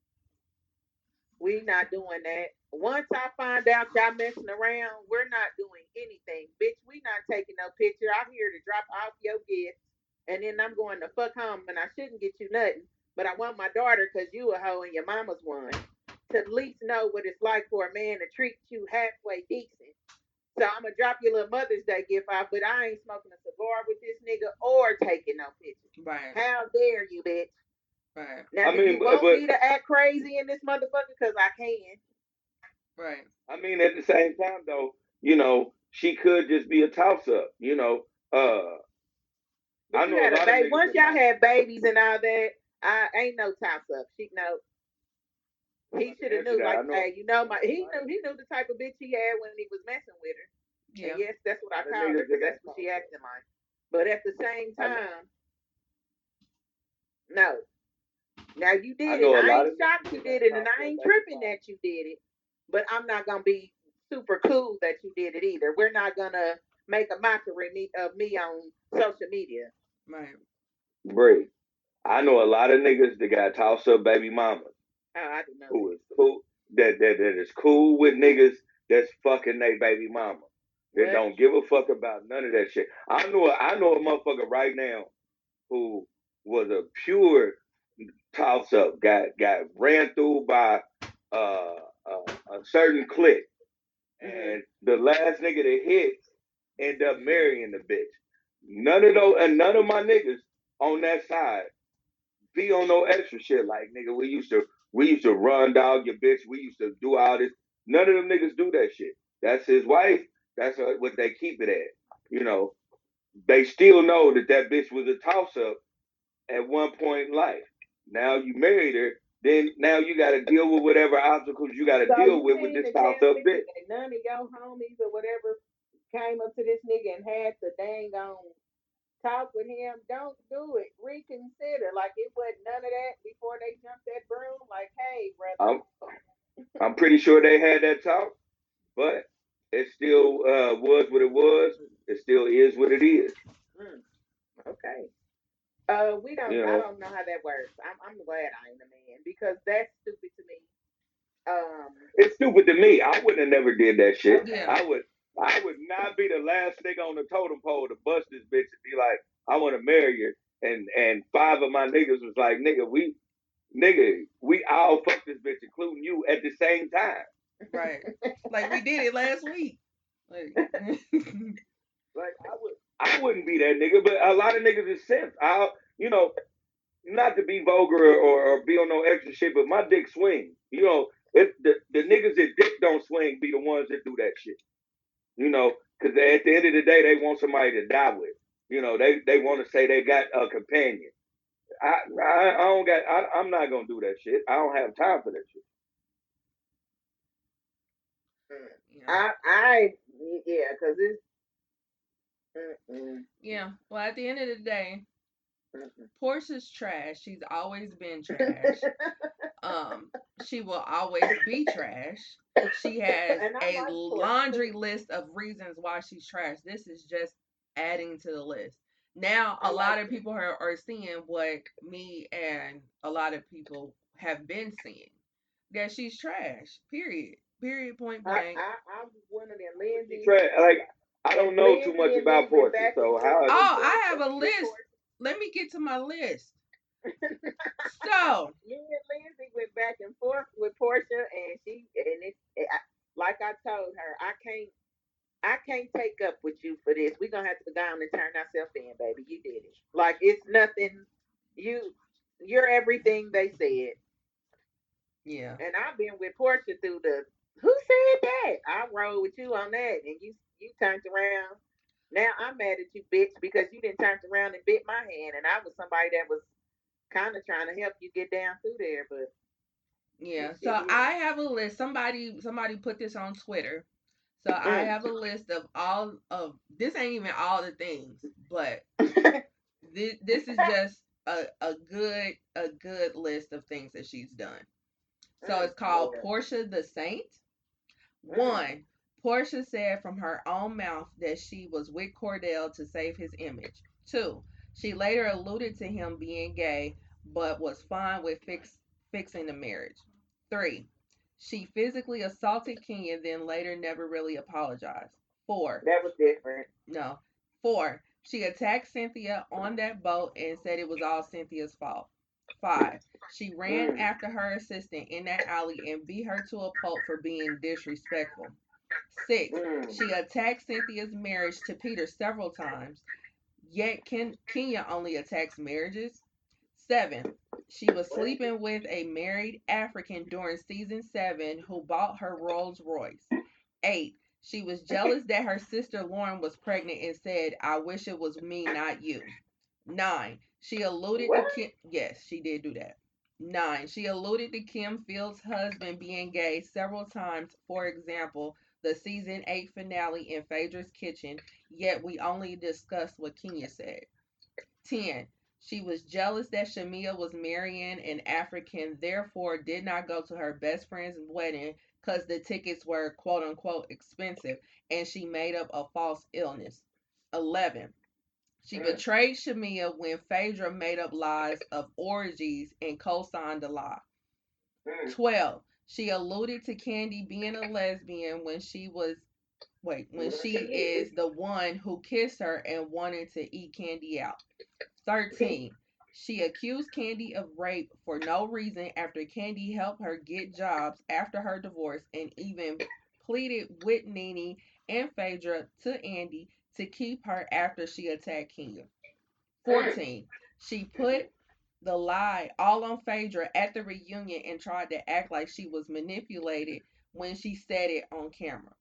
S3: We not doing that. Once I find out y'all messing around, we're not doing anything. Bitch, we not taking no picture. I'm here to drop off your gift. And then I'm going to fuck home and I shouldn't get you nothing. But I want my daughter, because you a hoe and your mama's one, to at least know what it's like for a man to treat you halfway decent. So I'm gonna drop your little Mother's Day gift off, but I ain't smoking a cigar with this nigga or taking no pictures.
S2: Right,
S3: How dare you, bitch?
S2: right,
S3: Now,
S1: I
S3: do
S1: mean,
S3: you
S1: but-
S3: want
S1: but-
S3: me to act crazy in this motherfucker? Cause I can.
S2: right.
S1: I mean, at the same time, though, you know, she could just be a toss up. You know, uh,
S3: But
S1: I
S3: you
S1: know a
S3: had a
S1: lot
S3: baby. Once y'all had babies and all that, I ain't no toss up. She know. He should have knew. Like,
S1: know-
S3: hey, you know my. He knew. He knew the type of bitch he had when he was messing with her.
S2: Yeah.
S3: And yes, that's what I
S1: The
S3: called her.
S1: niggas that
S3: 'cause
S1: got
S3: That's what she acting like. But at the same time, no. Now you did
S1: I
S3: it.
S1: know a
S3: I
S1: lot
S3: ain't shocked you did it, and I ain't tripping that you did it. But I'm not gonna be super cool that you did it either. We're not gonna make a mockery of me on social media.
S2: Right.
S1: Bree, I know a lot of niggas that got tossed up baby mamas
S3: Oh, I didn't know.
S1: who is cool that that, that is cool with niggas that's fucking they baby mama. That don't give a fuck about none of that shit. I know a- I know a motherfucker right now who was a pure toss up, got got ran through by uh, uh, a certain clique. And the last nigga that hit end up marrying the bitch. None of those and none of my niggas on that side be on no extra shit like nigga. We used to we used to run dog your bitch. We used to do all this. None of them niggas do that shit. That's his wife. That's what they keep it at. You know, they still know that that bitch was a toss up at one point in life. Now you married her, then now you got to deal with whatever obstacles you got to
S3: So
S1: deal with with this toss up bitch.
S3: None of your homies or whatever came up to this nigga and had the dang on talk with him. Don't do it. Reconsider. Like it wasn't none of that before they jumped that broom. Like, hey, brother.
S1: I'm I'm pretty sure they had that talk, but it still uh, was what it was. It still is what it is.
S3: Mm, okay. Uh, we don't.
S1: You
S3: I
S1: know.
S3: don't know how that works. I'm. I'm glad I ain't a man because that's stupid to me. Um.
S1: It's stupid to me. I wouldn't have never did that shit.
S2: Yeah.
S1: I would I would not be the last nigga on the totem pole to bust this bitch and be like, I want to marry you. And and five of my niggas was like, nigga, we nigga, we all fuck this bitch, including you, at the same time.
S2: Right. Like we did it last week. Like,
S1: Like I would I wouldn't be that nigga, but a lot of niggas is simps. I'll you know, not to be vulgar or, or be on no extra shit, but my dick swing. You know, it, the the niggas that dick don't swing be the ones that do that shit. You know, because at the end of the day, they want somebody to die with. You know, they they want to say they got a companion. I I, I don't got. I, I'm not gonna do that shit. I don't have time for that shit. Mm-hmm.
S2: yeah.
S3: I. I. Yeah. Cause it's. Mm-mm,
S2: yeah. Well, at the end of the day,
S3: mm-mm.
S2: Porsha's trash. She's always been trash. Um, she will always be trash. She has a
S3: like Porsha.
S2: laundry list of reasons why she's trash. This is just adding to the list. Now, a
S3: I
S2: lot
S3: like
S2: of people are, are seeing what me and a lot of people have been seeing that she's trash. Period. Period. Point blank.
S3: I, I'm one of them, Lindsay.
S1: Tra- Like I don't know too much about
S3: me Porsha,
S1: so how?
S2: Oh, I have a list. Let me get to my list. So,
S3: me and Lindsay went back and forth with Porsha, and she and it's it, I, like I told her, I can't, I can't take up with you for this. We're gonna have to go down and turn ourselves in, baby. You did it. Like it's nothing. You, you're everything they said,
S2: yeah.
S3: and I've been with Porsha through the. Who said that? I rode with you on that, and you you turned around. Now I'm mad at you, bitch, because you didn't turn around and bit my hand, and I was somebody that was kind of trying to help you get down through there, but
S2: Yeah, so. I have a list. Somebody somebody put this on Twitter. So I
S3: Mm.
S2: have a list of all of this ain't even all the things, but this, this is just a, a good a good list of things that she's done. So
S3: Mm,
S2: it's called Porsha the Saint.
S3: Mm.
S2: One, Porsha said from her own mouth that she was with Kordell to save his image. Two, she later alluded to him being gay, but was fine with fix, fixing the marriage. Three, she physically assaulted Kenya, then later never really apologized. Four,
S3: that was different.
S2: no. Four, she attacked Cynthia on that boat and said it was all Cynthia's fault. Five, she ran
S3: Mm.
S2: after her assistant in that alley and beat her to a pulp for being disrespectful. Six,
S3: Mm.
S2: she attacked Cynthia's marriage to Peter several times, yet Ken- Kenya only attacks marriages. Seven, she was sleeping with a married African during season seven who bought her Rolls Royce. Eight, she was jealous that her sister Lauren was pregnant and said, I wish it was me, not you. Nine, she alluded to Kim. Yes, she did do that. Nine, she alluded to Kim Fields' husband being gay several times. For example, the season eight finale in Phaedra's kitchen, yet we only discussed what Kenya said. 10. She was jealous that Shamea was marrying an African, therefore did not go to her best friend's wedding because the tickets were quote unquote expensive and she made up a false illness. 11. She betrayed Shamea when Phaedra made up lies of orgies and co-signed the lie.
S3: Mm.
S2: 12. She alluded to Kandi being a lesbian when she was wait, when she is the one who kissed her and wanted to eat Kandi out. 13. She accused Kandi of rape for no reason after Kandi helped her get jobs after her divorce and even pleaded with Nene and Phaedra to Andy to keep her after she attacked Kenya. 14. She put the lie all on Phaedra at the reunion and tried to act like she was manipulated when she said it on camera.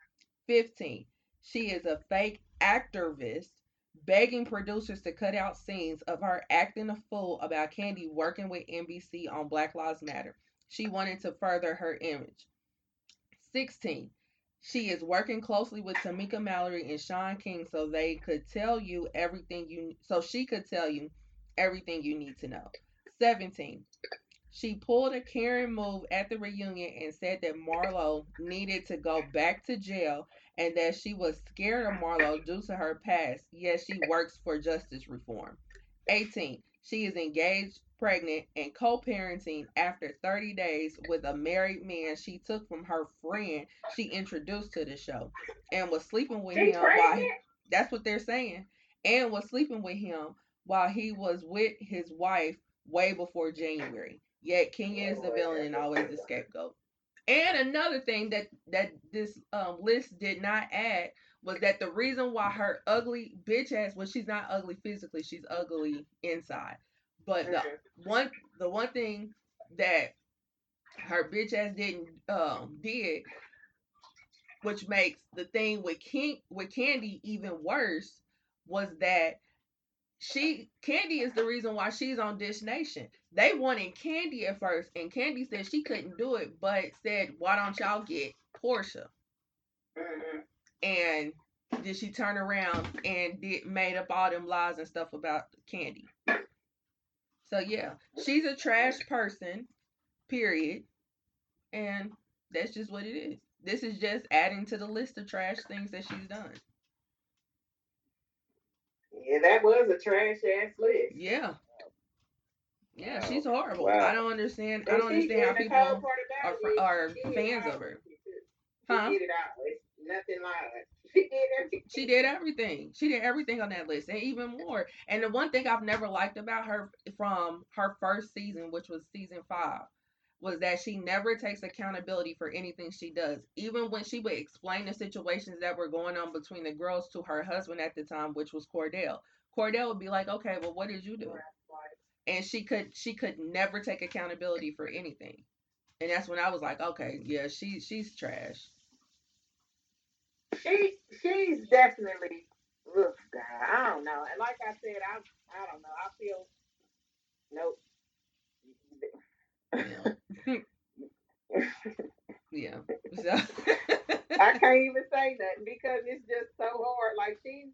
S2: 15. She is a fake activist begging producers to cut out scenes of her acting a fool about Kandi working with NBC on Black Lives Matter. She wanted to further her image. 16. She is working closely with Tamika Mallory and Shaun King so they could tell you everything you so she could tell you everything you need to know. 17. She pulled a Karen move at the reunion and said that Marlo needed to go back to jail and that she was scared of Marlo due to her past, yet she works for justice reform. 18. She is engaged, pregnant, and co parenting after 30 days with a married man she took from her friend she introduced to the show and was sleeping with him while he, that's what they're saying, and was sleeping with him while he was with his wife way before January. Yet Kenya is the villain and always the scapegoat. And another thing that that this um, list did not add was that the reason why her ugly bitch ass, well, she's not ugly physically, she's ugly inside. But the
S3: Mhm.
S2: one the one thing that her bitch ass didn't um did, which makes the thing with King with Kandi even worse, was that she Kandi is the reason why she's on Dish Nation. They wanted Kandi at first, and Kandi said she couldn't do it, but said, "Why don't y'all get Porsha?"
S3: Mhm.
S2: And did she turn around and did made up all them lies and stuff about Kandi. So yeah, she's a trash person, period. And that's just what it is. This is just adding to the list of trash things that she's done.
S3: Yeah, that was a trash ass list.
S2: Yeah. Yeah,
S1: Wow.
S2: she's horrible.
S1: Wow.
S2: I don't understand. I don't understand how
S3: and
S2: people are
S3: it
S2: are fans of her. Huh?
S3: She did it all. It's nothing lied. She did everything.
S2: She did everything. She did everything on that list and even more. And the one thing I've never liked about her from her first season, which was season five, was that she never takes accountability for anything she does. Even when she would explain the situations that were going on between the girls to her husband at the time, which was Kordell. Kordell would be like, Okay, well what did you do? And she could she could never take accountability for anything. And that's when I was like, Okay, yeah, she she's trash.
S3: She she's definitely look God. I don't know. And like I said, I I don't know. I feel nope.
S2: Yeah. So
S3: I can't even say nothing because it's just so hard. Like she's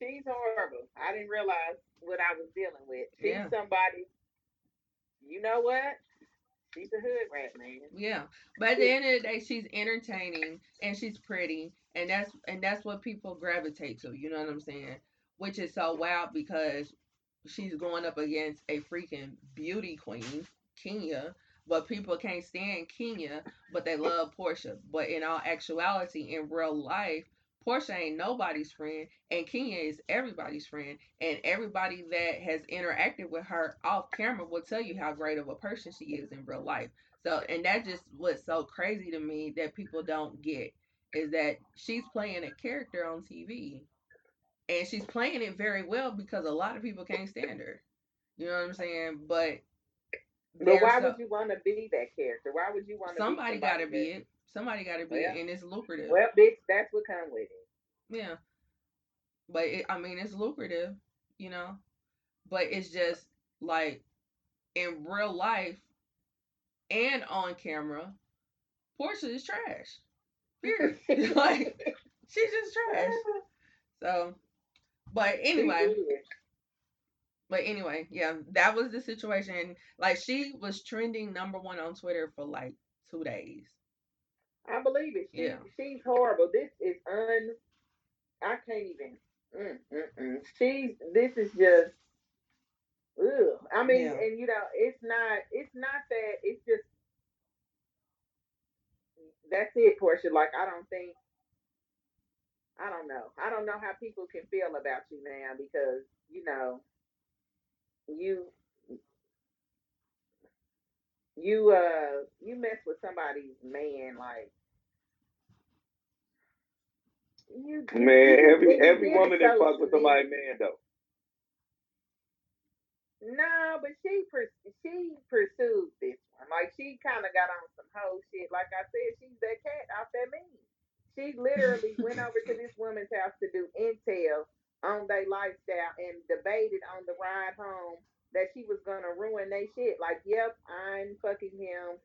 S3: she's horrible. I didn't realize what I was dealing with. She's
S2: Yeah.
S3: somebody. You know what? She's a hood rat, man.
S2: Yeah, but at the end of the day, she's entertaining and she's pretty, and that's and that's what people gravitate to. You know what I'm saying? Which is so wild because she's going up against a freaking beauty queen, Kenya. But people can't stand Kenya, but they love Porsha. But in all actuality, in real life, Porsha ain't nobody's friend, and Kenya is everybody's friend. And everybody that has interacted with her off camera will tell you how great of a person she is in real life. So, and that just what's so crazy to me that people don't get is that she's playing a character on TV, and she's playing it very well because a lot of people can't stand her. You know what I'm saying? But
S3: But why
S2: a-
S3: would you want to be that character? Why would you want to?
S2: somebody got to be it. Somebody got to be
S3: Well,
S2: it, and it's lucrative.
S3: Well, bitch, that's what come with it.
S2: Yeah. But it, I mean, it's lucrative, you know. But it's just like in real life and on camera, Porsha is trash. Period. like she's just trash. So, but anyway. But anyway, yeah, that was the situation. Like she was trending number one on Twitter for like two days.
S3: I believe it. She,
S2: Yeah.
S3: She's horrible. This is un. I can't even. Mm, mm, mm. She's. This is just. Ugh. I mean,
S2: Yeah.
S3: and you know, it's not. It's not that. It's just. That's it, Porsha. Like I don't think. I don't know. I don't know how people can feel about you now because you know. You. You uh. You mess with somebody's man like. You,
S1: Man,
S3: you-
S1: every
S3: you
S1: every woman that fuck with somebody man though.
S3: No, but she pur- she pursued this one. Like she kind of got on some hoe shit. Like I said, she's that cat off that meme. She literally went over to this woman's house to do intel on their lifestyle and debated on the ride home that she was gonna ruin their shit. Like, yep, I'm fucking him.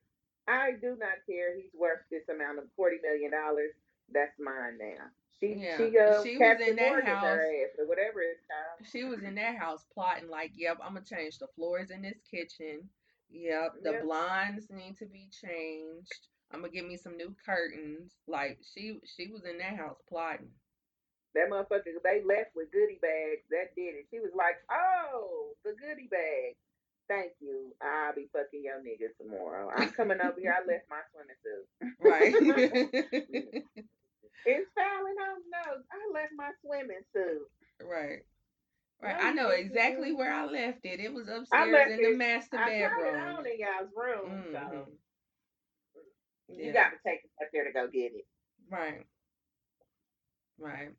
S3: I do not care. He's worth this amount of forty million dollars. That's mine now. She
S2: Yeah,
S3: she uh
S2: she was in that house.
S3: ass or whatever it's called.
S2: She was in that house plotting like, yep, I'm gonna change the floors in this kitchen. Yep, the
S3: Yep.
S2: blinds need to be changed. I'm gonna get me some new curtains. Like she she was in that house plotting.
S3: That motherfucker, they left with goodie bags. That did it. She was like, "Oh, the goodie bag. Thank you. I'll be fucking your nigga tomorrow. I'm coming over here. I left my swimming suit.
S2: Right.
S3: It's fouling home. No, I left my swimming suit.
S2: right. Right. I know exactly where I left it. It was upstairs in the
S3: it.
S2: master
S3: I turned it
S2: bedroom.
S3: on in y'all's room, so
S2: Mhm.
S3: you
S2: Yeah.
S3: got to take it up there to go get it.
S2: Right. Right.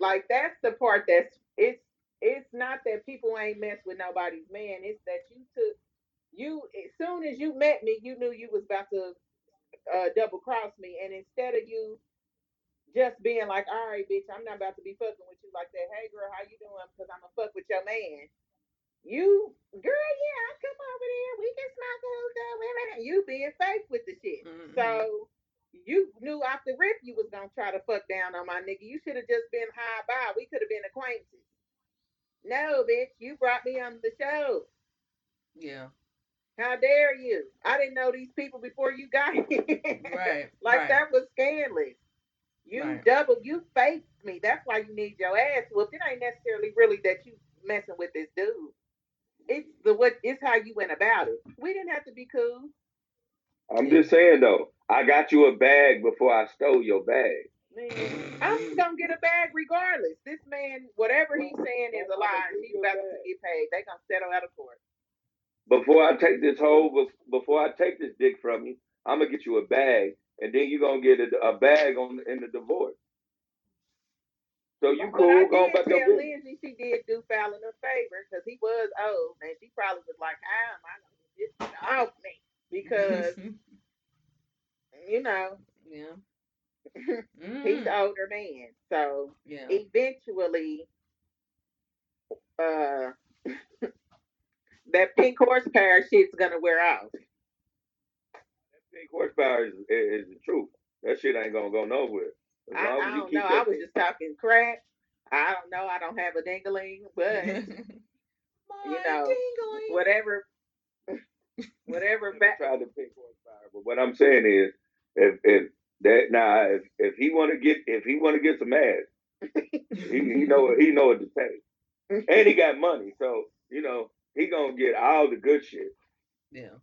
S3: Like that's the part that's it's it's not that people ain't mess with nobody's man. It's that you took you as soon as you met me, you knew you was about to uh, double cross me, and instead of you just being like, all right, bitch, I'm not about to be fucking with you like that. Hey, girl, how you doing? Because I'm gonna fuck with your man. You, girl, yeah, I come over there. We can smoke a hookah. women. You being fake with the shit.
S2: Mhm.
S3: So you knew off the rip you was gonna try to fuck down on my nigga. You should have just been high by. We could have been acquaintances. No, bitch, you brought me on the show.
S2: Yeah.
S3: How dare you? I didn't know these people before you got here.
S2: Right.
S3: like
S2: right.
S3: that was scandalous. You
S2: Right.
S3: double, you faked me. That's why you need your ass whooped. It ain't necessarily really that you messing with this dude. It's the what. It's how you went about it. We didn't have to be cool.
S1: I'm just saying though, I got you a bag before I stole your bag.
S3: Man, I'm gonna get a bag regardless. This man, whatever he's saying is a lie. He's about to get paid. They gonna settle out of court.
S1: Before I take this whole, before I take this dick from you, I'm gonna get you a bag, and then you're gonna get a, a bag on in the divorce. So you
S3: But
S1: cool?
S3: I
S1: Go
S3: did
S1: about
S3: tell
S1: your business.
S3: Lindsay she did do Falynn a favor because he was old and she probably was like, "How am I gonna get this off me?" Because you know
S2: yeah.
S3: he's
S2: Mm.
S3: an older man, so
S2: Yeah.
S3: eventually, uh, that pink horsepower shit's gonna wear off.
S1: Big horsepower is, is, is the truth. That shit ain't gonna go nowhere. As
S3: I,
S1: long as
S3: I don't
S1: keep
S3: know. I was
S1: thing-
S3: just talking crap. I don't know. I don't have a dingling, but
S2: you
S3: know,
S2: dingling.
S3: whatever, whatever.
S1: I
S3: Ba-
S1: tried to pick horsepower, but what I'm saying is, if if that now if, if he want to get if he want to get some ass, he, he know he know what to say, and he got money, so you know he gonna get all the good shit.
S2: yeah.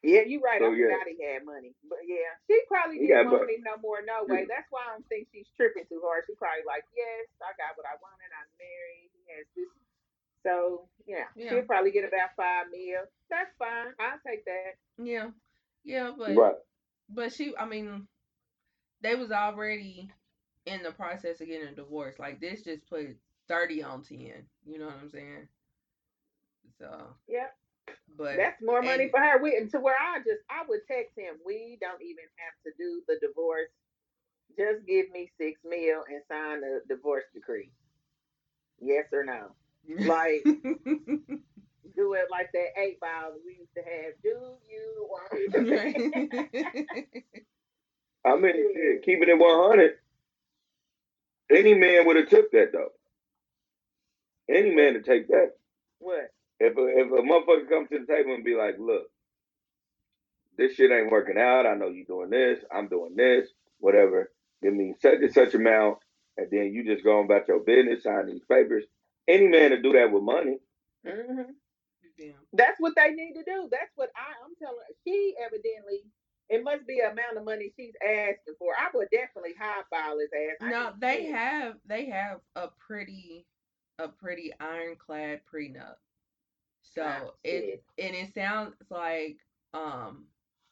S3: Yeah, you're right.
S1: So,
S3: I
S1: yeah.
S3: forgot he had money. But yeah, she probably
S1: He
S3: didn't
S1: got
S3: want
S1: money.
S3: him no more, no way. That's why I don't think she's tripping too hard. She probably like, yes, I got what I wanted. I'm married. He has this. So yeah,
S2: Yeah.
S3: she'll probably get about five mil. That's fine. I'll take that.
S2: Yeah. Yeah, but
S1: Right.
S2: But she I mean they was already in the process of getting a divorce. Like this just put 30 on 10. You know what I'm saying? So,
S3: Yeah.
S2: but
S3: That's more money
S2: and-
S3: for her. We, to where I just I would text him. We don't even have to do the divorce. Just give me six mil and sign the divorce decree. Yes or no? Like do it like that eight ball we used to have. Do you want?
S1: I mean, keeping it 100. Any man would have took that though. Any man to take that.
S3: what?
S1: If a, if a motherfucker comes to the table and be like, look, this shit ain't working out. I know you doing this. I'm doing this. Whatever. Give me such and such amount, and then you just go about your business, sign these papers. Any man to do that with money.
S3: hmm That's what they need to do. That's what I, I'm telling. She evidently, it must be an amount of money she's asking for. I would definitely highball his ass.
S2: No, they
S3: see
S2: have they have a pretty a pretty ironclad prenup. So
S3: Ah,
S2: it and it sounds like um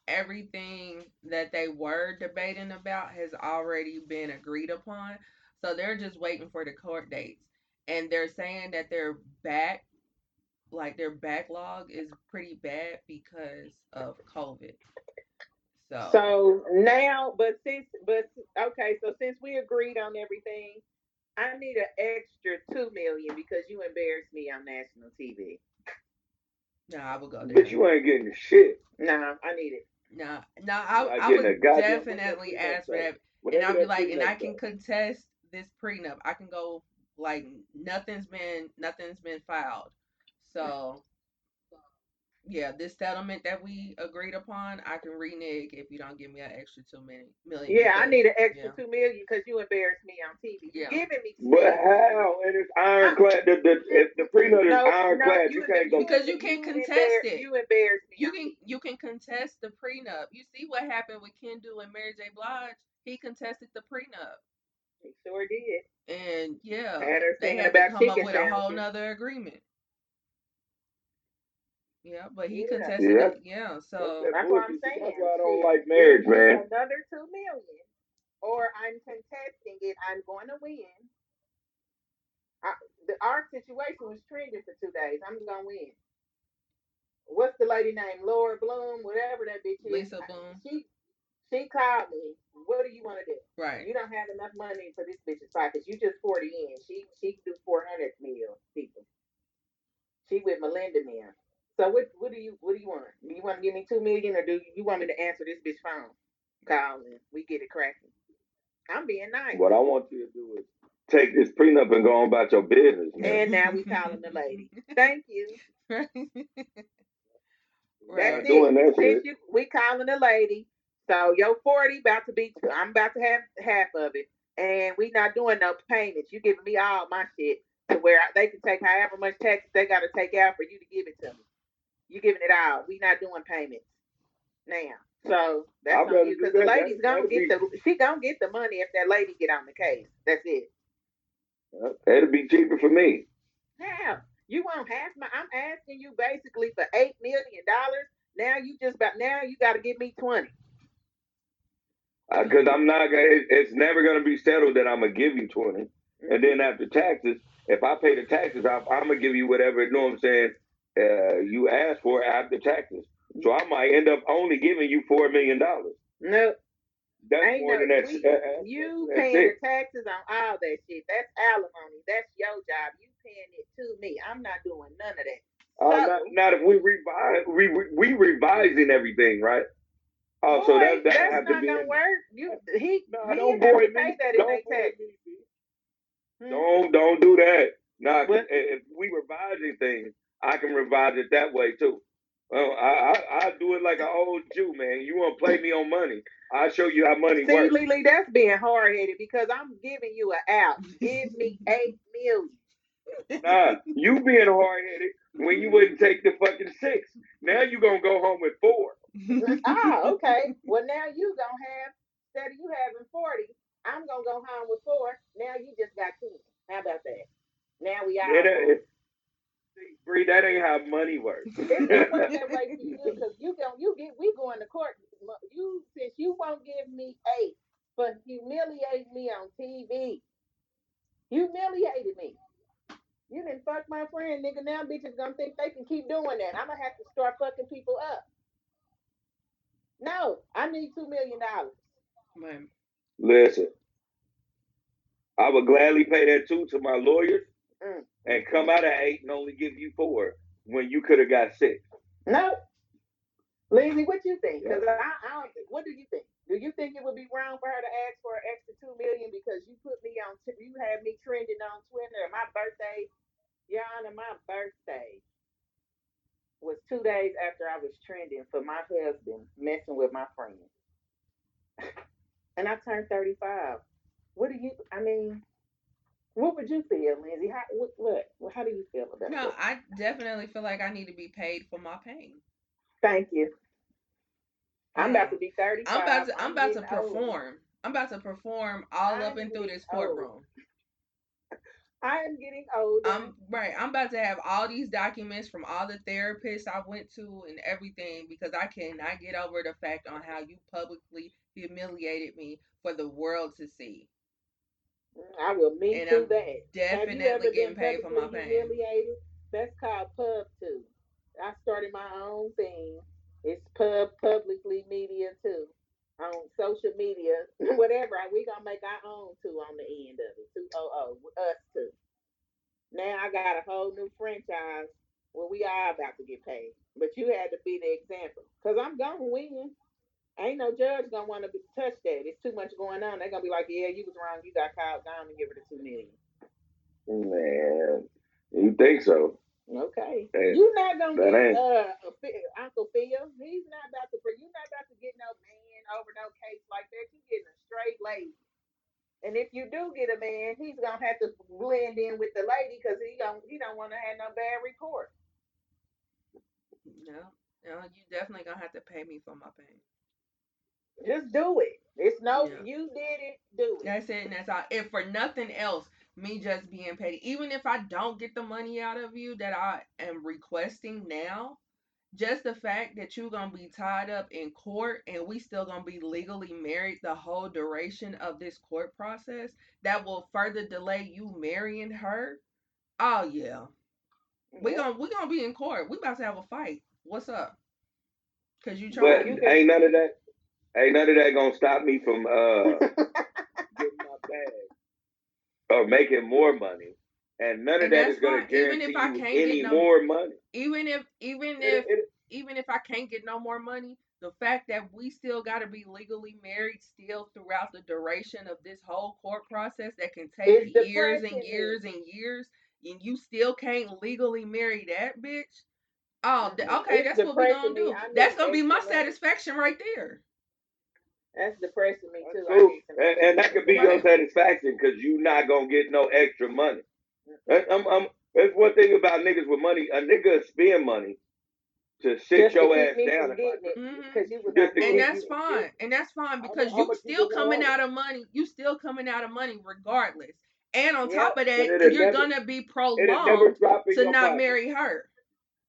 S2: everything that they were debating about has already been agreed upon. So they're just waiting for the court dates. And they're saying that they're back like their backlog is pretty bad because of COVID. So,
S3: So now, but since, but okay, so since we agreed on everything, I need an extra two million because you embarrassed me on national TV.
S2: no, I will go there.
S1: But you ain't getting a shit.
S3: No, I need it.
S2: No, no, I, I would definitely ask for
S1: prenup say?
S2: that, and I'll be like, and I can
S1: say.
S2: contest this prenup. I can go like nothing's been nothing's been filed. So, yeah, this settlement that we agreed upon, I can renege if you don't give me an extra two million. million
S3: Yeah, I need an extra
S2: yeah.
S3: two million because you embarrassed me on TV. You
S2: Yeah.
S3: giving me
S1: But
S3: six.
S1: how? And it's ironclad. The, the, if the prenup is
S3: No,
S1: ironclad,
S3: no,
S1: you
S3: you-
S1: can't go.
S2: Because you can't contest
S3: embar-
S2: it.
S3: You embarrassed me.
S2: You can you can contest the prenup. You see what happened with Kendu and Mary J. Blige? He contested the prenup,
S3: He sure did.
S2: and yeah,
S3: Had her
S2: they had to
S3: about
S2: come up
S3: chicken
S2: with a whole
S3: sandwiches.
S2: nother agreement. Yeah, but he
S3: Yeah.
S2: contested
S1: Yeah.
S2: it. Yeah, so
S1: That
S3: That's what I'm saying.
S1: That's why I don't like marriage, man.
S3: Another two million, or I'm contesting it. I'm going to win. I, the our situation was trending for two days. I'm gonna win. What's the lady name? Laura Bloom, whatever that bitch is.
S2: Lisa Bloom.
S3: She she called me. What do you want to do?
S2: right.
S3: You don't have enough money for this bitch's pockets. You just forty in. She she do four hundred mil people. She with Melinda now. So what what do you what do you want? Do you want to give me two million or do you want me to answer this bitch phone? Call and we get it cracking. I'm being nice.
S1: What I want you to do is take this prenup and go on about your business, man.
S3: And now we calling the lady. Thank you.
S2: right.
S1: We're
S3: That's it.
S1: doing that shit.
S3: you, we calling the lady. So your forty about to be. I'm about to have half of it, and we not doing no payments. You giving me all my shit to where I- they can take however much taxes they got to take out for you to give it to me. You giving it all. We not doing payments now. So that's on you because the lady's gonna get
S1: that'd
S3: the she gonna get the money if that lady get on the case. That's it.
S1: Uh, that'll be cheaper for me.
S3: How you want half my? I'm asking you basically for eight million dollars. Now you just about now you got to give me twenty.
S1: Uh, because I'm not gonna. It, it's never gonna be settled that I'm gonna give you twenty, and mm-hmm. then after taxes, if I pay the taxes, I, I'm gonna give you whatever. You know what I'm saying? Uh, you asked for after taxes, so I might end up only giving you four million dollars.
S3: No,
S1: That's
S3: ain't
S1: more
S3: no.
S1: than that.
S3: we-
S1: uh, uh,
S3: you
S1: that's
S3: paying
S1: it.
S3: the taxes on all that shit. That's alimony. That's your job. You paying it to me. I'm not doing none of that.
S1: Uh,
S3: So-
S1: not, not if we revise, we, we we revising everything, right? Oh, so that that
S3: that's
S1: have to
S3: not
S1: be.
S3: gonna
S1: in-
S3: work. You he
S1: No,
S3: he
S1: don't boy me.
S3: pay that
S1: Don't
S3: their
S1: boy
S3: taxes. Hmm?
S1: Don't don't do that. Nah, if we revising things, I can revise it that way too. Well, I, I I do it like an old Jew, man. You want to play me on money? I'll show you how money
S3: See,
S1: works.
S3: Lily, that's being hard headed because I'm giving you an out. Give me eight million.
S1: Nah, you being hard headed when you wouldn't take the fucking six. Now you gonna go home with four.
S3: ah, okay. Well, now you gonna have instead of you having forty, I'm gonna go home with four. Now you just got ten. How about that? Now we all.
S1: Yeah, that, it, see, Bree, that ain't how money works.
S3: It's not work that way for you because you gon' you get we going to court. You since you won't give me eight for humiliating me on TV. Humiliated me. You didn't fuck my friend, nigga. Now bitches gonna think they can keep doing that. I'm gonna have to start fucking people up. No, I need two million dollars.
S2: Man,
S1: Listen, I would gladly pay that two to my lawyers
S3: Mm.
S1: And come out at eight and only give you four when you could have got six.
S3: No. Lizzie, what you think? Because I, I don't think. What do you think? Do you think it would be wrong for her to ask for an extra two million because you put me on? T- you had me trending on Twitter. My birthday, Your Honor, my birthday was two days after I was trending for my husband messing with my friend, and I turned thirty-five. What do you? I mean, What would you feel, Lindsay? How what, what how do you feel about that? No.
S2: I definitely feel like I need to be paid for my pain.
S3: Thank you. I'm about to be 30.
S2: I'm about to I'm, about to
S3: getting old.
S2: perform. I'm about to perform all up
S3: I'm
S2: and through this courtroom.
S3: I am getting old.
S2: I'm right. I'm about to have all these documents from all the therapists I went to and everything because I cannot get over the fact on how you publicly humiliated me for the world to see.
S3: Mm, I will me
S2: And
S3: that.
S2: Definitely getting paid for my pain.
S3: humiliated? That's called pub too. I started my own thing. It's pub publicly media too. On social media, whatever. We gonna make our own too on the end of it. Two oh oh us too. Now I got a whole new franchise where we are about to get paid. But you had to be the example. Cause I'm gonna win. Ain't no judge gonna want to touch that. It's too much going on. They're gonna be like, yeah, you was wrong. You got caught down and give her the two million.
S1: Man, you think so?
S3: Okay.
S1: Hey,
S3: You're not gonna
S1: that
S3: get
S1: ain't-
S3: uh a Phil- Uncle Phil. He's not about to. Bring You're not about to get no man over no case like that. You getting a straight lady. And if you do get a man, he's gonna have to blend in with the lady because he don't he don't want to have no bad report.
S2: No, no, you definitely gonna have to pay me for my pain.
S3: Just do it. It's no
S2: Yeah.
S3: you did it. Do it.
S2: That's it, and that's all. If for nothing else, me just being petty, even if I don't get the money out of you that I am requesting now, just the fact that you're gonna be tied up in court and we still gonna be legally married the whole duration of this court process, that will further delay you marrying her. Oh yeah, we
S3: Yep.
S2: gonna we gonna be in court. We about to have a fight. What's up? Cause you
S1: But
S2: trying.
S3: you can-
S1: ain't none of that. Ain't none of that gonna stop me from uh getting my bag or making more money. And none of
S2: And that's
S1: gonna
S2: fine, even
S1: guarantee
S2: if I can't get
S1: any
S2: no-
S1: more money.
S2: even if even if
S1: it-
S2: even if I can't get no more money, the fact that we still got to be legally married still throughout the duration of this whole court process that can take years and years and years, and you still can't legally marry that bitch. Oh, okay,
S3: It's
S2: that's what we
S3: depressing
S2: gonna do.
S3: I
S2: That's gonna be my satisfaction right there.
S3: That's depressing me too. I
S1: True.
S3: need some
S1: And, and that could be your satisfaction because you not gonna get no extra money.
S3: Mhm.
S1: That- I'm, I'm, that's one thing about niggas with money. A nigga spend money to sit
S3: Just
S1: your
S3: keep
S1: ass down.
S3: from
S1: if I
S3: getting
S1: could.
S3: it because you was
S1: Just
S3: not
S1: to
S2: And
S1: keep
S3: doing
S2: that's
S3: it.
S2: fine. And that's fine because you still coming out of money. You still coming out of money regardless. And on
S3: Yep.
S2: top of that, you're
S1: never-
S2: gonna be prolonged to not
S1: pocket.
S2: marry her.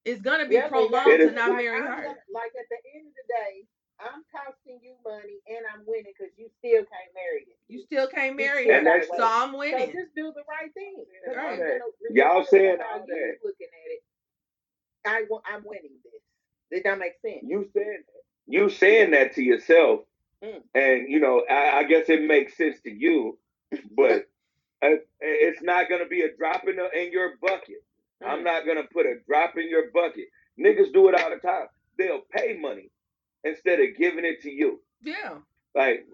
S2: It's gonna be
S3: Yep,
S2: prolonged
S3: exactly.
S2: to not marry her.
S3: like at the end of the day, I'm costing you money and I'm winning because you still can't marry it.
S2: You still can't marry
S3: still
S2: her.
S1: And that's-
S2: So I'm
S3: So
S2: winning.
S3: just do the right thing. 'Cause
S2: Right.
S3: I'm
S1: Y'all saying
S3: of how
S1: all
S3: you
S1: that.
S3: looking at it. I wa- I'm winning this. It don't make sense.
S1: You saying you saying that to yourself,
S3: Mm.
S1: and you know, I, I guess it makes sense to you, but uh, it's not gonna be a drop in, the, in your bucket. I'm
S3: Mm.
S1: not gonna put a drop in your bucket. Niggas do it all the time. They'll pay money instead of giving it to you.
S2: Yeah.
S1: Like,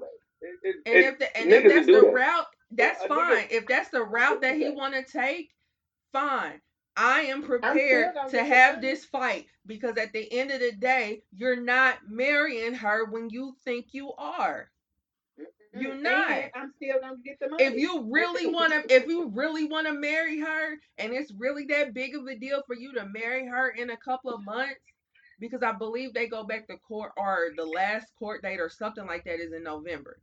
S1: it, it,
S2: And
S1: it-
S2: if the and if that's the
S1: that.
S2: route, that's
S1: a nigga-
S2: fine. If that's the route that he
S1: that.
S2: wanna take, fine. I am prepared
S3: gonna
S2: to
S3: get the
S2: have
S3: money.
S2: this fight because at the end of the day, you're not marrying her when you think you are. You
S3: Mm-mm.
S2: not.
S3: And I'm still gonna get the money.
S2: if you really want to if you really want to marry her and it's really that big of a deal for you to marry her in a couple of months because i believe they go back to court or the last court date or something like that is in november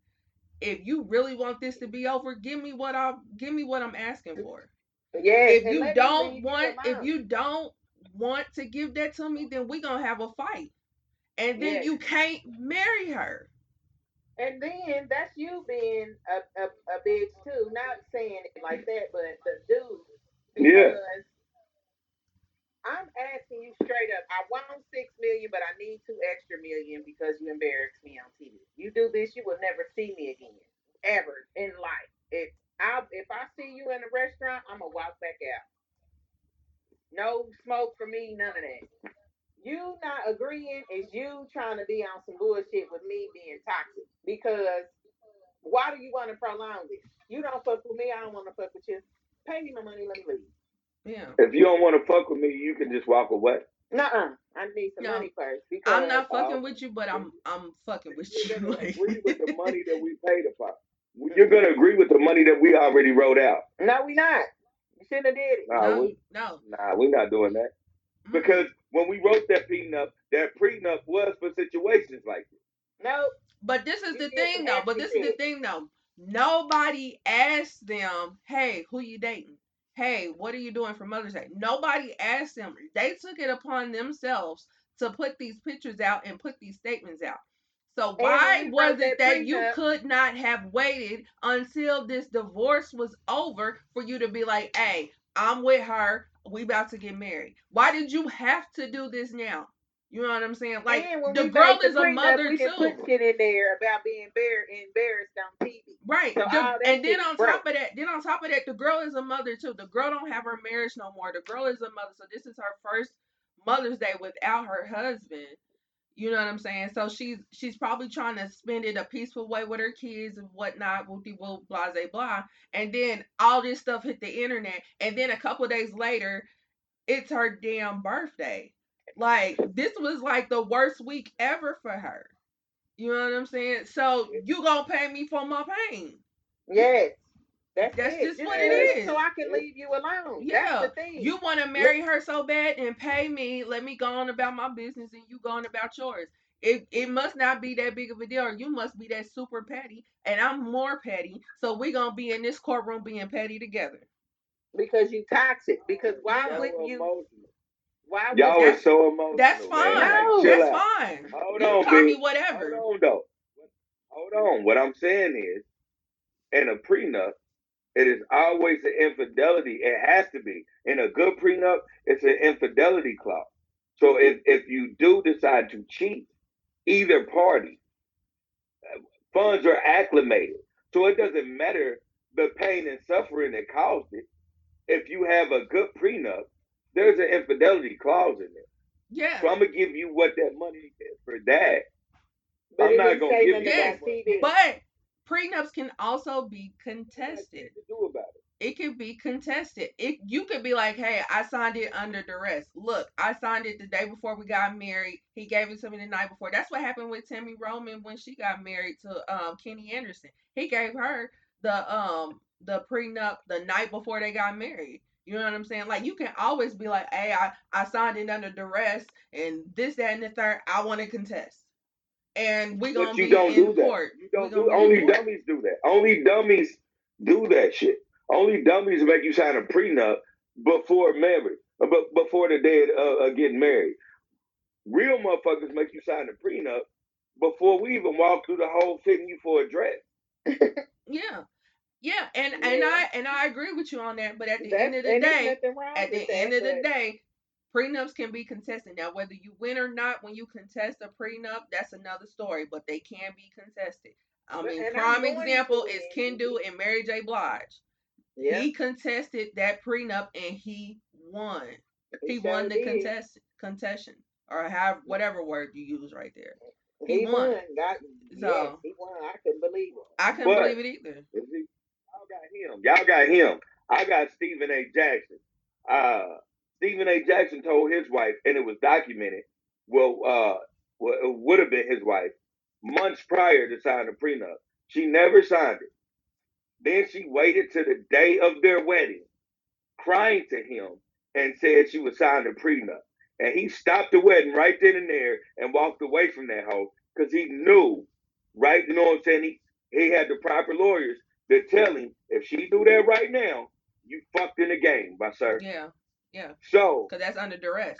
S2: if you really want this to be over give me what i give me what i'm asking for
S3: Yeah.
S2: if you don't want if you don't want to give that to me then we gonna have a fight and then
S3: Yes.
S2: you can't marry her
S3: And then that's you being a, a, a bitch too. Not saying it like that, but the dude.
S1: Yeah.
S3: I'm asking you straight up. I want six million, but I need two extra million because you embarrassed me on TV. You do this, you will never see me again, ever in life. If I if I see you in a restaurant, I'm gonna walk back out. No smoke for me, none of that. You not agreeing is you trying to be on some bullshit with me being toxic. Because why do you want to prolong this? You don't fuck with me, I don't want to fuck with you. Pay me my money, let me leave.
S2: Yeah
S1: if you don't want to fuck with me, you can just walk away.
S3: Nuh-uh. I need some
S2: No.
S3: money first because
S2: i'm not fucking
S1: uh,
S2: with you but i'm i'm fucking with
S1: You're
S2: you
S1: gonna agree with the money that we paid upon. you're gonna agree with the money that we already wrote out.
S3: No, we not. You shouldn't have did it.
S1: Nah,
S2: no,
S1: we,
S2: no.
S1: nah, we're not doing that
S2: Mm.
S1: because when we wrote that prenup, that prenup was for situations like this.
S3: No.
S2: But this is
S3: You
S2: the thing though. But this is the thing though. Nobody asked them, "Hey, who you dating? Hey, what are you doing for Mother's Day?" Nobody asked them. They took it upon themselves to put these pictures out and put these statements out. So why was it
S3: that
S2: you
S3: prenup-
S2: could not have waited until this divorce was over for you to be like, "Hey, I'm with her. We about to get married." Why did you have to do this now? You know what I'm saying? Like the girl is a mother
S3: we didn't
S2: too.
S3: put shit in there about being embar- embarrassed on TV.
S2: Right.
S3: So
S2: the- and then on
S3: broke.
S2: top of that, then on top of that, the girl is a mother too. The girl don't have her marriage no more. The girl is a mother. So this is her first Mother's Day without her husband. You know what I'm saying? So she's she's probably trying to spend it a peaceful way with her kids and whatnot, whoopty whoop, blah blah blah. And then all this stuff hit the internet. And then a couple days later, it's her damn birthday. Like this was like the worst week ever for her. You know what I'm saying? So you gonna pay me for my pain.
S3: Yes. That's,
S2: That's
S3: it.
S2: just what
S3: do
S2: it
S3: it
S2: is.
S3: So I can leave you alone.
S2: Yeah.
S3: That's the thing.
S2: You want to marry her so bad and pay me, let me go on about my business and you go on about yours. It it must not be that big of a deal, or you must be that super petty, and I'm more petty. So we gonna be in this courtroom being petty together.
S3: because you toxic. Because why
S2: Yeah.
S3: wouldn't you?
S1: Emotional.
S3: Why
S1: Y'all
S3: would
S1: are so emotional.
S2: That's fine.
S3: No.
S2: That's
S1: out.
S2: fine.
S1: Hold
S2: you
S1: on,
S2: call me whatever.
S1: Hold on, though. Hold on. What I'm saying is, in a prenup, it is always an infidelity. It has to be. In a good prenup, it's an infidelity clause. So if, if you do decide to cheat, either party, funds are acclimated. So it doesn't matter the pain and suffering that caused it. If you have a good prenup, there's an infidelity clause in there.
S2: Yeah.
S1: So I'm gonna give you what that money is for that.
S3: But
S1: I'm not gonna give you
S2: that.
S3: about
S2: But prenups can also be contested.
S1: to do about it.
S2: it could be contested. It you could be like, hey, I signed it under duress. Look, I signed it the day before we got married. He gave it to me the night before. That's what happened with Tami Roman when she got married to um Kenny Anderson. He gave her the um the prenup the night before they got married. You know what I'm saying? Like you can always be like, hey, I, I signed it under duress and this, that, and the third, I want to contest. And we gonna
S1: But you
S2: be
S1: don't
S2: in
S1: do that. You don't do only dummies do that. Only dummies do that shit. Only dummies make you sign a prenup before marriage, uh, but before the day of uh, getting married. Real motherfuckers make you sign a prenup before we even walk through the whole fitting you for a dress.
S2: Yeah. Yeah, and and I and I agree with you on that, but at the
S3: That's-
S2: end of the day, at the end of the day, prenups can be contested. Now, whether you win or not when you contest a prenup, that's another story, but they can be contested. I mean,
S3: and
S2: prime example is. Kendu and Mary J. Blige.
S3: Yeah.
S2: He contested that prenup and he won. He,
S3: He
S2: won the
S3: did.
S2: contest contestation or have whatever word you use right there.
S3: He,
S2: He
S3: won.
S2: won.
S3: Yes,
S2: So-
S3: he won. I couldn't believe it.
S2: I couldn't
S1: But-
S2: believe it either.
S1: Y'all got him. Y'all got him. I got Stephen A. Jackson. Uh, Stephen A. Jackson told his wife, and it was documented. Well, uh, well, it would have been his wife months prior to sign the prenup. She never signed it. Then she waited to the day of their wedding, crying to him, and said she would sign the prenup. And he stopped the wedding right then and there and walked away from that hoe because he knew, right? You know what I'm saying? He, he had the proper lawyers that tell him if she do that right now, you fucked in the game, my sir.
S2: Yeah, yeah,
S1: So
S2: because that's under duress.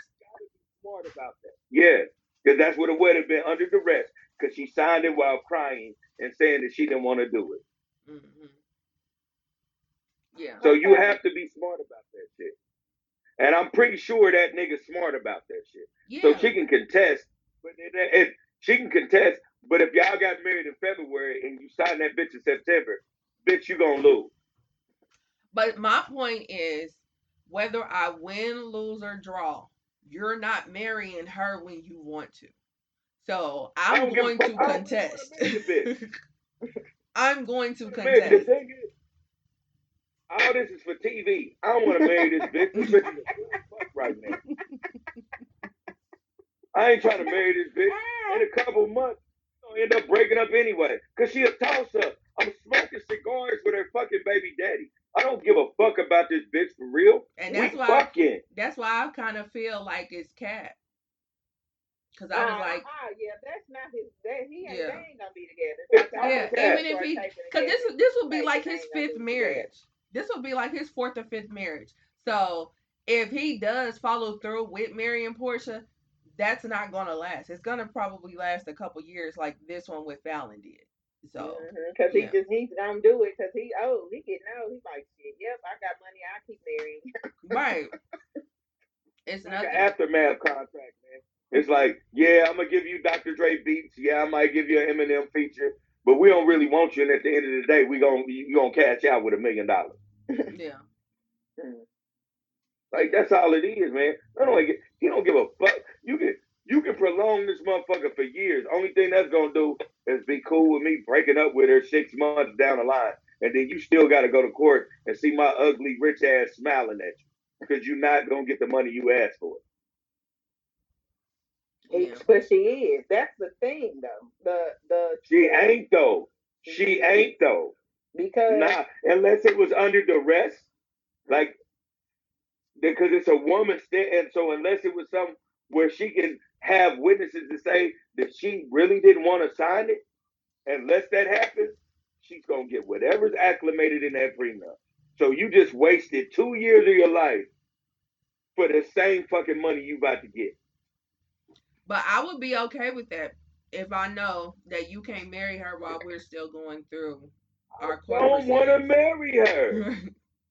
S1: smart about that. Yeah, because that's what it would have been under duress because she signed it while crying and saying that she didn't want to do it.
S2: hmm Yeah.
S1: So you have to be smart about that shit. And I'm pretty sure that nigga's smart about that shit.
S2: Yeah.
S1: So she can contest, but she can contest. But if y'all got married in February and you signed that bitch in September, bitch, you gonna lose.
S2: But my point is whether I win, lose, or draw, you're not marrying her when you want to. So I'm
S1: don't give a
S2: going to
S1: I
S2: contest. I'm going to contest.
S1: all this is for TV. I don't want to marry this bitch. This bitch is fuck right now. I ain't trying to marry this bitch. In a couple months, gonna end up breaking up anyway. Cause she a toss up. I'm smoking cigars with her fucking baby daddy. I don't give a fuck about this bitch for real.
S2: And
S1: we
S2: that's why
S1: fucking.
S2: that's why I kind of feel like it's cat. Cause I was
S3: Uh,
S2: like,
S3: uh, yeah, that's not his. That he ain't,
S2: Yeah.
S3: they ain't gonna be together.
S1: It's
S3: That's how
S2: yeah,
S3: they
S1: Yeah.
S2: even if he, cause this
S3: together.
S2: this would be
S3: Like,
S2: like his fifth marriage. This would be like his fourth or fifth marriage. So if he does follow through with marrying Porsha, that's not gonna last. It's gonna probably last a couple years, like this one with Falynn did. So mm-hmm,
S3: Because
S2: yeah.
S3: he just he's gonna do it because he old. He getting old. He's like shit. Yep, I got money. I keep marrying.
S2: right, it's
S1: like an
S2: nothing.
S1: aftermath contract, man. It's like, yeah, I'm gonna give you Dr. Dre beats. Yeah, I might give you an Eminem feature, but we don't really want you. And at the end of the day, we gonna you gonna cash out with a million dollars.
S2: Yeah, mm.
S1: Like that's all it is, man. I don't get. He don't give a fuck. You can you can prolong this motherfucker for years. Only thing that's gonna do is be cool with me breaking up with her six months down the line, and then you still got to go to court and see my ugly rich ass smiling at you because you're not gonna get the money you asked for.
S2: yeah,
S3: But she is. That's the thing, though. The the
S1: She ain't though. She ain't though.
S3: because
S1: Nah, unless it was under duress, like because it's a woman stand, and so unless it was some where she can have witnesses to say that she really didn't want to sign it, unless that happens, she's gonna get whatever's acclimated in that prenup. So you just wasted two years of your life for the same fucking money you about to get.
S2: but I would be okay with that if I know that you can't marry her while we're still going through our
S1: I don't want to marry her.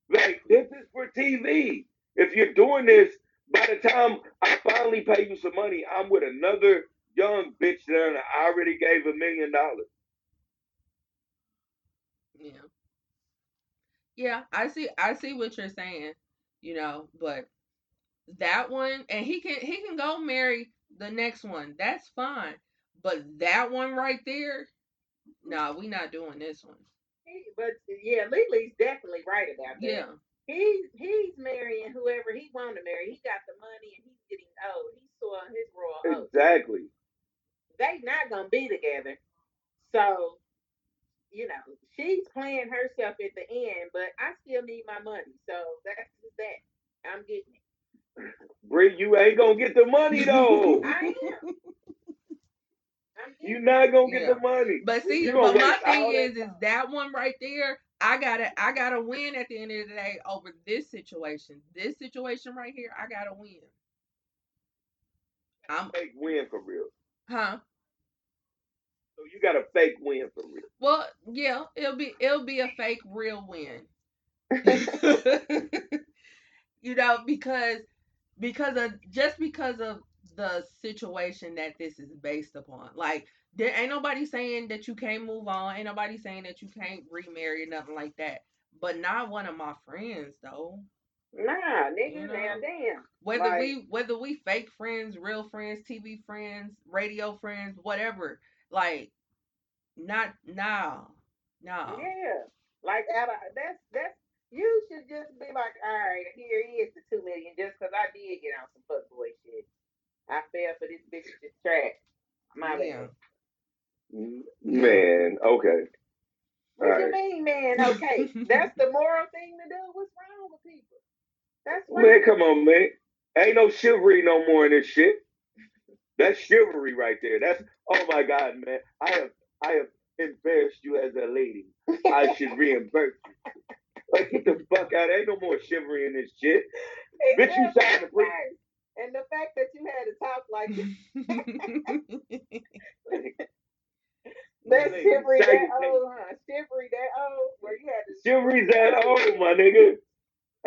S1: Like this is for TV. If you're doing this, by the time I finally pay you some money, I'm with another young bitch that I already gave a million dollars.
S2: Yeah. Yeah, I see I see what you're saying, you know, but that one and he can he can go marry the next one. That's fine. But that one right there, nah, we not doing this one.
S3: but yeah, Lily's definitely right about that.
S2: Yeah.
S3: He's he's marrying whoever he want to marry. He got the money and he's getting old. He's sowing his royal oats.
S1: Exactly.
S3: They not gonna be together. So, you know, she's playing herself at the end, but I still need my money. So that's that. I'm getting it.
S1: Bree, you ain't gonna get the money though.
S3: I am.
S1: You
S3: getting
S1: not gonna get
S2: Yeah.
S1: the money.
S2: But see, but my
S1: waste all
S2: thing
S1: that
S2: is, is that one right there. I gotta, I gotta win at the end of the day over this situation. This situation right here, I gotta win. I'm,
S1: Fake win for real.
S2: huh?
S1: So you got a fake win for real.
S2: Well, yeah, it'll be, it'll be a fake real win. you know, because, because of just because of the situation that this is based upon. Like, there ain't nobody saying that you can't move on. Ain't nobody saying that you can't remarry or nothing like that. But not one of my friends though.
S3: Nah, nigga,
S2: You know?
S3: damn.
S2: Whether
S3: Like-
S2: we whether we fake friends, real friends, TV friends, radio friends, whatever. Like, not now, no.
S3: Yeah. Like out of that's that's you should just be like, all right, here he is the two million just because I did get on some fuckboy shit. I fell for this bitch's trap. My
S2: Yeah.
S3: bad.
S1: Man, okay.
S3: What you
S1: Alright.
S3: mean, man? Okay. that's the moral thing to do. What's wrong with people? That's
S1: Man,
S3: right.
S1: come on, man. Ain't no chivalry no more in this shit. That's chivalry right there. That's oh my god, man. I have I have embarrassed you as a lady. I should reimburse you. Like get the fuck out. Ain't no more chivalry in this shit. Bitch, you
S3: Exactly.
S1: signed the pre-
S3: And the fact that you had to talk like that shivery that
S1: it, say it.
S3: old, huh? Shivery that old, where you had to
S1: Chivalry's that old, my nigga.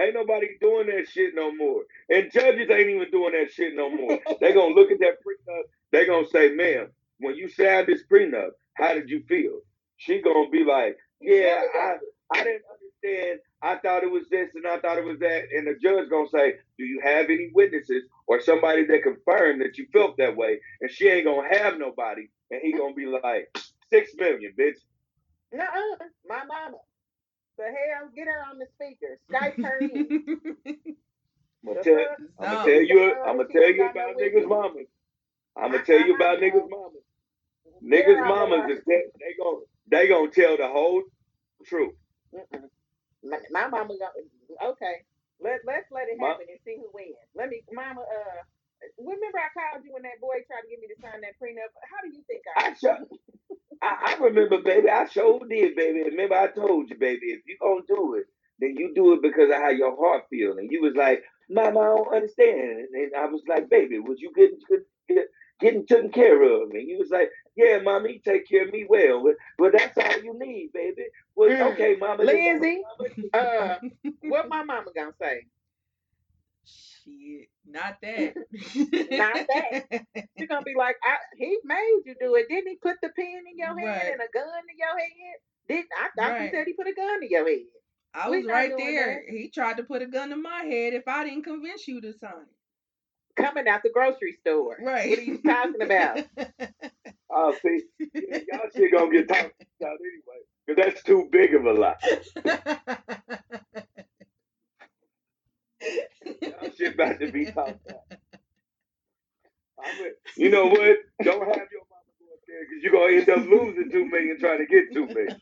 S1: Ain't nobody doing that shit no more. And judges ain't even doing that shit no more. They gonna look at that prenup. They gonna say, "Ma'am, when you signed this prenup, how did you feel?" She gonna be like, "Yeah, I, I didn't understand. I thought it was this and I thought it was that." And the judge gonna say, "Do you have any witnesses or somebody that confirmed that you felt that way?" And she ain't gonna have nobody. And he gonna be like, six million, bitch."
S3: Nuh-uh. My mama. The hell? Get her on the speaker. Skype her in.
S1: I'm gonna tell,
S3: fuck?
S1: I'm gonna tell you. I'm gonna tell you about
S3: witness.
S1: niggas' mamas. I'm gonna tell you about niggas' mamas. Niggas'
S3: on
S1: mamas is they, they gonna they gonna tell the whole truth.
S3: Mm-mm. My, my mama gonna okay. Let let's let it
S1: My-
S3: happen and see who wins. Let me, mama. Uh, remember I called you when that boy tried to get me to sign that prenup. How do you think I?
S1: I sure, I, I remember, baby. I sure did, baby. Remember, I told you, baby, if you gonna do it, then you do it because of how your heart feel. And you was like, Mama, I don't understand. And I was like, baby, was you getting get, getting taken care of? And you was like, Yeah, Mommy, take care of me well. But, but that's all you need, baby. Well,
S3: Mm.
S1: okay, Mama. then-
S3: Lindsay, uh, what my mama gonna say?
S2: Shit, not that.
S3: Not that. You're gonna be like, I, he made you do it. Didn't he put the pen in your hand
S2: Right.
S3: and a gun in your head? Didn't I thought
S2: Right.
S3: he said he put a gun in your head?
S2: I was right there. He tried to put a gun to my head if I didn't convince you to sign.
S3: Coming out the grocery store.
S2: Right.
S3: What are you talking about?
S1: Oh, see, yeah, y'all shit gonna get talked about anyway. Because that's too big of a lie. Shit about to be talked about. A- you know what? Don't have your mama go up there because you're gonna end up losing two million trying to get two million.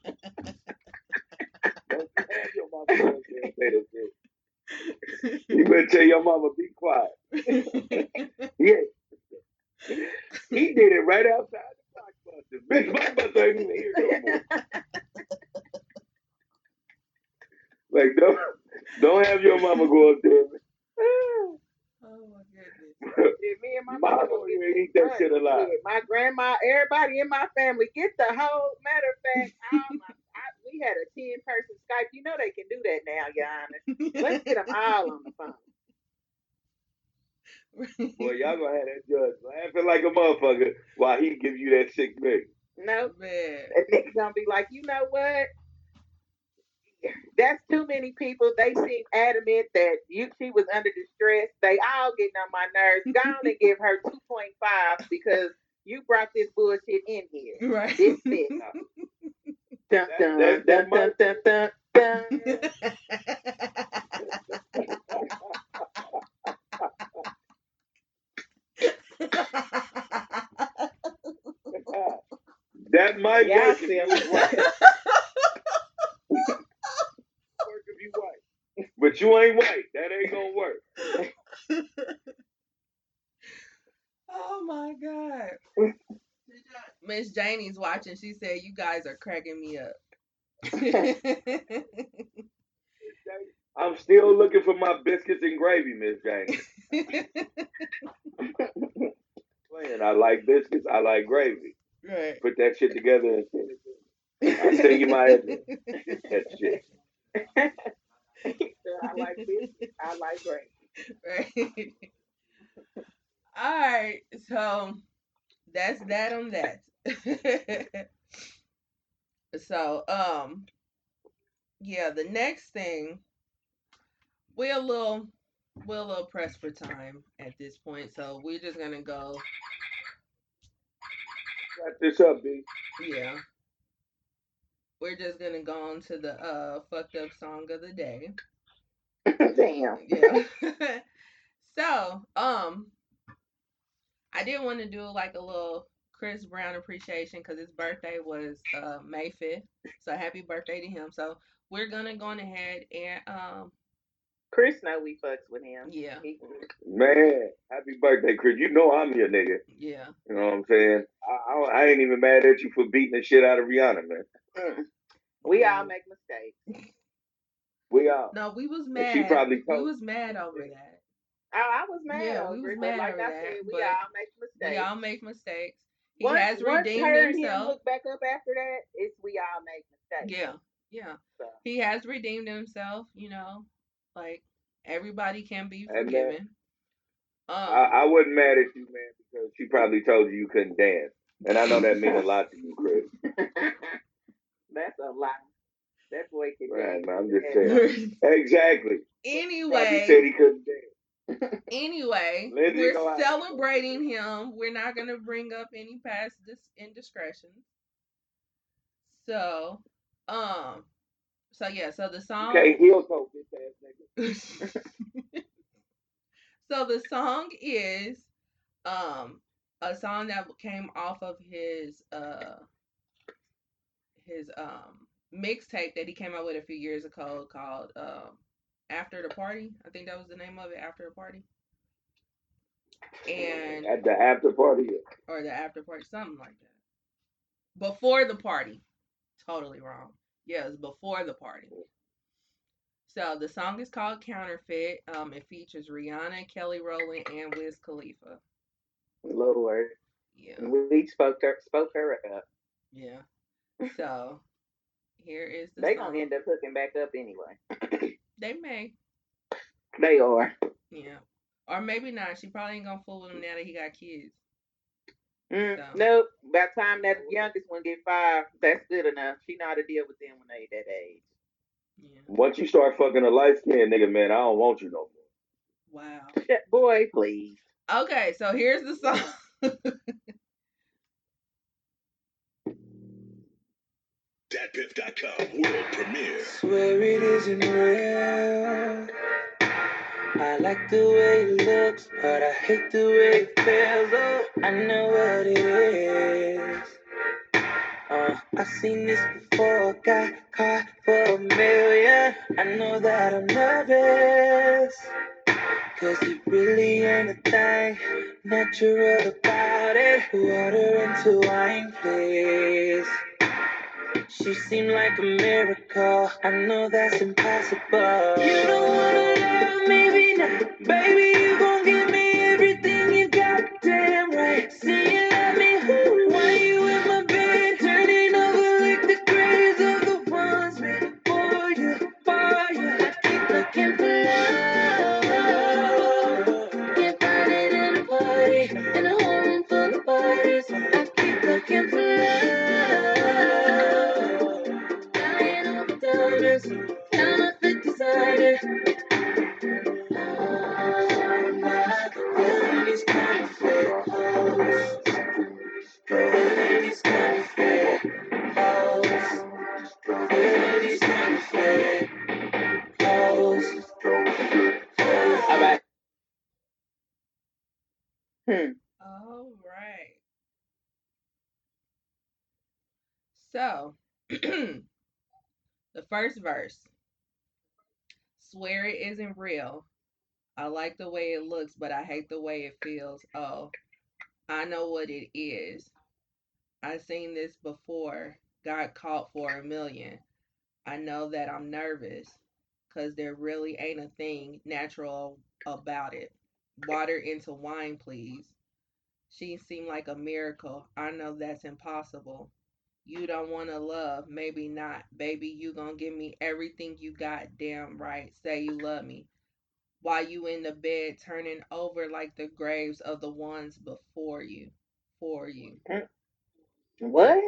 S1: Don't you have your mama go up there and say that shit. You better tell your mama be quiet. Yeah. He did it right outside the blockbuster. Bitch, blockbuster ain't even here no more. Like don't don't have your mama go up there.
S2: oh my goodness.
S3: Yeah, me and my
S1: Mama
S3: mama
S1: don't even eat that
S3: done.
S1: shit alive.
S3: Yeah, my grandma, everybody in my family, get the whole. Matter of fact, all my, I, we had a ten person Skype. You know they can do that now, Your Honor. Let's get them all on the phone.
S1: Boy, y'all gonna have that judge laughing like a motherfucker while he give you that six million.
S3: No,
S2: Man.
S3: that nigga gonna be like, you know what? That's too many people. They seem adamant that you she was under distress. They all getting on my nerves. Go on and give her two point five because you brought this bullshit in here.
S2: Right.
S3: This bitch. Dun,
S1: That-
S3: dun,
S1: that- that
S3: dun, dun, dun, dun, dun.
S1: that might
S3: Yeah, I
S1: work if
S3: see
S1: you white. work if you white. But you ain't white. That ain't gonna work.
S2: oh my god. Miss Janie's watching. She said, "You guys are cracking me up."
S1: I'm still looking for my biscuits and gravy, Miss Jane. Playing. I like biscuits. I like gravy.
S2: right.
S1: Put that shit together and send it. I'll send you my address. That shit.
S3: I like this. I like gravy.
S2: right. All right. So that's that on that. so um yeah, the next thing we're a little we're a little pressed for time at this point, so we're just gonna go
S1: Wrap this up, B.
S2: yeah. We're just gonna go on to the uh fucked up song of the day.
S3: Damn.
S2: yeah. so, um, I did want to do like a little Chris Brown appreciation because his birthday was uh May fifth. So happy birthday to him. So we're gonna go on ahead and um
S3: Chris know we fucks with him.
S2: yeah
S1: Man, happy birthday, Chris. You know I'm your nigga.
S2: yeah
S1: You know what I'm saying? I, I, I ain't even mad at you for beating the shit out of Rihanna, man.
S3: Mm. We all make mistakes.
S1: We all.
S2: no we was mad
S1: she probably
S2: we was mad over that.
S3: Oh, I was mad
S2: Yeah, we
S3: over
S2: was
S3: it,
S2: mad
S3: like
S2: over
S3: I
S2: that,
S3: said, we all make mistakes.
S2: We all make mistakes. He
S3: once,
S2: has
S3: once
S2: redeemed
S3: her and him
S2: himself.
S3: look back up after that, it's we all make mistakes.
S2: Yeah, yeah.
S3: So,
S2: He has redeemed himself. You know, like everybody can be
S1: And, uh,
S2: forgiven. Um,
S1: I, I wasn't mad at you, man, because she probably told you you couldn't dance. And I know that means a lot to you, Chris.
S3: that's a lot. That boy can
S1: Right,
S3: dance.
S1: I'm just saying. Exactly. Probably
S2: anyway,
S1: said he couldn't dance.
S2: anyway,
S1: Lindsay
S2: we're
S1: know how
S2: celebrating him. We're not gonna bring up any past dis- indiscretions. So, um, so yeah, so the song.
S1: Okay, heel toe, bitch ass nigga.
S2: so the song is um a song that came off of his uh his um mixtape that he came out with a few years ago called um, After the Party. I think that was the name of it, After the Party. And
S1: At the after party.
S2: or the after party, something like that. Before the party. Totally wrong. Yeah, it's before the party. So the song is called Counterfeit. Um, it features Rihanna, Kelly Rowland, and Wiz Khalifa.
S3: Lord.
S2: Yeah,
S3: We spoke her spoke her up.
S2: yeah. So here is the
S3: They
S2: song.
S3: gonna end up hooking back up anyway.
S2: They may,
S3: They are.
S2: yeah, or maybe not. She probably ain't gonna fool with him now that he got kids.
S3: Mm,
S2: So.
S3: Nope. By the time that youngest one get five, that's good enough. She know how to deal with them when they that age.
S2: Yeah.
S1: Once you start fucking a light skinned nigga, man, I don't want you no more.
S2: Wow.
S3: Boy, please.
S2: Okay, so here's the song.
S5: Datpiff.com world premiere.
S6: Swear it isn't real. I like the way it looks, but I hate the way it feels. Oh, I know what it is. Uh, I've seen this before, got caught for a million. I know that I'm nervous. Cause it really ain't a thing natural about it. Water into wine, please. She seemed like a miracle. I know that's impossible. You don't wanna love, maybe not. Baby,
S2: first verse. Swear it isn't real. I like the way it looks, but I hate the way it feels. Oh, I know what it is. I seen this before. Got caught for a million. I know that I'm nervous because there really ain't a thing natural about it. Water into wine, please. She seemed like a miracle. I know that's impossible. You don't want to love, maybe not. Baby, you gonna give me everything you got, damn right. Say you love me. While you in the bed turning over like the graves of the ones before you. For you.
S3: Mm, what?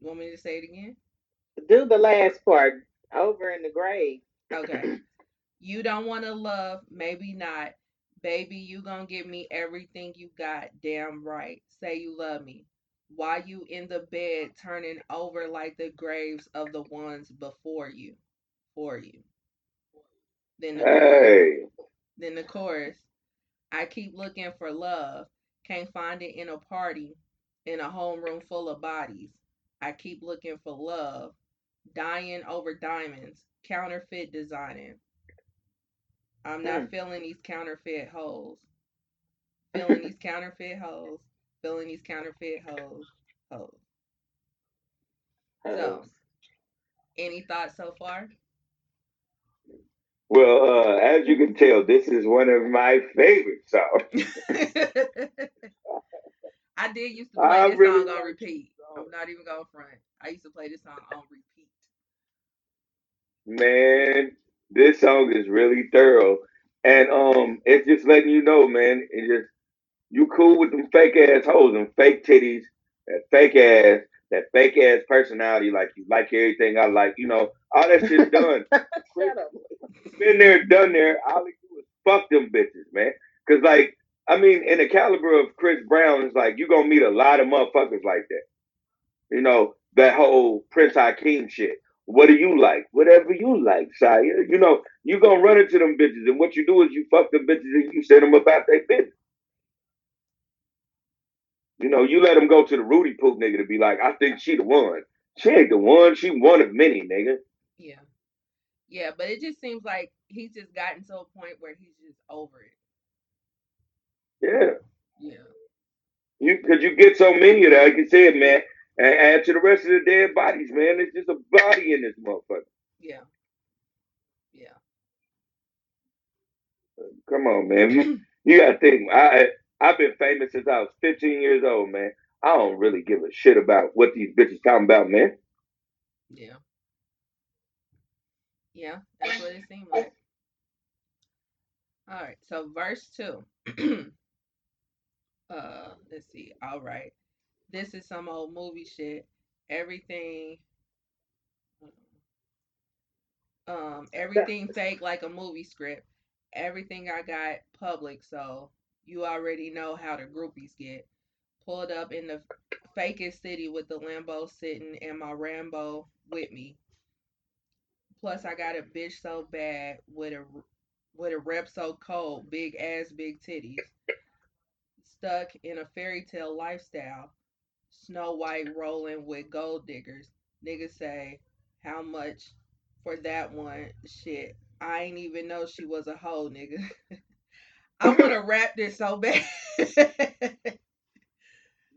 S2: You want me to say it again?
S3: Do the last part. Over in the grave.
S2: Okay. you don't want to love, maybe not. Baby, you gonna give me everything you got, damn right. Say you love me. While you in the bed turning over like the graves of the ones before you. For you. Then the chorus,
S1: Hey.
S2: then the chorus. I keep looking for love. Can't find it in a party. In a homeroom full of bodies. I keep looking for love. Dying over diamonds. Counterfeit designing. I'm not
S3: Mm.
S2: feeling these counterfeit holes Feeling these counterfeit hoes. Feeling these counterfeit hoes. Hoes. So, any thoughts so far?
S1: Well, uh, as you can tell, this is one of my favorite songs.
S2: I did used to play
S1: I
S2: this
S1: really
S2: song on repeat.
S1: Song.
S2: I'm not even going front. I used to play this song on repeat.
S1: Man, this song is really thorough. And um, it's just letting you know, man, it just you cool with them fake ass hoes, them fake titties, that fake ass, that fake ass personality, like you like everything I like, you know, all that shit's done. Been there, done there. All they do is fuck them bitches, man. Cause like, I mean, in the caliber of Chris Brown, it's like you gonna meet a lot of motherfuckers like that. You know, that whole Prince Hakeem shit. What do you like? Whatever you like, sire. You know, you gonna run into them bitches, and what you do is you fuck them bitches and you send them about their business. You know, you let him go to the Rudy Poop nigga to be like, I think she the one. She ain't the one. She one of many, nigga.
S2: Yeah. Yeah, but it just seems like he's just gotten to a point where he's just over it.
S1: Yeah.
S2: Yeah.
S1: You cause you get so many of that, like you said, man. And add to the rest of the dead bodies, man. It's just a body in this motherfucker.
S2: Yeah. Yeah.
S1: Come on, man. You you gotta think. I I've been famous since I was 15 years old, man. I don't really give a shit about what these bitches talking about, man.
S2: Yeah. Yeah, that's what it seemed like. All right, so verse two. uh, let's see. All right, this is some old movie shit. Everything. Um, everything fake like a movie script. Everything I got public, so you already know how the groupies get. Pulled up in the fakest city with the Lambo sitting and my Rambo with me. Plus, I got a bitch so bad with a with a rep so cold, big ass, big titties. Stuck in a fairy tale lifestyle. Snow White rolling with gold diggers. Niggas say, how much for that one? Shit, I ain't even know she was a hoe, nigga. I want to rap this so bad.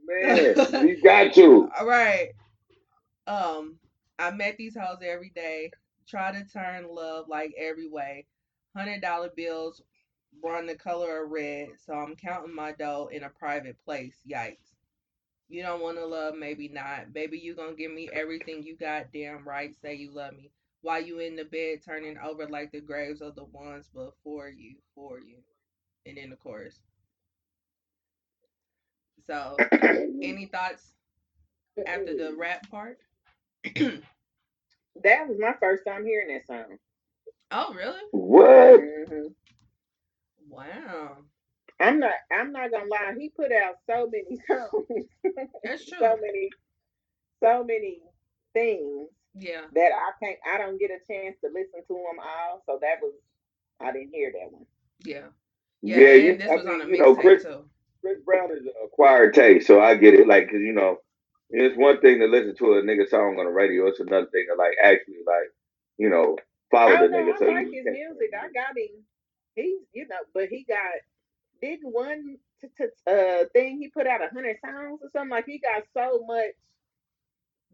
S1: Man, you got to.
S2: All right. Um, I met these hoes every day. Try to turn love like every way. Hundred dollar bills run the color of red, so I'm counting my dough in a private place. Yikes. You don't want to love, maybe not. Baby, you gonna give me everything you got, damn right. Say you love me. While you in the bed turning over like the graves of the ones before you, for you. And then the chorus. So, any thoughts after the rap part?
S3: that was my first time hearing that song.
S2: Oh, really?
S1: What?
S3: hmm
S2: Wow.
S3: I'm not. I'm not gonna lie. He put out so many songs.
S2: That's true.
S3: so many, so many things
S2: Yeah.
S3: that I can't. I don't get a chance to listen to them all. So that was. I didn't hear that one.
S2: Yeah.
S1: Yeah,
S2: Yeah,
S1: you-
S2: this
S1: I
S2: was on a
S1: mean, you know, Chris-
S2: too.
S1: Chris Brown is an acquired taste, so I get it. Like, cause you know, it's one thing to listen to a nigga song on the radio. It's another thing to like actually like, you know, follow the
S3: no,
S1: nigga.
S3: I
S1: so
S3: like
S1: you
S3: his
S1: can-
S3: music. I got him. He's, you know, but he got didn't one t- t- uh thing he put out a hundred songs or something like he got so much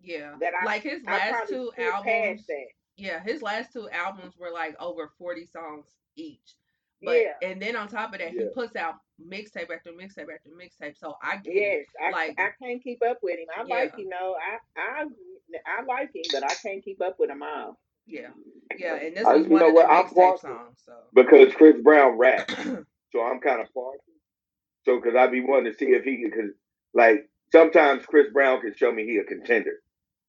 S2: Yeah.
S3: that I
S2: like his last
S3: probably
S2: two albums. Yeah, his last two albums were like over 40 songs each. But
S3: Yeah.
S2: and then on top of that,
S1: Yeah.
S2: he puts out mixtape after mixtape after mixtape. So I get
S3: Yes, I,
S2: Like-
S3: I can't keep up with him. I like you know I I I like him, but I can't keep up with him all.
S2: Yeah. Yeah, and this was
S1: you
S2: one
S1: know
S2: of
S1: what? I'm
S2: mixtape
S1: partial.
S2: songs. So
S1: because Chris Brown raps, so I'm kind of partial. So, cause I'd be wanting to see if he, cause like sometimes Chris Brown can show me he a contender.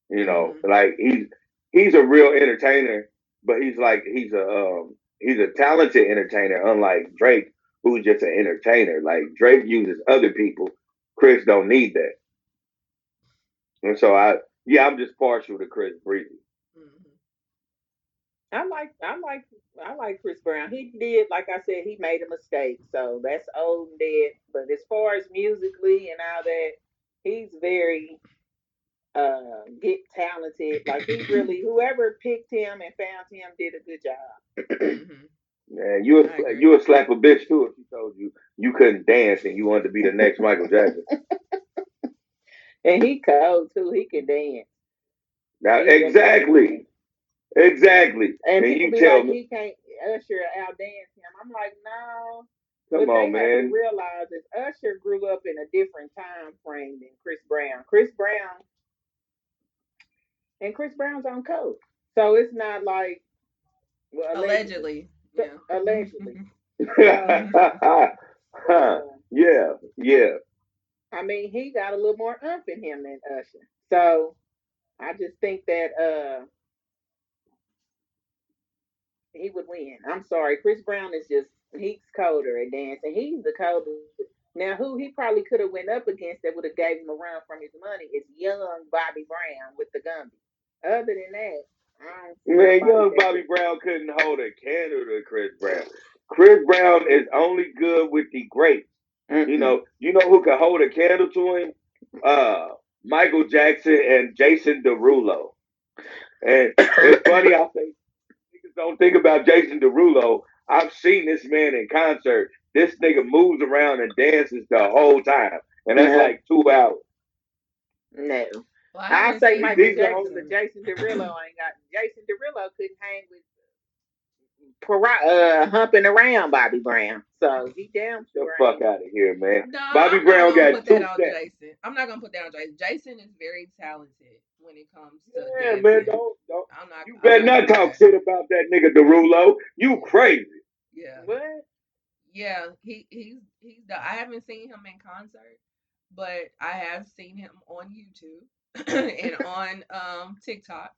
S1: You know,
S2: Mhm.
S1: like he's he's a real entertainer, but he's like he's a um he's a talented entertainer, unlike Drake, who's just an entertainer. Like Drake uses other people. Chris don't need that. And so I yeah, I'm just partial to Chris Breezy.
S2: mhm.
S3: I like I like I like Chris Brown. He did like I said he made a mistake, so that's old and dead. But as far as musically and all that, he's very uh get talented. Like he really whoever picked him and found him did a good job.
S2: Mhm.
S1: Yeah, you
S2: I
S1: would you would slap a bitch too if she told you you couldn't dance and you wanted to be the next Michael Jackson.
S3: And he cold too. He can dance.
S1: Now
S3: He can
S1: exactly, exactly.
S3: And,
S1: And, you
S3: be
S1: tell
S3: like,
S1: me,
S3: he can't Usher out dance him. I'm like, no.
S1: come
S3: what
S1: on,
S3: they have to
S1: man.
S3: realize is Usher grew up in a different time frame than Chris Brown. Chris Brown and Chris Brown's on coke, so it's not like well,
S2: Allegedly. Yeah.
S3: Allegedly.
S1: Huh. yeah, yeah.
S3: I mean, he got a little more umph in him than Usher. So I just think that uh he would win. I'm sorry, Chris Brown is just he's colder at dancing. He's the coldest. Now, who he probably could have went up against that would have gave him a run from his money is young Bobby Brown with the Gumby. Other than that, I
S1: Man,
S3: nobody
S1: young
S3: that-
S1: Bobby Brown couldn't hold a candle to Chris Brown. Chris Brown is only good with the great. You
S3: Mm-mm.
S1: know, you know who can hold a candle to him? Uh, Michael Jackson and Jason Derulo. And it's funny, I think niggas don't think about Jason Derulo. I've seen this man in concert. This nigga moves around and dances the whole time. And that's like two hours.
S3: No.
S2: Well,
S3: I
S2: haven't
S3: say Michael
S1: these are
S3: Jackson,
S1: only-
S3: but Jason Derulo ain't got. Jason Derulo couldn't hang with para- uh, humping around Bobby Brown, so he damn
S1: The fuck out of here, man.
S2: No,
S1: Bobby
S2: I'm
S1: Brown got
S2: put
S1: two.
S2: Jason. I'm not gonna put that on Jason. Jason is very talented when it comes to
S1: Yeah,
S2: dancing.
S1: man, don't, don't.
S2: I'm not.
S1: You
S2: I'm
S1: better
S2: not
S1: not talk shit about that nigga Derulo. You crazy.
S2: Yeah,
S3: What?
S2: yeah. He he's he's. The, I haven't seen him in concert, but I have seen him on YouTube and on um TikTok.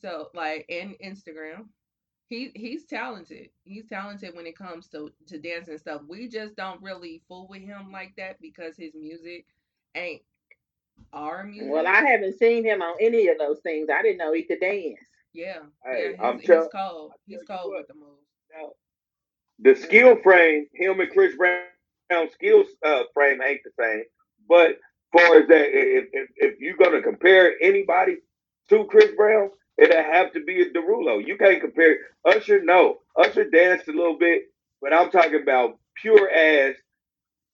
S2: So like and Instagram. He he's talented. He's talented when it comes to to dance and stuff. We just don't really fool with him like that because his music ain't our music.
S3: Well, I haven't seen him on any of those things. I didn't know he could dance.
S2: Yeah,
S1: Hey,
S2: yeah,
S1: I'm
S2: he's,
S1: tell-
S2: he's cold. He's cold
S1: what.
S2: with the moves.
S1: Now, the skill frame, him and Chris Brown skill uh, frame ain't the same. But far as that, if, if, if you're gonna compare anybody to Chris Brown, it'll have to be a Derulo. You can't compare Usher. No, Usher danced a little bit, but I'm talking about pure ass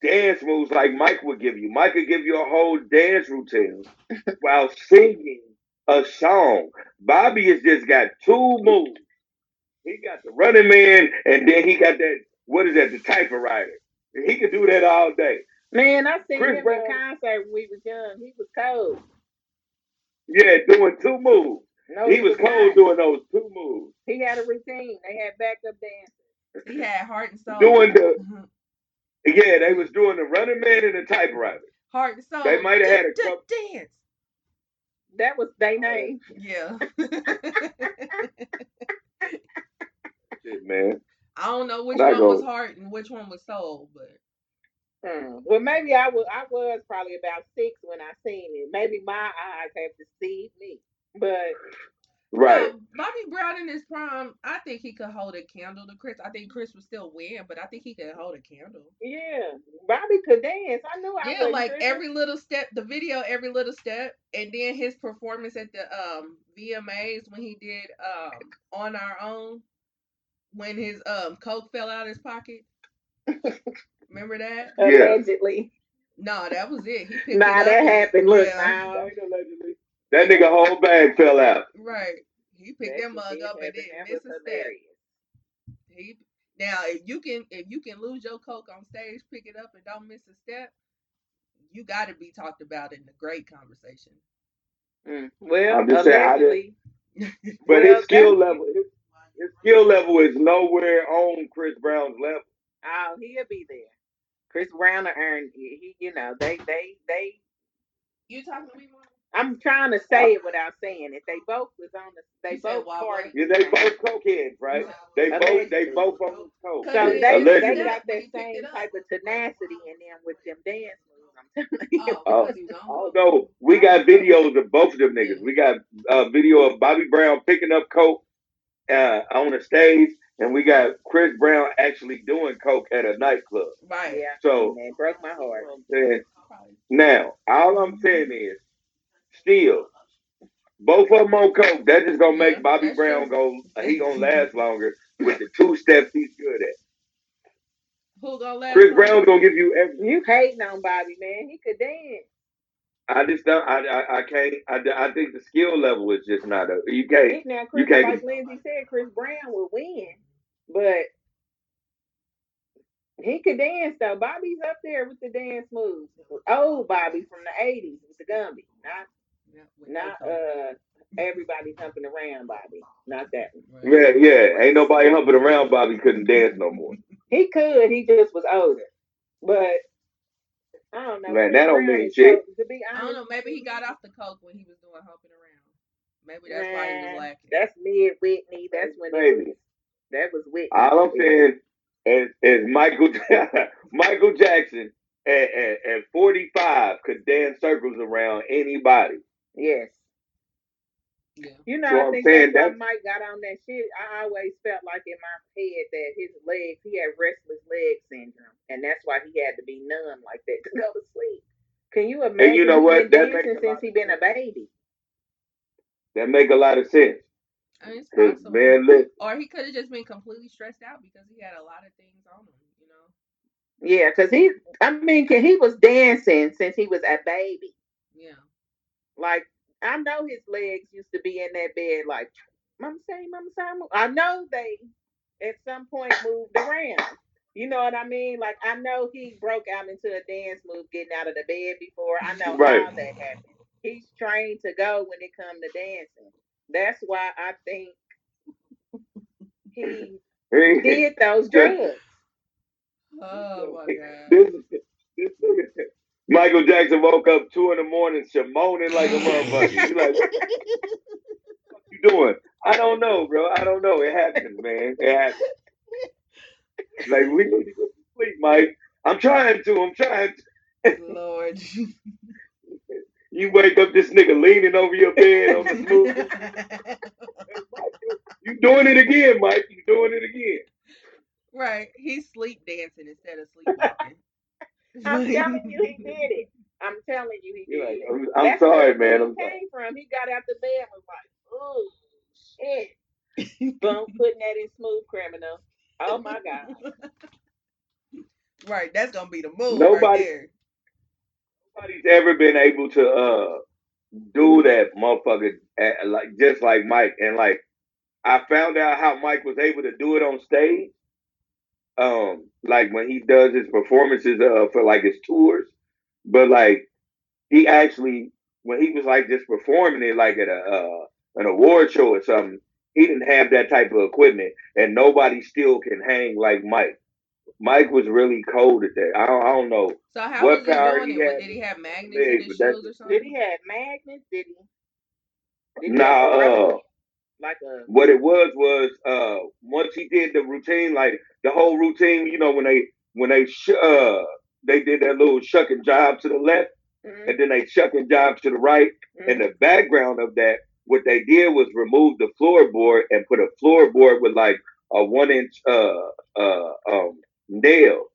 S1: dance moves like Mike would give you. Mike could give you a whole dance routine while singing a song. Bobby has just got two moves. He got the running man, and then he got that. What is that? The typewriter. He could do that all day.
S3: Man, I seen
S1: Chris
S3: him
S1: Brown-
S3: in concert when we was young. He was cold.
S1: Yeah, doing two moves.
S3: No,
S1: he was cold
S3: not.
S1: doing those two moves.
S3: He had a routine. They had backup dancers.
S2: He had heart and soul.
S1: Doing the
S2: Mhm.
S1: yeah, they was doing the running man and the typewriter.
S2: heart and soul.
S1: They might have had a couple-
S2: dance.
S3: That was their name.
S2: Yeah.
S1: Shit, man.
S2: I don't know which
S1: But
S2: one
S1: go-
S2: was heart and which one was soul, but
S3: Hmm. Well, maybe I was. I was probably about six when I seen it. Maybe my eyes have deceived me. But
S1: Right.
S2: No, Bobby Brown in his prime, I think he could hold a candle to Chris. I think Chris would still win, but I think he could hold a candle.
S3: yeah, Bobby could dance. I knew I
S2: Yeah, like
S3: tripping.
S2: every little step, the video, every little step, and then his performance at the um VMAs when he did um on our own when his um coke fell out of his pocket. Remember that?
S1: Yeah.
S3: allegedly.
S2: No, that was it. He picked
S3: Nah,
S2: it up
S3: that
S2: and-
S3: happened. Look,
S2: yeah,
S3: now
S1: Right, allegedly. That nigga whole bag fell out.
S2: right. He picked that mug up and didn't miss a step. He now if you can if you can lose your coke on stage, pick it up and don't miss a step, you got to be talked about in the great conversation.
S3: Mm. Well,
S1: I'm just saying, I
S3: allegedly.
S1: But
S3: Well,
S1: his skill level, his, his skill level is nowhere on Chris Brown's level.
S3: Oh, he'll be there. Chris Brown will earn. He, he- you know, they, they, they.
S2: You talking to me, Mom?
S3: I'm trying to say it without saying it. They both was on the. They
S2: You
S3: both
S2: why
S3: party.
S1: Yeah, they both cokeheads, right? They both they both on coke.
S2: So
S3: So
S2: they-
S3: they,
S1: Allegedly.
S3: they got that same type of tenacity in them with them dance moves. I'm telling you.
S2: Oh,
S1: Oh,
S2: because he's on coke.
S1: Although we got videos of both of them niggas. We got a video of Bobby Brown picking up coke uh, on the stage, and we got Chris Brown actually doing coke at a nightclub.
S2: Right.
S3: Yeah,
S1: So
S3: man, broke my heart.
S1: I'm saying,
S2: Probably.
S1: now, all I'm saying is, still, both of them on coke. That just gonna make
S2: Yeah,
S1: Bobby
S2: that's
S1: Brown
S2: true.
S1: go. He gonna last longer with the two steps he's good at.
S2: Who gonna last?
S1: Chris
S2: longer?
S1: Brown's gonna give you every.
S3: You hating on Bobby, man? He could dance.
S1: I just don't. I I, I can't. I, I think the skill level is just not a. You can't.
S3: He- Now, Chris,
S1: can't-
S3: like Lindsay said, Chris Brown will win, but he could dance though. Bobby's up there with the dance moves. Old Bobby from the '80s with the Gumby, not
S2: Yeah,
S3: not uh everybody humping around Bobby. Not that one.
S1: Yeah, yeah. Ain't nobody humping around. Bobby couldn't dance no more.
S3: He could. He just was older, but I don't know.
S1: Man, that don't mean shit.
S3: so- to be
S2: I don't know. Maybe he got off the coke when he was doing humping around. Maybe that's why he was
S3: Nah,
S2: lacking.
S3: That's mid Whitney. That's when it
S1: Maybe.
S3: Was, that was Whitney.
S1: All I'm saying is, is Michael Michael Jackson at, at, at 45 could dance circles around anybody.
S3: Yes.
S2: Yeah.
S3: You know,
S1: So
S3: I
S1: I'm
S3: think
S1: saying
S3: that's
S1: that's-
S3: Mike got on that shit. I always felt like in my head that his legs, he had restless leg syndrome, and that's why he had to be numb like that to go to sleep. Can you imagine?
S1: you know what? That makes
S3: dancing since he been a baby.
S1: That make a lot of sense.
S2: I mean, it's
S1: man, look,
S2: Or he could have just been completely stressed out because he had a lot of things on him, you know?
S3: Yeah, because he, I mean, he was dancing since he was a baby.
S2: Yeah.
S3: Like I know his legs used to be in that bed like, Mama say, Mama say. Mama-" I know they at some point moved around. You know what I mean? Like I know he broke out into a dance move getting out of the bed before. I know
S1: Right.
S3: all that happened. He's trained to go when it comes to dancing. That's why I think he
S1: he-
S3: did those drugs.
S2: Oh my god.
S1: this, this nigga- Michael Jackson woke up two in the morning, moaning like a motherfucker. You like, what the fuck you doing? I don't know, bro. I don't know. It happens, man. It happens. Like we need to go to sleep, Mike. I'm trying to. I'm trying to.
S2: Lord.
S1: You wake up, this nigga leaning over your bed on the smooth. You doing it again, Mike. You doing it again.
S2: right. He's sleep dancing instead of sleepwalking.
S3: I'm telling you, he did it. I'm telling you, he did.
S1: like,
S3: it.
S1: I'm, I'm
S3: That's
S1: sorry,
S3: where
S1: man.
S3: he
S1: I'm sorry.
S3: came from. He got out the bed and was like, oh shit. Boom, putting that in smooth criminal. Oh my god.
S2: right. That's gonna be the move right
S1: Nobody-
S2: there.
S1: Nobody's ever been able to uh do that, motherfucker. uh, Like just like Mike, and like I found out how Mike was able to do it on stage. Um, like when he does his performances uh for like his tours, but like he actually when he was like just performing it like at a uh an award show or something, he didn't have that type of equipment, and nobody still can hang like Mike. Mike was really cold at that. I don't, I don't know.
S2: So how
S1: What
S2: was he
S1: power
S2: doing
S1: he
S2: it? What,
S1: had
S2: did he have magnets
S1: big,
S2: in his
S1: but that's-
S2: shoes or something?
S3: Did he have magnets? Did he? Did he
S1: Nah,
S3: have a rubber-
S1: uh,
S3: like a
S1: what it was was uh once he did the routine, like the whole routine, you know, when they when they sh- uh they did that little shucking job to the left,
S3: mhm,
S1: and then they shucking job to the right. In
S3: mhm.
S1: the background of that, what they did was remove the floorboard and put a floorboard with like a one inch uh uh um nail.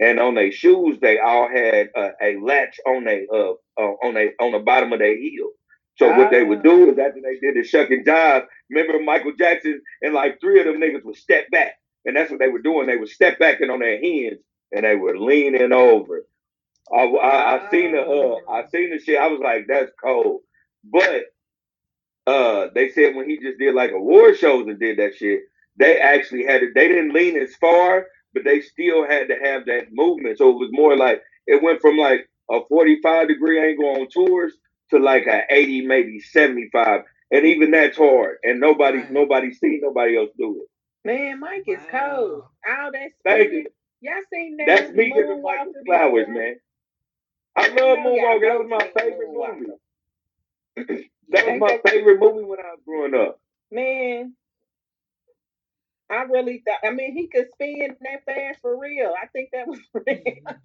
S1: And on their shoes, they all had uh, a latch on they uh, uh on they on the bottom of their heel. So what they would do is after they did the shuck and jive, remember Michael Jackson and like three of them niggas would step back, and that's what they were doing. They would step back and on their hands, and they were leaning over. I, I, I seen the uh, I seen the shit. I was like, that's cold. But uh, they said when he just did like award shows and did that shit, they actually had it. They didn't lean as far, but they still had to have that movement. So it was more like it went from like a 45 degree angle on tours to like a 80, maybe 75. And even that's hard. And nobody,
S2: Right.
S1: nobody seen nobody else do it.
S3: Man, Mike is
S2: Wow.
S3: cold. All that
S1: Thank
S3: spinning. Y'all seen that?
S1: That's me giving Michael
S3: Moonwalker
S1: flowers,
S3: before?
S1: man. I love
S3: know y'all
S1: Moonwalker. That was my favorite movie. That was my favorite movie when I was growing up.
S3: Man, I really thought. I mean, he could spin that fast for real. I think that was real.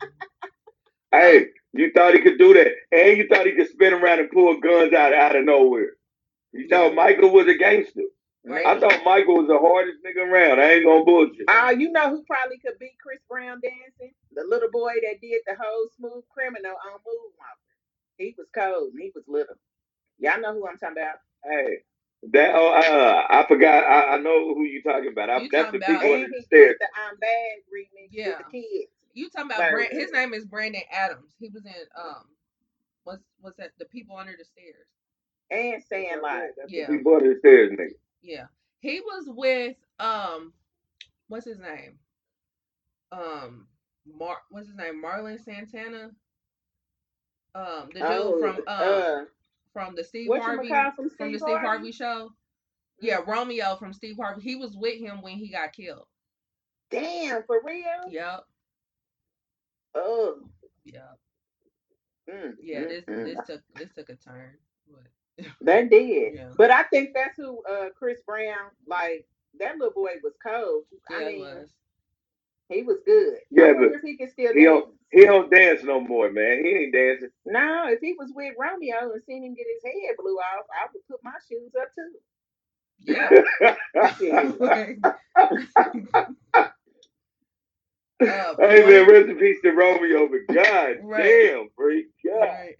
S1: Hey, you thought he could do that, and you thought he could spin around and pull guns out out of nowhere. You thought Michael was a gangster.
S2: Right.
S1: I thought Michael was the hardest nigga around. I ain't gonna bullshit.
S3: Ah, you know who probably could beat Chris Brown dancing? The little boy that did the whole smooth criminal on Moonwalker. He was cold and he was little. Y'all know who I'm talking about.
S1: Hey, that oh, uh, I forgot. I, I know who you talking about. I,
S2: You
S1: that's
S2: talking
S1: the
S2: about-
S1: people
S3: And
S1: under the stairs.
S3: the I'm Bad remix
S2: Yeah.
S3: with the kids.
S2: You talking about
S3: Bird.
S2: Brand, his name is Brandon Adams. He was in um what's what's that the people under the stairs.
S3: And Sandlot.
S1: That's
S2: Yeah.
S1: the people under the stairs, nigga.
S2: Yeah. He was with um what's his name? Um Mar what's his name? Merlin Santana. Um the dude
S3: Oh,
S2: from um
S3: uh,
S2: from the Steve Harvey
S3: from Steve,
S2: from the Steve
S3: Harvey?
S2: Harvey show. Yeah, Romeo from Steve Harvey. He was with him when he got killed.
S3: Damn, for real?
S2: Yep.
S3: Oh.
S2: Yep.
S3: Mm,
S2: Yeah,
S3: mm,
S2: this
S3: mm.
S2: this took this took a turn. But
S3: That did.
S2: Yeah.
S3: But I think that's who uh Chris Brown, like that little boy was cold.
S2: yeah,
S3: I mean,
S2: was.
S3: He was good.
S1: Yeah,
S3: I
S1: but
S3: if he can still
S1: He don't, he don't dance no more, man. He ain't dancing.
S3: No, if he was with Romeo and seen him get his head blew off, I would put my shoes up too.
S2: Yeah. Uh,
S1: hey
S2: one-
S1: man, rest in peace to Romeo, but god
S2: Right.
S1: damn, freak. God
S2: Right.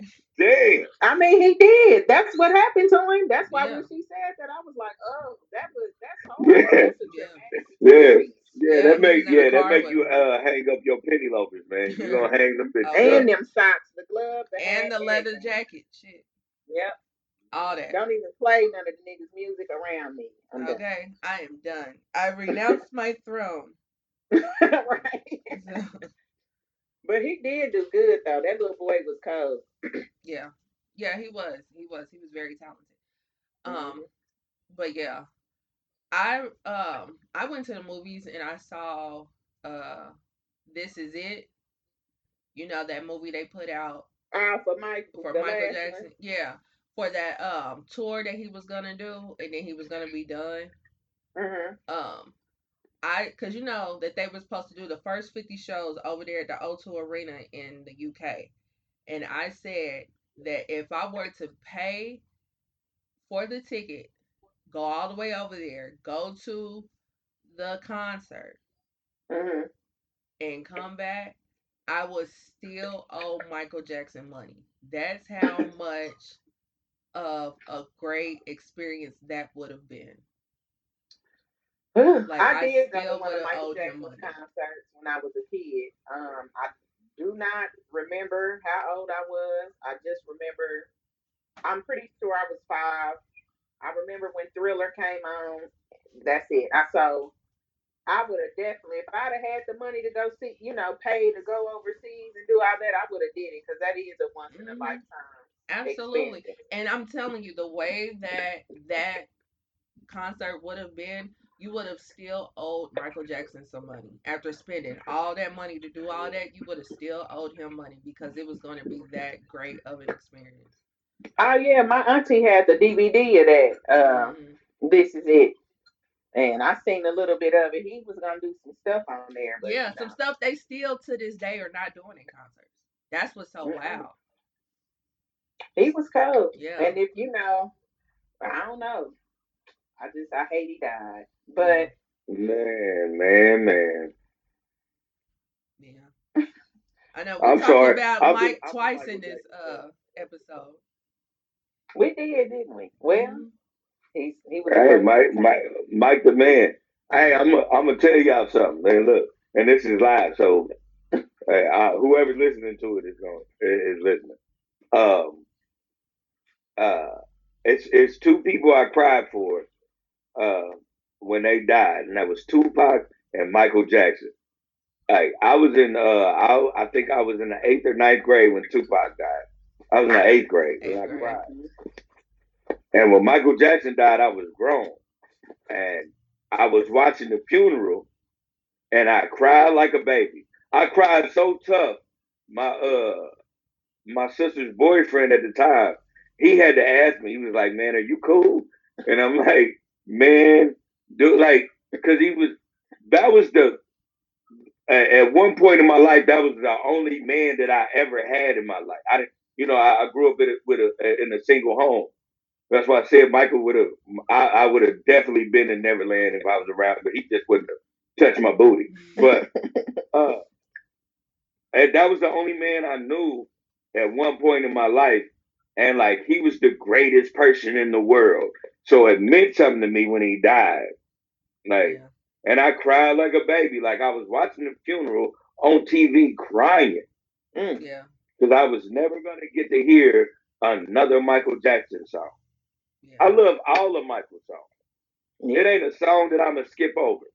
S3: I mean, he did. That's what happened to him. That's why
S2: Yeah.
S3: when she said that, I was like, "Oh, that was that's horrible.
S1: Yeah.
S3: That's a
S2: Yeah.
S3: dramatic
S1: Yeah.
S3: experience."
S1: Yeah,
S2: Yeah,
S1: that
S2: he
S1: make
S2: was in the
S1: yeah, that
S2: car
S1: make you uh hang up your penny loafers, man. You gonna hang them bitches
S2: Okay.
S3: And
S1: up.
S3: them socks, the glove, the
S2: And the leather
S3: everything.
S2: jacket. Shit.
S3: Yep.
S2: All that.
S3: Don't even play none of the niggas' music around me. I'm done.
S2: Okay. I am done. I renounce my throne.
S3: right. But he did do good though. That little boy was cold.
S2: yeah. Yeah, he was. He was. He was very talented.
S3: Mm-hmm.
S2: Um, but yeah. I um I went to the movies and I saw uh This Is It. You know that movie they put out
S3: Uh, for Mike,
S2: for Michael Jackson.
S3: one.
S2: Yeah. For that um tour that he was gonna do and then he was gonna be done.
S3: Mhm.
S2: Um I cause you know that they were supposed to do the first fifty shows over there at the O2 Arena in the UK. And I said that if I were to pay for the ticket, go all the way over there, go to the concert
S3: Mhm.
S2: and come back, I would still owe Michael Jackson money. That's how much of a great experience that would have been. Like,
S3: I
S2: I
S3: did go to one of Michael
S2: owed him
S3: Jackson's
S2: money.
S3: concerts when I was a kid. Um, I do not remember how old I was. I just remember. I'm pretty sure I was five. I remember when Thriller came on. That's it. I so I would have definitely, if I'd have had the money to go see, you know, pay to go overseas and do all that, I would have did it because that is a once in a
S2: Mhm.
S3: lifetime.
S2: Absolutely. And I'm telling you, the way that that concert would have been, you would have still owed Michael Jackson some money. After spending all that money to do all that, you would have still owed him money because it was going to be that great of an experience.
S3: Oh yeah, my auntie had the DVD of that. Um,
S2: Mhm.
S3: this is it. And I seen a little bit of it. He was gonna do some stuff on there, but
S2: yeah,
S3: you
S2: some stuff they still to this day are not doing in concerts. That's what's so
S3: Mm-mm.
S2: wild.
S3: he was cold.
S2: Yeah.
S3: And if you know, I don't know. I just I hate he died. But
S1: Man, man, man.
S2: Yeah. I know we
S1: I'm
S2: talked
S1: sorry.
S2: about
S1: I'm a-
S2: Mike
S1: I'm a
S2: twice
S1: Michael
S2: in this uh episode.
S3: We did, didn't we? Well,
S2: Mhm.
S3: he's he was
S1: Hey, Mike, Mike, Mike the man. Hey, I'm i I'm gonna tell y'all something, man. Look, and this is live, so hey, uh, whoever's listening to it is going is listening. Um, uh, it's it's two people I cried for, uh, when they died, and that was Tupac and Michael Jackson. Like I was in, uh, I I think I was in the eighth or ninth grade when Tupac died. I was in the eighth grade, and
S2: Eighth
S1: I
S2: grade.
S1: And when Michael Jackson died, I was grown, and I was watching the funeral, and I cried like a baby. I cried so tough. My uh, my sister's boyfriend at the time, he had to ask me. He was like, "Man, are you cool?" And I'm like, "Man, do like because he was that was the at at one point in my life that was the only man that I ever had in my life. I didn't, you know, I, I grew up in a, with a in a single home. That's why I said Michael would have. I, I would have definitely been in Neverland if I was around, but he just wouldn't have touched my booty. But uh, and that was the only man I knew at one point in my life, and like he was the greatest person in the world. So it meant something to me when he died. Like,
S2: Yeah.
S1: and I cried like a baby. Like I was watching the funeral on TV, crying
S3: Mm.
S2: Yeah.
S1: because I was never gonna get to hear another Michael Jackson song.
S2: Yeah.
S1: I love all of Michael's songs.
S3: Yeah.
S1: It ain't a song that I'm gonna skip over.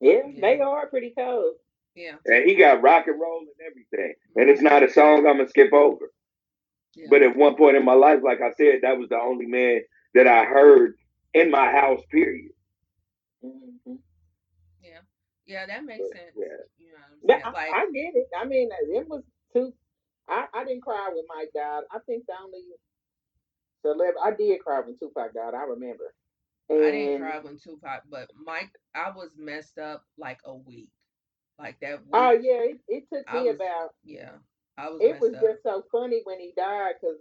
S3: yeah, they are pretty cold.
S2: Yeah.
S1: And he got rock and roll and everything. And it's not a song I'm gonna skip over.
S2: Yeah.
S1: But at one point in my life, like I said, that was the only man that I heard in my house, period.
S3: Mhm.
S2: yeah. Yeah, that makes
S1: But,
S2: sense.
S1: yeah.
S2: You know I'm
S3: Yeah,
S2: saying?
S3: I, I get it. I mean, it was too. I, I didn't cry when Mike died. I think the only celebrity I did cry when Tupac died. I remember.
S2: And I didn't cry when Tupac, but Mike, I was messed up like a week. Like that oh, week.
S3: Oh yeah, it, it took me
S2: was-
S3: about.
S2: Yeah. I was
S3: It was
S2: up.
S3: just so funny when he died because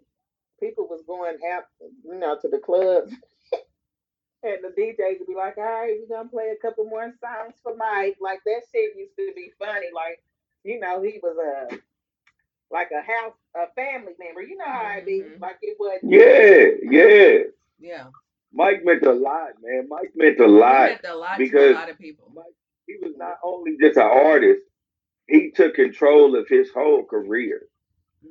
S3: people was going out, you know, to the clubs. And the DJs would be like, all right, we're gonna play a couple more songs for Mike. Like that shit used to be funny. Like, you know, he was a like a house, a family member. You know how it be.
S2: Mhm.
S3: Like it was.
S1: Yeah, yeah.
S2: Yeah.
S1: Mike meant a lot, man. Mike meant a
S2: He
S1: lot.
S2: meant a lot to
S1: because-
S2: a lot of people.
S1: Mike, He was not only just an artist, he took control of his whole career.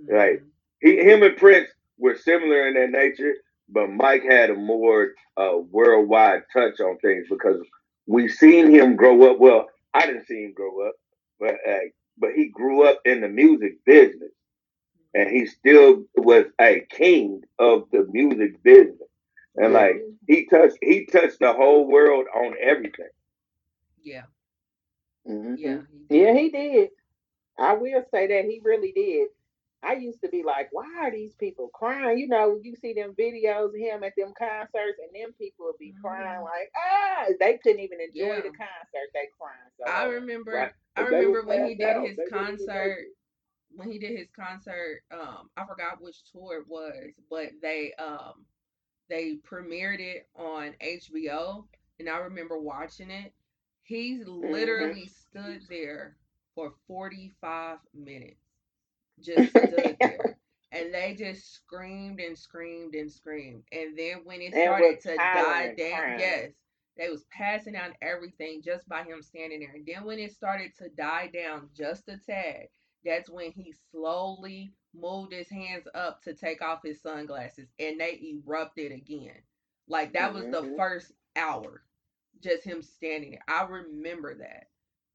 S1: Right.
S2: Mhm.
S1: He, him and Prince were similar in their nature, but Mike had a more uh, worldwide touch on things because we seen him grow up. Well, I didn't see him grow up, but uh, but he grew up in the music business, and he still was a king of the music business. And like he touched, he touched the whole world on everything.
S2: Yeah.
S3: Mhm.
S2: Yeah. he
S3: Yeah,
S2: did.
S3: he did. I will say that he really did. I used to be like, why are these people crying? You know, you see them videos of him at them concerts, and them people would be crying
S2: Mhm.
S3: like, ah, they couldn't even enjoy
S2: Yeah.
S3: the concert. They crying. So
S2: I remember.
S1: Right.
S2: I remember when he did
S1: out.
S2: his
S1: They didn't even make
S2: concert. When he did his concert, um, I forgot which tour it was, but they um they premiered it on HBO, and I remember watching it. He literally stood there for 45 minutes, just stood there, and they just screamed and screamed and screamed. And then when it started to die down,
S3: crying.
S2: yes, they was passing out everything just by him standing there. And then when it started to die down just a tad, that's when he slowly moved his hands up to take off his sunglasses, and they erupted again. Like that was the
S3: Mhm.
S2: first hour, just him standing there. I remember that.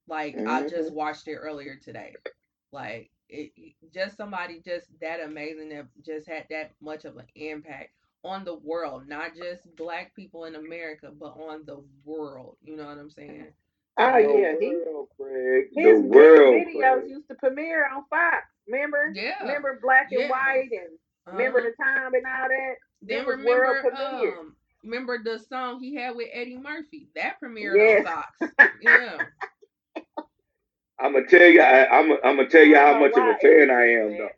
S2: Like I just
S3: Mhm.
S2: watched it earlier today. Like it- just somebody just that amazing that just had that much of an impact on the world, not just black people in America, but on the world. You know what I'm saying?
S3: Oh
S1: The
S3: yeah, he
S1: world, Craig.
S3: his,
S1: The
S3: his
S1: world,
S3: videos
S1: Craig.
S3: used to premiere on Fox. Remember?
S2: Yeah.
S3: Remember Black and
S2: Yeah.
S3: White and remember
S2: Uh-huh.
S3: the time and all that.
S2: Then
S3: It was world
S2: remember,
S3: premiere.
S2: um, remember the song he had with Eddie Murphy that premiered
S3: Yes.
S2: on Fox. Yeah,
S1: I'm gonna tell you. I, I'm. I'm gonna tell you
S3: I
S1: how
S3: don't know
S1: much of a
S3: why
S1: fan
S3: Eddie
S1: I
S3: did
S1: am,
S3: that.
S1: though.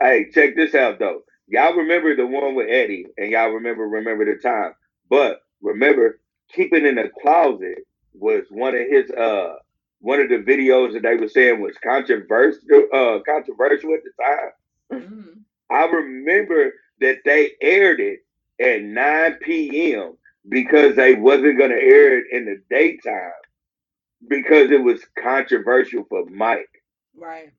S1: Hey, check this out, though. Y'all remember the one with Eddie, and y'all remember remember the time. But remember, keeping in the closet was one of his uh one of the videos that they were saying was controversial uh controversial at the time.
S2: hmm
S1: I remember that they aired it at 9 p.m. because they wasn't gonna air it in the daytime because it was controversial for Mike.
S2: right.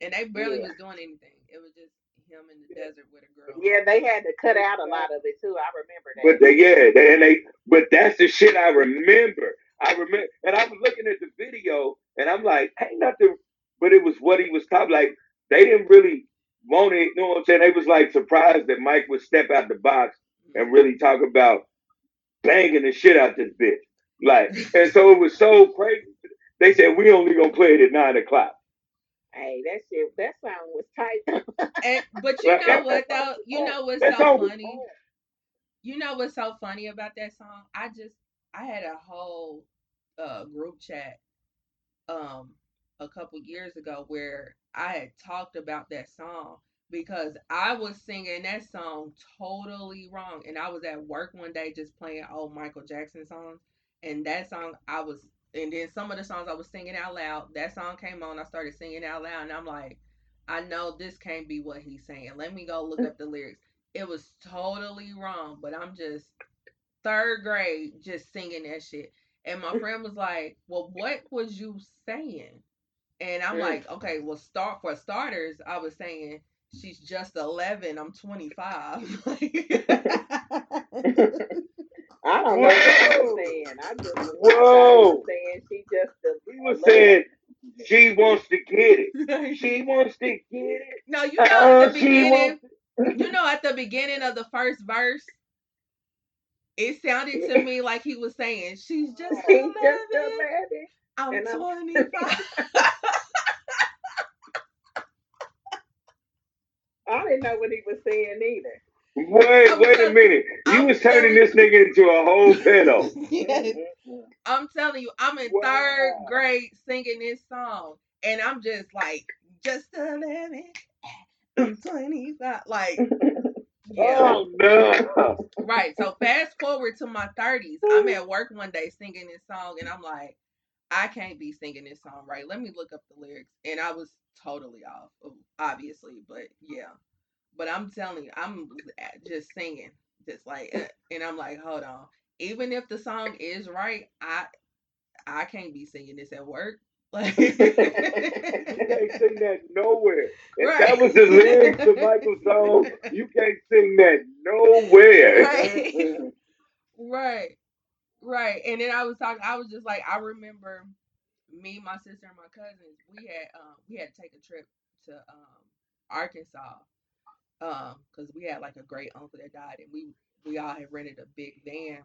S2: And they barely
S3: Yeah.
S2: was doing anything. It was just him in the desert with a girl.
S3: Yeah, they had to cut out a lot of it too. I remember that.
S1: But they, yeah, they, and they, but that's the shit I remember. I remember, and I was looking at the video, and I'm like, ain't nothing. But it was what he was talking. Like they didn't really want it. You know what I'm saying? They was like surprised that Mike would step out the box and mm-hmm. really talk about banging the shit out this bitch. Like, and so it was so crazy. They said we only gonna play it at nine o'clock.
S3: hey, that shit, that song was tight.
S2: And, but you know what though? You know what's
S1: That
S2: so funny?
S1: hard.
S2: You know what's so funny about that song? I just I had a whole uh group chat um a couple years ago where I had talked about that song because I was singing that song totally wrong and I was at work one day just playing old Michael Jackson songs and that song I was and then some of the songs I was singing out loud that song came on I started singing out loud and I'm like I know this can't be what he's saying let me go look up the lyrics it was totally wrong, but I'm just third grade just singing that shit. And my friend was like, Well, what was you saying? And I'm
S3: Mm.
S2: like, Okay, well, start for starters, I was saying she's just 11, I'm 25.
S3: I don't know what I
S1: Whoa.
S3: was saying. I just was
S1: Whoa.
S3: saying she just a,
S1: He was saying she wants to get it. She wants to get it.
S2: No, you know, at
S1: Uh,
S2: the
S1: she
S2: beginning,
S1: wants.
S2: you know, at the beginning of the first verse, it sounded to me like he was saying, She's just
S3: She's
S2: 11,
S3: just.
S2: I'm
S3: and
S2: 25.
S3: I didn't know what he was saying either.
S1: Wait,
S2: I'm
S1: wait a minute. You
S2: I'm
S1: was turning this nigga into a whole pedo.
S2: yes. I'm telling you, I'm in
S1: Wow.
S2: third grade singing this song, and I'm just like, just 11, I'm 25. Like, yeah,
S1: Oh no.
S2: right. So fast forward to my 30s. I'm at work one day singing this song, and I'm like, I can't be singing this song right. Let me look up the lyrics. And I was totally off, obviously, but yeah. But I'm telling you, I'm just singing, just like, uh, and I'm like, hold on. Even if the song is right, I I can't be singing this at work. Like
S1: you can't sing that nowhere. If
S2: Right.
S1: that was the lyrics to Michael's song, you can't sing that nowhere.
S2: Right. right, right. And then I was talking. I was just like, I remember me, my sister, and my cousins. We had um we had to take a trip to um Arkansas um because we had like a great uncle that died, and we we all had rented a big van.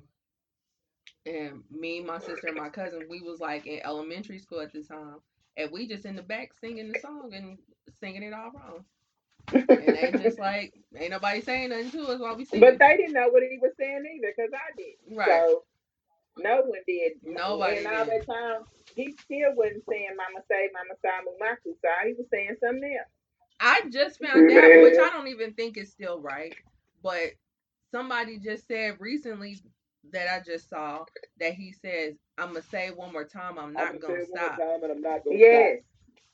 S2: And me, my sister, and my cousin, we was like in elementary school at the time, and we just in the back singing the song and singing it all wrong. And they just like ain't nobody saying nothing to us while we singing.
S3: But they didn't know what he was saying either, because I did.
S2: Right.
S3: So no one did.
S2: Nobody
S3: And all
S2: did.
S3: that time, he still wasn't saying "Mama say, Mama say, Mumaku say." He was saying something else.
S2: I just found out, which I don't even think is still right, but somebody just said recently that I just saw that he says, "I'm gonna say it one more time. I'm not
S1: I'ma
S2: gonna
S1: say it one
S2: stop."
S1: more time and I'm not gonna
S3: Yes,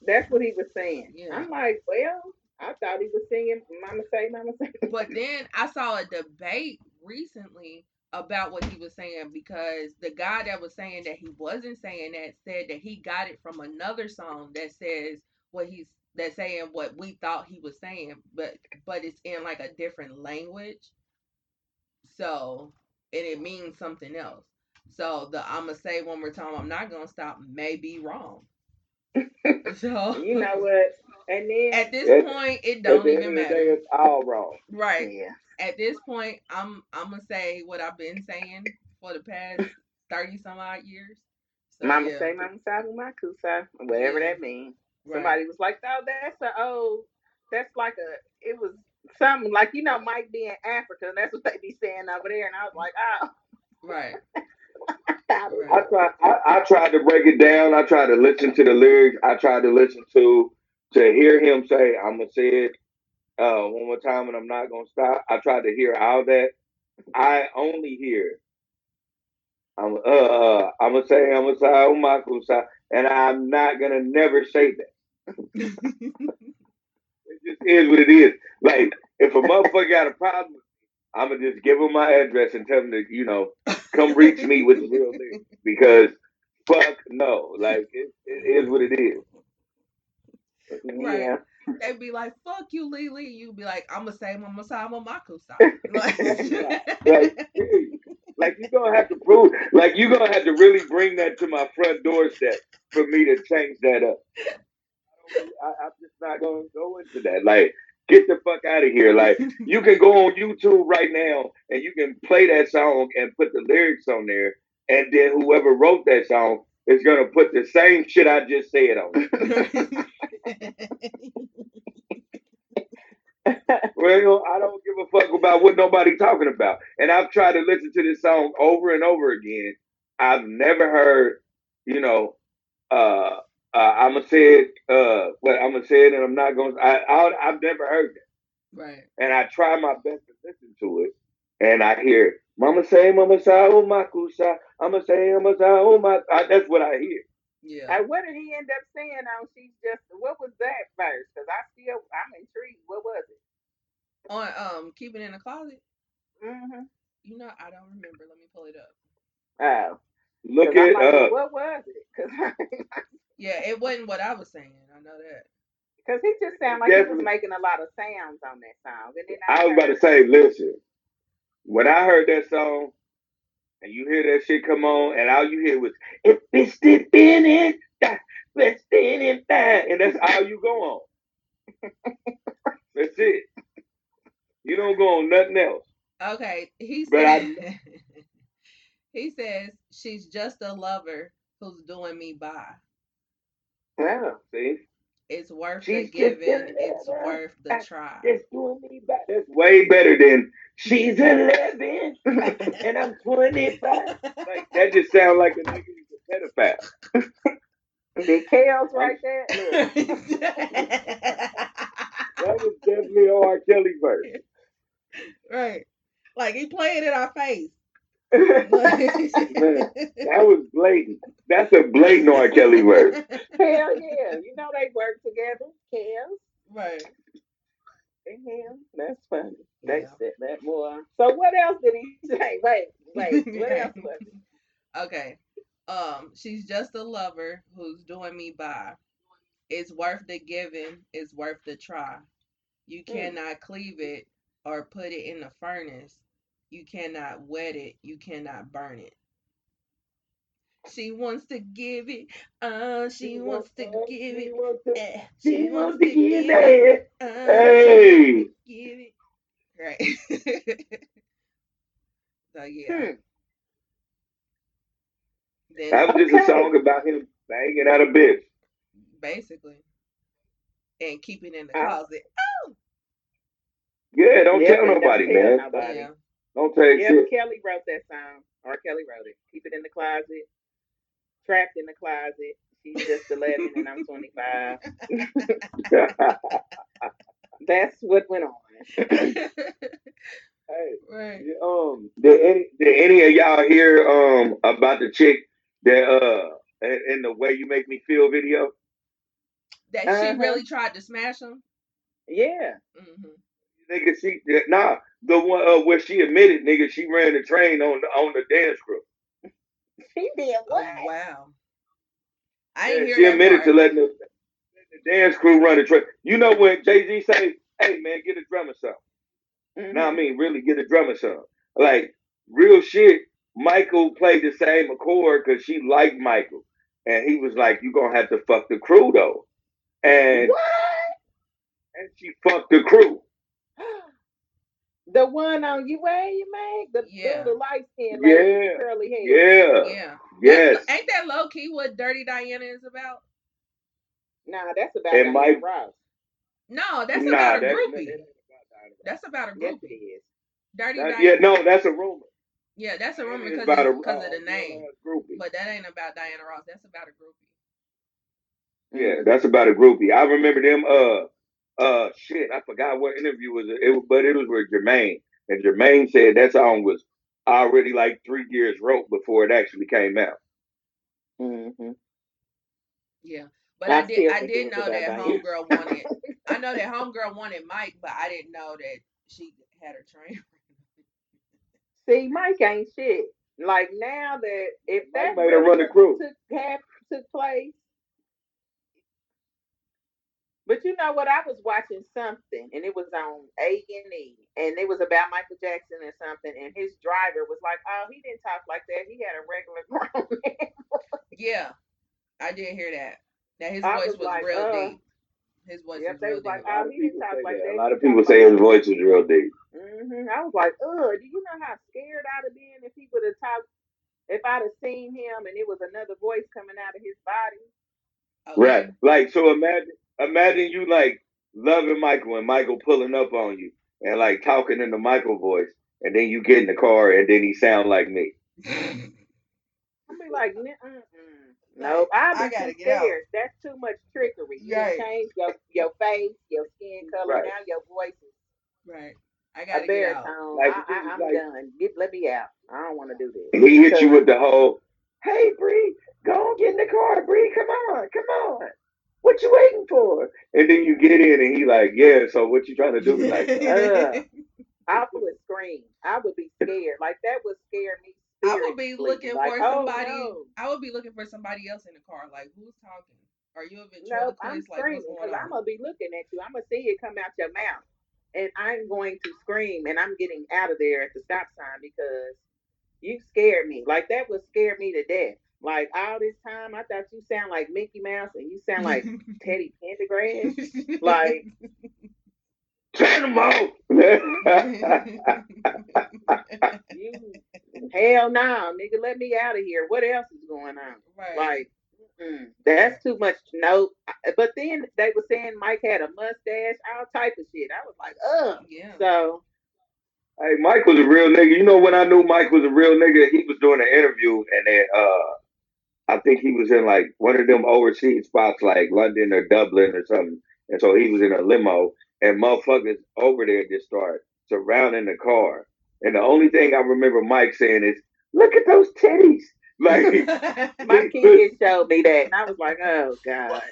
S3: that's what he was saying.
S2: Yeah.
S3: I'm like, well, I thought he was singing "Mama say, Mama say."
S2: But then I saw a debate recently about what he was saying because the guy that was saying that he wasn't saying that said that he got it from another song that says what he's that's saying what we thought he was saying, but but it's in like a different language. So and it means something else. So the I'm gonna say one more time, I'm not gonna stop may be wrong. So
S3: you know what? And then
S2: at this
S1: At-
S2: point it don't even matter.
S1: it's all wrong.
S2: Right.
S3: yeah,
S2: at this point, I'm I'm gonna say what I've been saying for the past thirty some odd years. So,
S3: Mama
S2: yeah,
S3: say, Mama say, Mumaku say, whatever
S2: Yeah.
S3: that means.
S2: right.
S3: Somebody was like, "Oh, that's a oh, that's like a it was something like you know Mike be in Africa, and that's what they be saying over there." And I was like, "Oh,
S2: right,
S3: I
S1: I tried. I, I tried to break it down. I tried to listen to the lyrics. I tried to listen to to hear him say, "I'm gonna say it uh, one more time, and I'm not gonna stop." I tried to hear all that. I only hear. I'm uh, uh I'm gonna say I'm gonna say oh my kusa, and I'm not gonna never say that. It just is what it is. Like if a motherfucker got a problem, I'm gonna just give him my address and tell him to you know come reach me with the real lyrics because fuck no, like it, it is what it is.
S2: Right.
S3: yeah."
S2: They'd be like, "Fuck you, Lily." You'd be like, "I'm gonna say Mama Sama Maku
S1: Like,
S2: Like,
S1: like you gonna have to prove, like you're gonna have to really bring that to my front doorstep for me to change that up. I, I'm just not gonna go into that. Like, get the fuck out of here. Like, you can go on YouTube right now and you can play that song and put the lyrics on there, and then whoever wrote that song is gonna put the same shit I just said on. it. Well, I don't give a fuck about what nobody talking about. And I've tried to listen to this song over and over again. I've never heard, you know, uh, uh I'm gonna say it, uh, but I'm gonna say it, and I'm not gonna. I, I I've never heard that,
S2: right,
S1: and I try my best to listen to it, and I hear Mama say, Mama say, oh my kusa, I'ma say, I'ma say, oh my. I, that's what I hear.
S2: yeah.
S3: And what did he end up saying on She's Just what was that verse? Because I still I'm intrigued. What was it?
S2: On um, keeping in the closet.
S3: Mm-hmm.
S2: You know, I don't remember. Let me pull it up.
S3: Oh.
S1: Look it
S3: like,
S1: up.
S3: What was it? Because
S2: Yeah, it wasn't what I was saying. I know that.
S3: Because he just sounded like he was making a lot of sounds on that song. And then
S1: I was about to say, listen, when I heard that song, and you hear that shit come on, and all you hear was "If it's the in it's in that," and that's all you go on. that's it. You don't go on nothing else.
S2: Okay, he
S1: But
S2: said.
S1: I-
S2: he says she's just a lover who's doing me by.
S3: Oh.
S1: See,
S2: It's worth
S1: She's
S2: the giving. It's worth the try.
S1: that's doing me back. That's way better than she's eleven and I'm twenty five. Like that just sounds like a nigga who's a pedophile.
S3: The Kale's right there.
S1: That was definitely R. Kelly verse.
S2: right. Like he playing in our face.
S1: Man, that was blatant. That's a blatant R. Kelly verse.
S3: Hell yeah. You know they work together. Kels
S2: right.
S3: and him. That's funny. They
S2: Yeah.
S3: said that more. So what else did he say? Wait, wait. What else was it?
S2: Okay. Um, she's just a lover who's doing me by. It's worth the giving, it's worth the try. You
S3: Mm.
S2: cannot cleave it or put it in the furnace. You cannot wet it, you cannot burn it. She wants to give it, uh, she wants to give it,
S1: wants to,
S2: eh,
S1: she wants to
S2: give
S1: get
S2: it,
S1: that.
S2: uh,
S1: Hey.
S2: give it. Right. so yeah.
S3: Hmm.
S2: Then
S1: That was just a
S3: Okay.
S1: song about him banging out a bitch.
S2: basically. And keeping in the
S3: I-
S2: closet.
S1: Yeah, don't
S3: Yep,
S1: tell nobody, man.
S3: nobody.
S2: Yeah.
S1: Don't say
S3: Yep,
S1: shit.
S3: Kelly wrote that song. R. Kelly wrote it. Keep it in the closet. Trapped in the closet. She's just 11 and I'm 25. That's what went on.
S1: hey,
S2: right.
S1: um, did any did any of y'all hear um about the chick that uh in, in the way you make me feel video?
S2: That
S3: Uh-huh.
S2: she really tried to smash him.
S3: Yeah.
S2: hmm
S1: Nigga, she nah the one uh, where she admitted, nigga, she ran the train on the on the dance crew.
S3: She did
S2: Oh,
S3: what?
S2: wow. I
S1: Yeah,
S2: didn't hear
S1: she
S2: that
S1: admitted
S2: part.
S1: to letting the, letting the dance crew run the train. You know when Jay Z say, "Hey man, get a drummer some."
S3: Mhm.
S1: Now I mean, really get a drummer some. Like real shit. Michael played the same accord because she liked Michael, and he was like, "You gonna have to fuck the crew though," and
S3: What?
S1: and she fucked the crew.
S3: The one on you way you made? The,
S2: Yeah.
S3: the light skin lady with
S1: Yeah,
S3: curly hair.
S1: yeah,
S2: Yeah.
S1: yes.
S2: That's, ain't that low key what Dirty Diana is about?
S3: Nah, that's about
S1: And
S3: Diana
S1: Mike-
S3: Ross.
S2: No, that's
S1: Nah,
S2: about a
S1: that-
S2: groupie.
S1: that-
S2: That's about a
S3: Yes, it
S2: groupie.
S3: is.
S2: Dirty
S1: that-
S2: Diana.
S1: yeah, no, that's a rumor.
S2: Yeah, that's a rumor because
S1: about a-
S2: because of the name.
S1: uh, groupie.
S2: But that ain't about Diana Ross. That's about a groupie.
S1: Yeah, that's about a groupie. I remember them. Uh, uh, shit, I forgot what interview was it, it but it was with Jermaine, and Jermaine said that song was already like three years wrote before it actually came out.
S3: Mm-hmm.
S2: Yeah. But
S3: I
S2: I, did I did
S3: it
S2: know that
S3: Diana.
S2: homegirl wanted I know that homegirl wanted Mike, but I didn't know that she had a train.
S3: See, Mike ain't shit. Like now that if
S1: Mike
S3: that
S1: made her run the
S3: took,
S1: crew.
S3: took have took place. But you know what? I was watching something and it was on A and E and it was about Michael Jackson and something and his driver was like, Oh, he didn't talk like that. He had a regular grown man.
S2: Yeah. I did hear that. That his
S3: I
S2: voice
S3: was
S2: was,
S3: like,
S2: real
S3: uh,
S2: deep. His voice
S3: Yep,
S2: was
S3: they
S2: real
S3: was like,
S2: deep.
S1: A lot
S3: Oh,
S1: of
S3: he didn't
S1: people
S3: talk
S1: say
S3: like
S1: that.
S3: that.
S1: A lot of people say his voice was real deep.
S3: hmm I was like, ugh, do you know how scared I'd have been if he would have talked, if I'd have seen him and it was another voice coming out of his body?
S2: Oh,
S1: Right. Like so imagine imagine you like loving Michael and Michael pulling up on you and like talking in the Michael voice and then you get in the car and then he sound like me.
S3: I'd be like, "N- mm-mm.
S2: Uh-uh.
S3: Nope, I'd be
S2: gotta
S3: too
S2: get out.
S3: scared. That's too much trickery. You done
S2: Right.
S3: changed your, your face, your skin color,
S1: Right.
S3: now your voice is
S2: right. I gotta get out.
S3: baritone.
S1: Like,
S3: I, I, I'm
S1: like-
S3: done. Get, let me out. I don't want to do this.
S1: He hit you with the whole, "Hey Bree, go on get in the car, Bree. Come on, come on. What you waiting for?" And then you get in and he like, "Yeah. So what you trying to do Like,
S3: uh, I would scream. I would be scared. Like that would scare me.
S2: I would be looking
S3: like,
S2: for
S3: oh,
S2: somebody.
S3: no.
S2: I would be looking for somebody else in the car. Like, who's talking? Are you a
S3: Nope,
S2: ventriloquist?
S3: I'm
S2: like,
S3: screaming because
S2: going
S3: I'm gonna be looking at you. I'm gonna see it come out your mouth, and I'm going to scream, and I'm getting out of there at the stop sign because you scared me. Like that would scare me to death. Like all this time, I thought you sound like Mickey Mouse, and you sound like Teddy Pendergrass. like-
S1: Turn them off.
S3: You, hell no, nigga, let me out of here. What else is going on?
S2: right.
S3: Like, mm, that's too much. No, but then they were saying Mike had a mustache, all type of shit. I was like, ugh.
S2: yeah.
S3: So
S1: Hey, Mike was a real nigga. You know when I knew Mike was a real nigga, he was doing an interview and then uh I think he was in like one of them overseas spots like London or Dublin or something. And so he was in a limo and motherfuckers over there just start surrounding the car. And the only thing I remember Mike saying is, look at those titties. Like
S3: My kid showed me that, and I was like, oh god.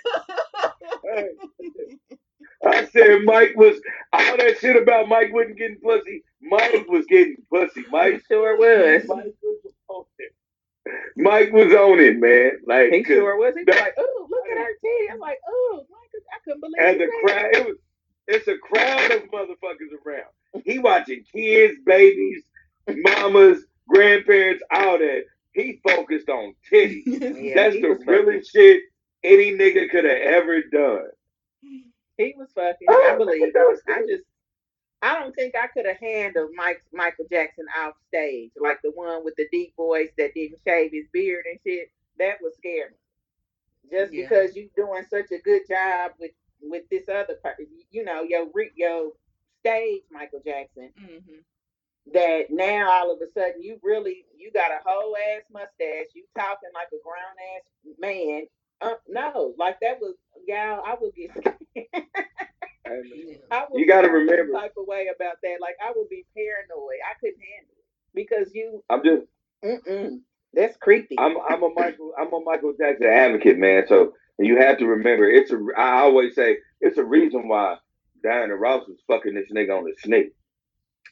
S1: I said Mike was all that shit about Mike wasn't getting pussy. Mike was getting pussy.
S3: He
S1: Mike,
S3: sure was.
S1: Mike was. Mike was on it, man. Like
S3: He sure was. He was like, oh, look at her titty. I'm like, oh, Mike, I couldn't believe
S1: and the crowd, it was it's a crowd of motherfuckers around. He watching kids, babies, mamas, grandparents, all that. He focused on titties.
S3: Yeah,
S1: That's the realest shit any nigga could have ever done.
S3: He was fucking.
S1: Oh,
S3: I believe. I just, I don't think I could have handled Mike Michael Jackson off stage, like the one with the deep voice that didn't shave his beard and shit. That would scare me. Just
S2: Yeah.
S3: because you're doing such a good job with with this other person, you know, your re- your stage Michael Jackson.
S2: hmm
S3: that now all of a sudden you really you got a whole ass mustache, you talking like a grown ass man. Uh, no, like that was y'all. I would get. I would
S1: You gotta remember.
S3: type of way about that. Like I would be paranoid. I couldn't handle it because you.
S1: I'm just
S3: Mm-mm, that's creepy.
S1: I'm I'm a Michael I'm a Michael Jackson advocate, man. So you have to remember it's a I always say it's a reason why Diana Ross was fucking this nigga on the snake.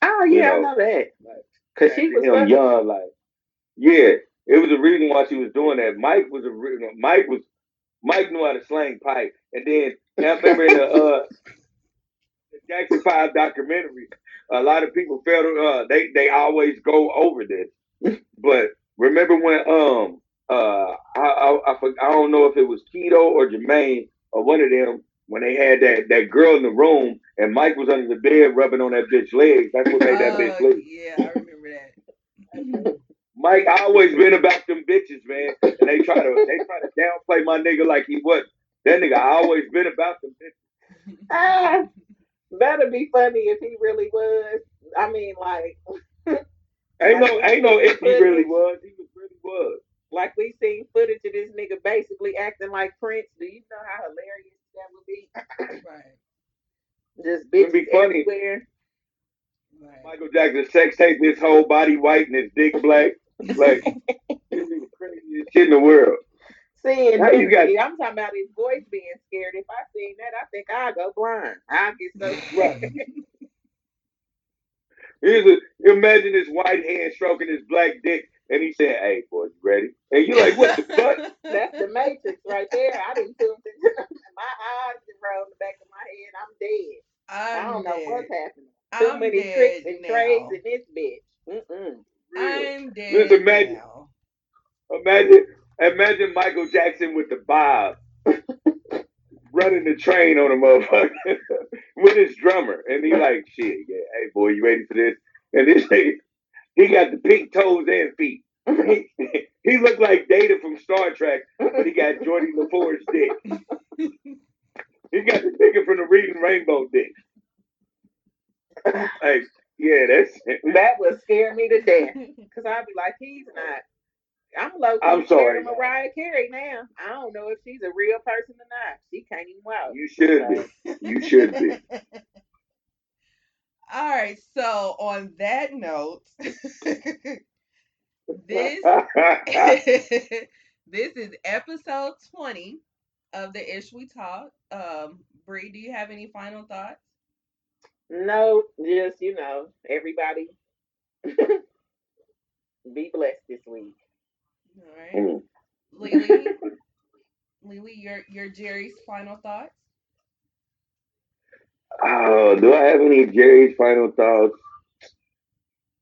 S3: oh
S1: you
S3: yeah, I
S1: know,
S3: know that.
S1: like,
S3: Cause she was
S1: him young, like yeah, it was a reason why she was doing that. Mike was a Mike was Mike knew how to slang pipe, and then I remember in the uh the Jackson Five documentary, a lot of people felt uh they they always go over this, but remember when um uh I I I, I don't know if it was Tito or Jermaine or one of them when they had that that girl in the room and Mike was under the bed rubbing on that bitch legs. That's what made that bitch
S2: Oh,
S1: leave.
S2: yeah, I remember that.
S1: Mike always been about them bitches, man. And they try to they try to downplay my nigga like he was. That nigga always been about them bitches.
S3: That'd be funny if he really was. I mean, like,
S1: Ain't no ain't no if he really was. He was really was.
S3: like we seen footage of this nigga basically acting like Prince. Do you know how hilarious that would be?
S2: right,
S3: Just
S1: It'd be funny.
S3: everywhere.
S2: right.
S1: Michael Jackson sex tape his whole body white and his dick black. Like it'd be the craziest shit in the world.
S3: Seeing
S1: Now you got-
S3: I'm talking about his voice being scared. If I seen that, I think I'll go blind. I'll get so
S1: Right.
S3: scared.
S1: Here's a, imagine his white hand stroking his black dick, and he said, "Hey, boy, you ready?" And you're like, "What the fuck?"
S3: That's the Matrix right there. I didn't tune in. my eyes just rolled in the back of my head. I'm dead. I
S2: I'm
S3: don't know what's happening. Too
S2: I'm
S3: many
S2: dead
S3: tricks and
S2: now.
S3: trades in this bitch. Mm-mm.
S1: Real.
S2: I'm dead
S1: Just imagine-
S2: now.
S1: Imagine, imagine Michael Jackson with the bob running the train on a motherfucker with his drummer, and he like, "Shit, yeah, hey boy, you ready for this?" And this nigga, he got the pink toes and feet. He, looked like Data from Star Trek, but he got Geordi La Forge's dick. He got the nigga from the Reading Rainbow dick. Like, yeah, that's.
S3: That would scare me to death. Cause I'd be like, he's not. I'm low
S1: I'm sorry,
S3: Mariah Carey now. I don't know if she's a real person or not. She can't even walk.
S1: You should be. You should be.
S2: All right, so on that note, this this is episode 20 of the Ish We Talk. Um, Bree, do you have any final thoughts?
S3: No, just you know, everybody be blessed this week.
S2: All right.
S1: Mm.
S2: Lily, Lily, your your Jerry's final thoughts?
S1: Oh, do I have any Jerry's final thoughts?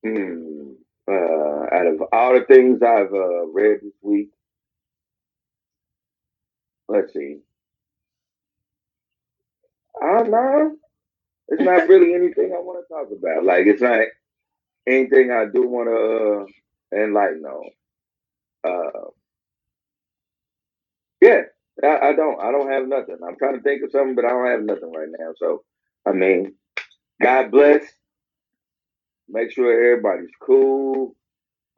S1: Hmm. Uh, out of all the things I've uh, read this week, let's see. I don't know. It's not really anything I want to talk about. Like, it's not anything I do want to uh, enlighten on. Uh, yeah, I, I don't. I don't have nothing. I'm trying to think of something, but I don't have nothing right now. So, I mean, God bless. Make sure everybody's cool.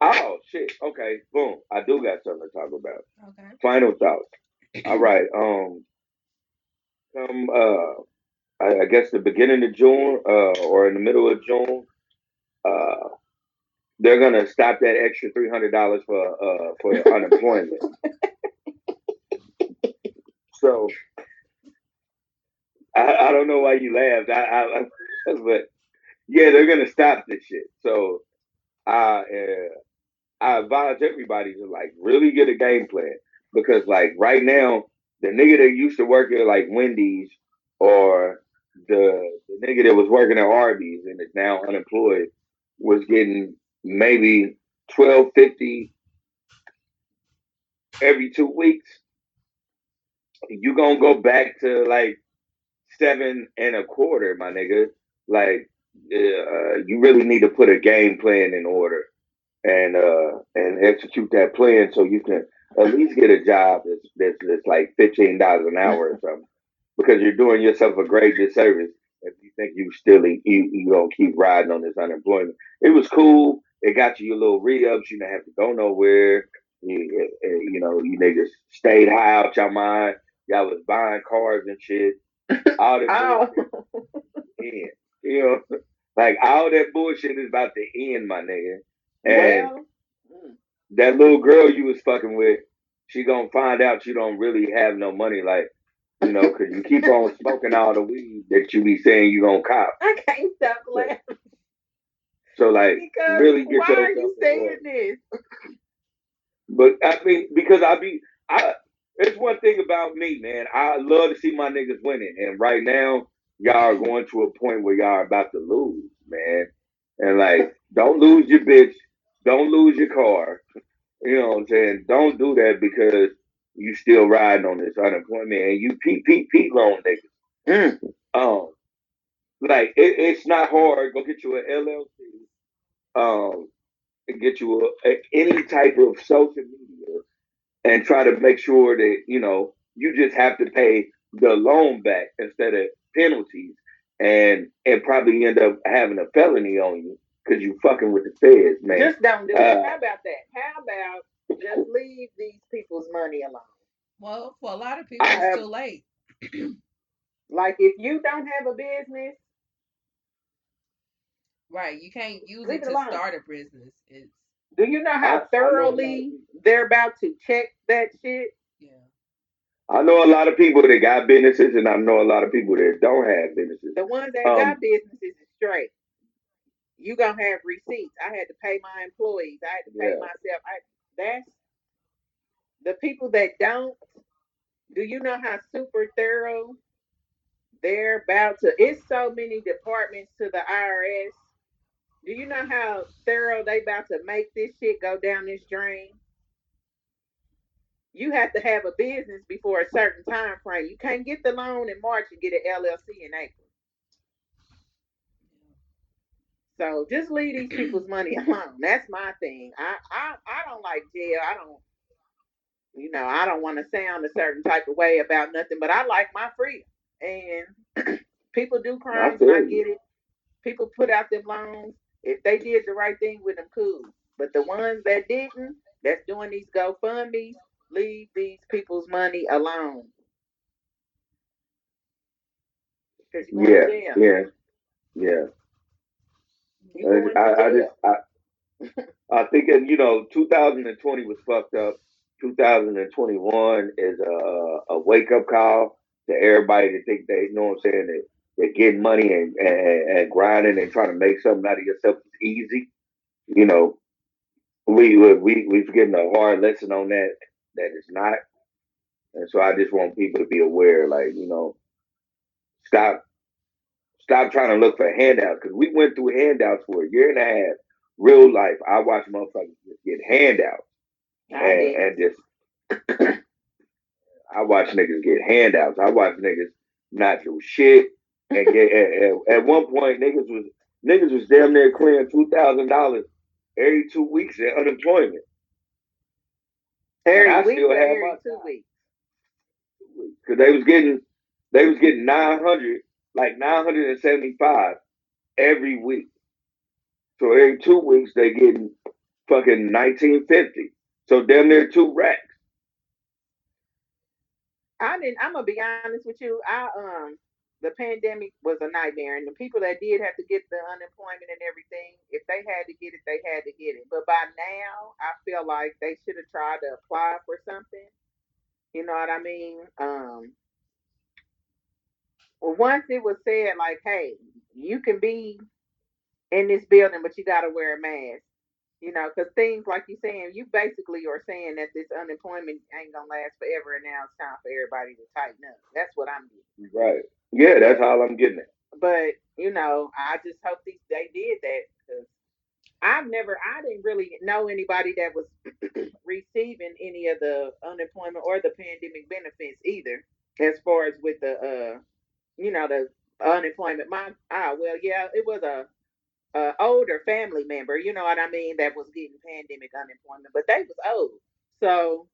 S1: Oh shit. Okay. Boom. I do got something to talk about.
S2: Okay.
S1: Final thoughts. All right. Um. Come. Uh. I, I guess the beginning of June. Uh. Or in the middle of June. Uh. They're gonna stop that extra three hundred dollars for uh for unemployment. so I, I don't know why you laughed. I, I, I but yeah, they're gonna stop this shit. So I uh, I advise everybody to like really get a game plan because like right now the nigga that used to work at like Wendy's or the the nigga that was working at Arby's and is now unemployed was getting maybe twelve fifty every two weeks. You gonna go back to like seven and a quarter, my nigga. Like uh, you really need to put a game plan in order and uh and execute that plan so you can at least get a job that's that's, that's like fifteen dollars an hour or something. Because you're doing yourself a great disservice if you think you still you you gonna keep riding on this unemployment. It was cool. It got you your little re-ups. You didn't have to go nowhere. You, you know, you niggas stayed high out your mind. Y'all was buying cars and shit. All that end. You know, like all that bullshit is about to end, my nigga. And
S3: well, mm,
S1: that little girl you was fucking with, she gonna find out you don't really have no money, like you know, because you keep on smoking all the weed that you be saying you gonna cop.
S3: I can't stop laughing
S1: So like,
S3: because
S1: really get
S3: why are you saying this?
S1: But I mean, because I be, I. It's one thing about me, man. I love to see my niggas winning, and right now, y'all are going to a point where y'all are about to lose, man. And like, don't lose your bitch, don't lose your car. You know what I'm saying? Don't do that because you still riding on this unemployment and you PPP loan niggas.
S3: Mm.
S1: Um, like it, it's not hard. Go get you an LLC, um, and get you a, a, any type of social media, and try to make sure that you know you just have to pay the loan back instead of penalties, and and probably end up having a felony on you because you fucking with the feds, man.
S3: Just don't do it.
S1: Uh,
S3: How about that? How about just leave these people's money alone?
S2: Well, for a lot of people,
S1: I
S2: it's
S1: have-
S2: too late.
S3: Like if you don't have a business,
S2: Right. You can't use
S3: Leave
S2: it
S3: it
S2: to
S3: alone.
S2: start a business. It's
S3: do you know
S1: I- I
S3: how
S1: know a lot of
S3: thoroughly they're about to check that shit?
S2: yeah.
S1: I know a lot of people that got businesses, and I know a lot of people that don't have businesses.
S3: The ones that
S1: Um,
S3: got businesses is straight. You gonna have receipts. I had to pay my employees. I had to pay
S1: Yeah.
S3: myself. I, that's the people that don't. Do you know how super thorough they're about to? It's so many departments to the IRS. Do you know how thorough they about to make this shit go down this drain? You have to have a business before a certain time frame. You can't get the loan in March and get an LLC in April. So just leave these people's money alone. That's my thing. I I, I don't like jail. I don't you know, I don't want to sound a certain type of way about nothing, but I like my freedom. And people do crimes and I get it. People put out their loans. If they did the right thing with them, cool. But the ones that didn't, that's doing these GoFundMe's, leave these people's money alone.
S1: Yeah, yeah, yeah. I, I just I, I think that, you know 2020 was fucked up. 2021 is a, a wake up call to everybody that think they you know what I'm saying that they're getting money and, and and grinding and trying to make something out of yourself is easy. You know, we we we getting a hard lesson on that that it's not. And so I just want people to be aware, like you know, stop stop trying to look for handouts because we went through handouts for a year and a half. Real life, I watched motherfuckers just get handouts and, and just I watch niggas get handouts. I watch niggas not do shit at, at, at one point niggas was niggas was damn near clearing two thousand dollars every two weeks in unemployment.
S3: Every
S1: I
S3: week
S1: still have
S3: every
S1: my
S3: two
S1: time.
S3: weeks.
S1: Cause they was getting they was getting nine hundred, like nine hundred and seventy five every week. So every two weeks they getting fucking nineteen fifty. So damn near two racks.
S3: I didn't. I'm gonna be honest with you. I um, the pandemic was a nightmare, and the people that did have to get the unemployment and everything, if they had to get it, they had to get it. But by now, I feel like they should have tried to apply for something. You know what I mean? Um, well, once it was said, like, hey, you can be in this building, but you got to wear a mask. You know, because things like you're saying, you basically are saying that this unemployment ain't gonna last forever, and now it's time for everybody to tighten up. That's what I'm getting.
S1: Right. Yeah, that's how I'm getting it.
S3: But you know, I just hope they did that because I've never, I didn't really know anybody that was receiving any of the unemployment or the pandemic benefits either. As far as with the, uh, you know, the unemployment. My, ah, well, yeah, it was a uh, older family member, you know what I mean, that was getting pandemic unemployment, but they was old. So,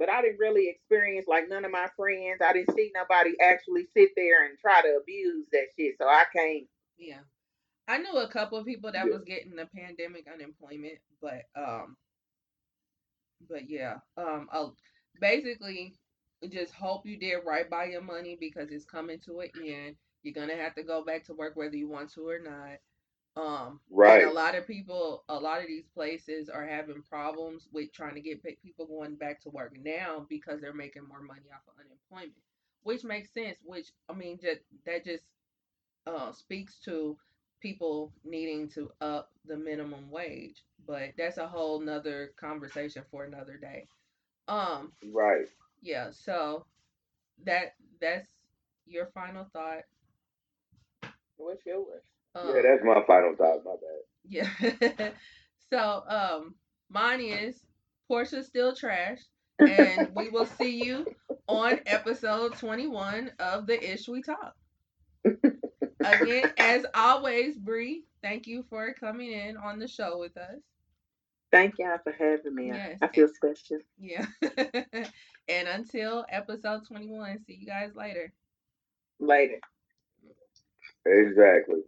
S3: but I didn't really experience like none of my friends. I didn't see nobody actually sit there and try to abuse that shit. So I can't.
S2: Yeah. I knew a couple of people that
S1: Yeah.
S2: was getting the pandemic unemployment, but um but yeah. Um I'll basically just hope you did right by your money because it's coming to an end. You're gonna have to go back to work whether you want to or not. Um
S1: Right.
S2: and a lot of people a lot of these places are having problems with trying to get people going back to work now because they're making more money off of unemployment. Which makes sense, which I mean just that just uh, speaks to people needing to up the minimum wage, but that's a whole nother conversation for another day. Um,
S1: Right.
S2: yeah, so that that's your final thought.
S3: What's yours?
S2: Um,
S1: Yeah, that's my final thought. My bad.
S2: yeah. so um, mine is Porsha's still trash, and we will see you on episode twenty one of the Ish We Talk. Again, as always, Bree, thank you for coming in on the show with us.
S3: Thank y'all for having me.
S2: Yes.
S3: I feel special.
S2: Yeah. and until episode 21, see you guys later.
S3: Later.
S1: Exactly.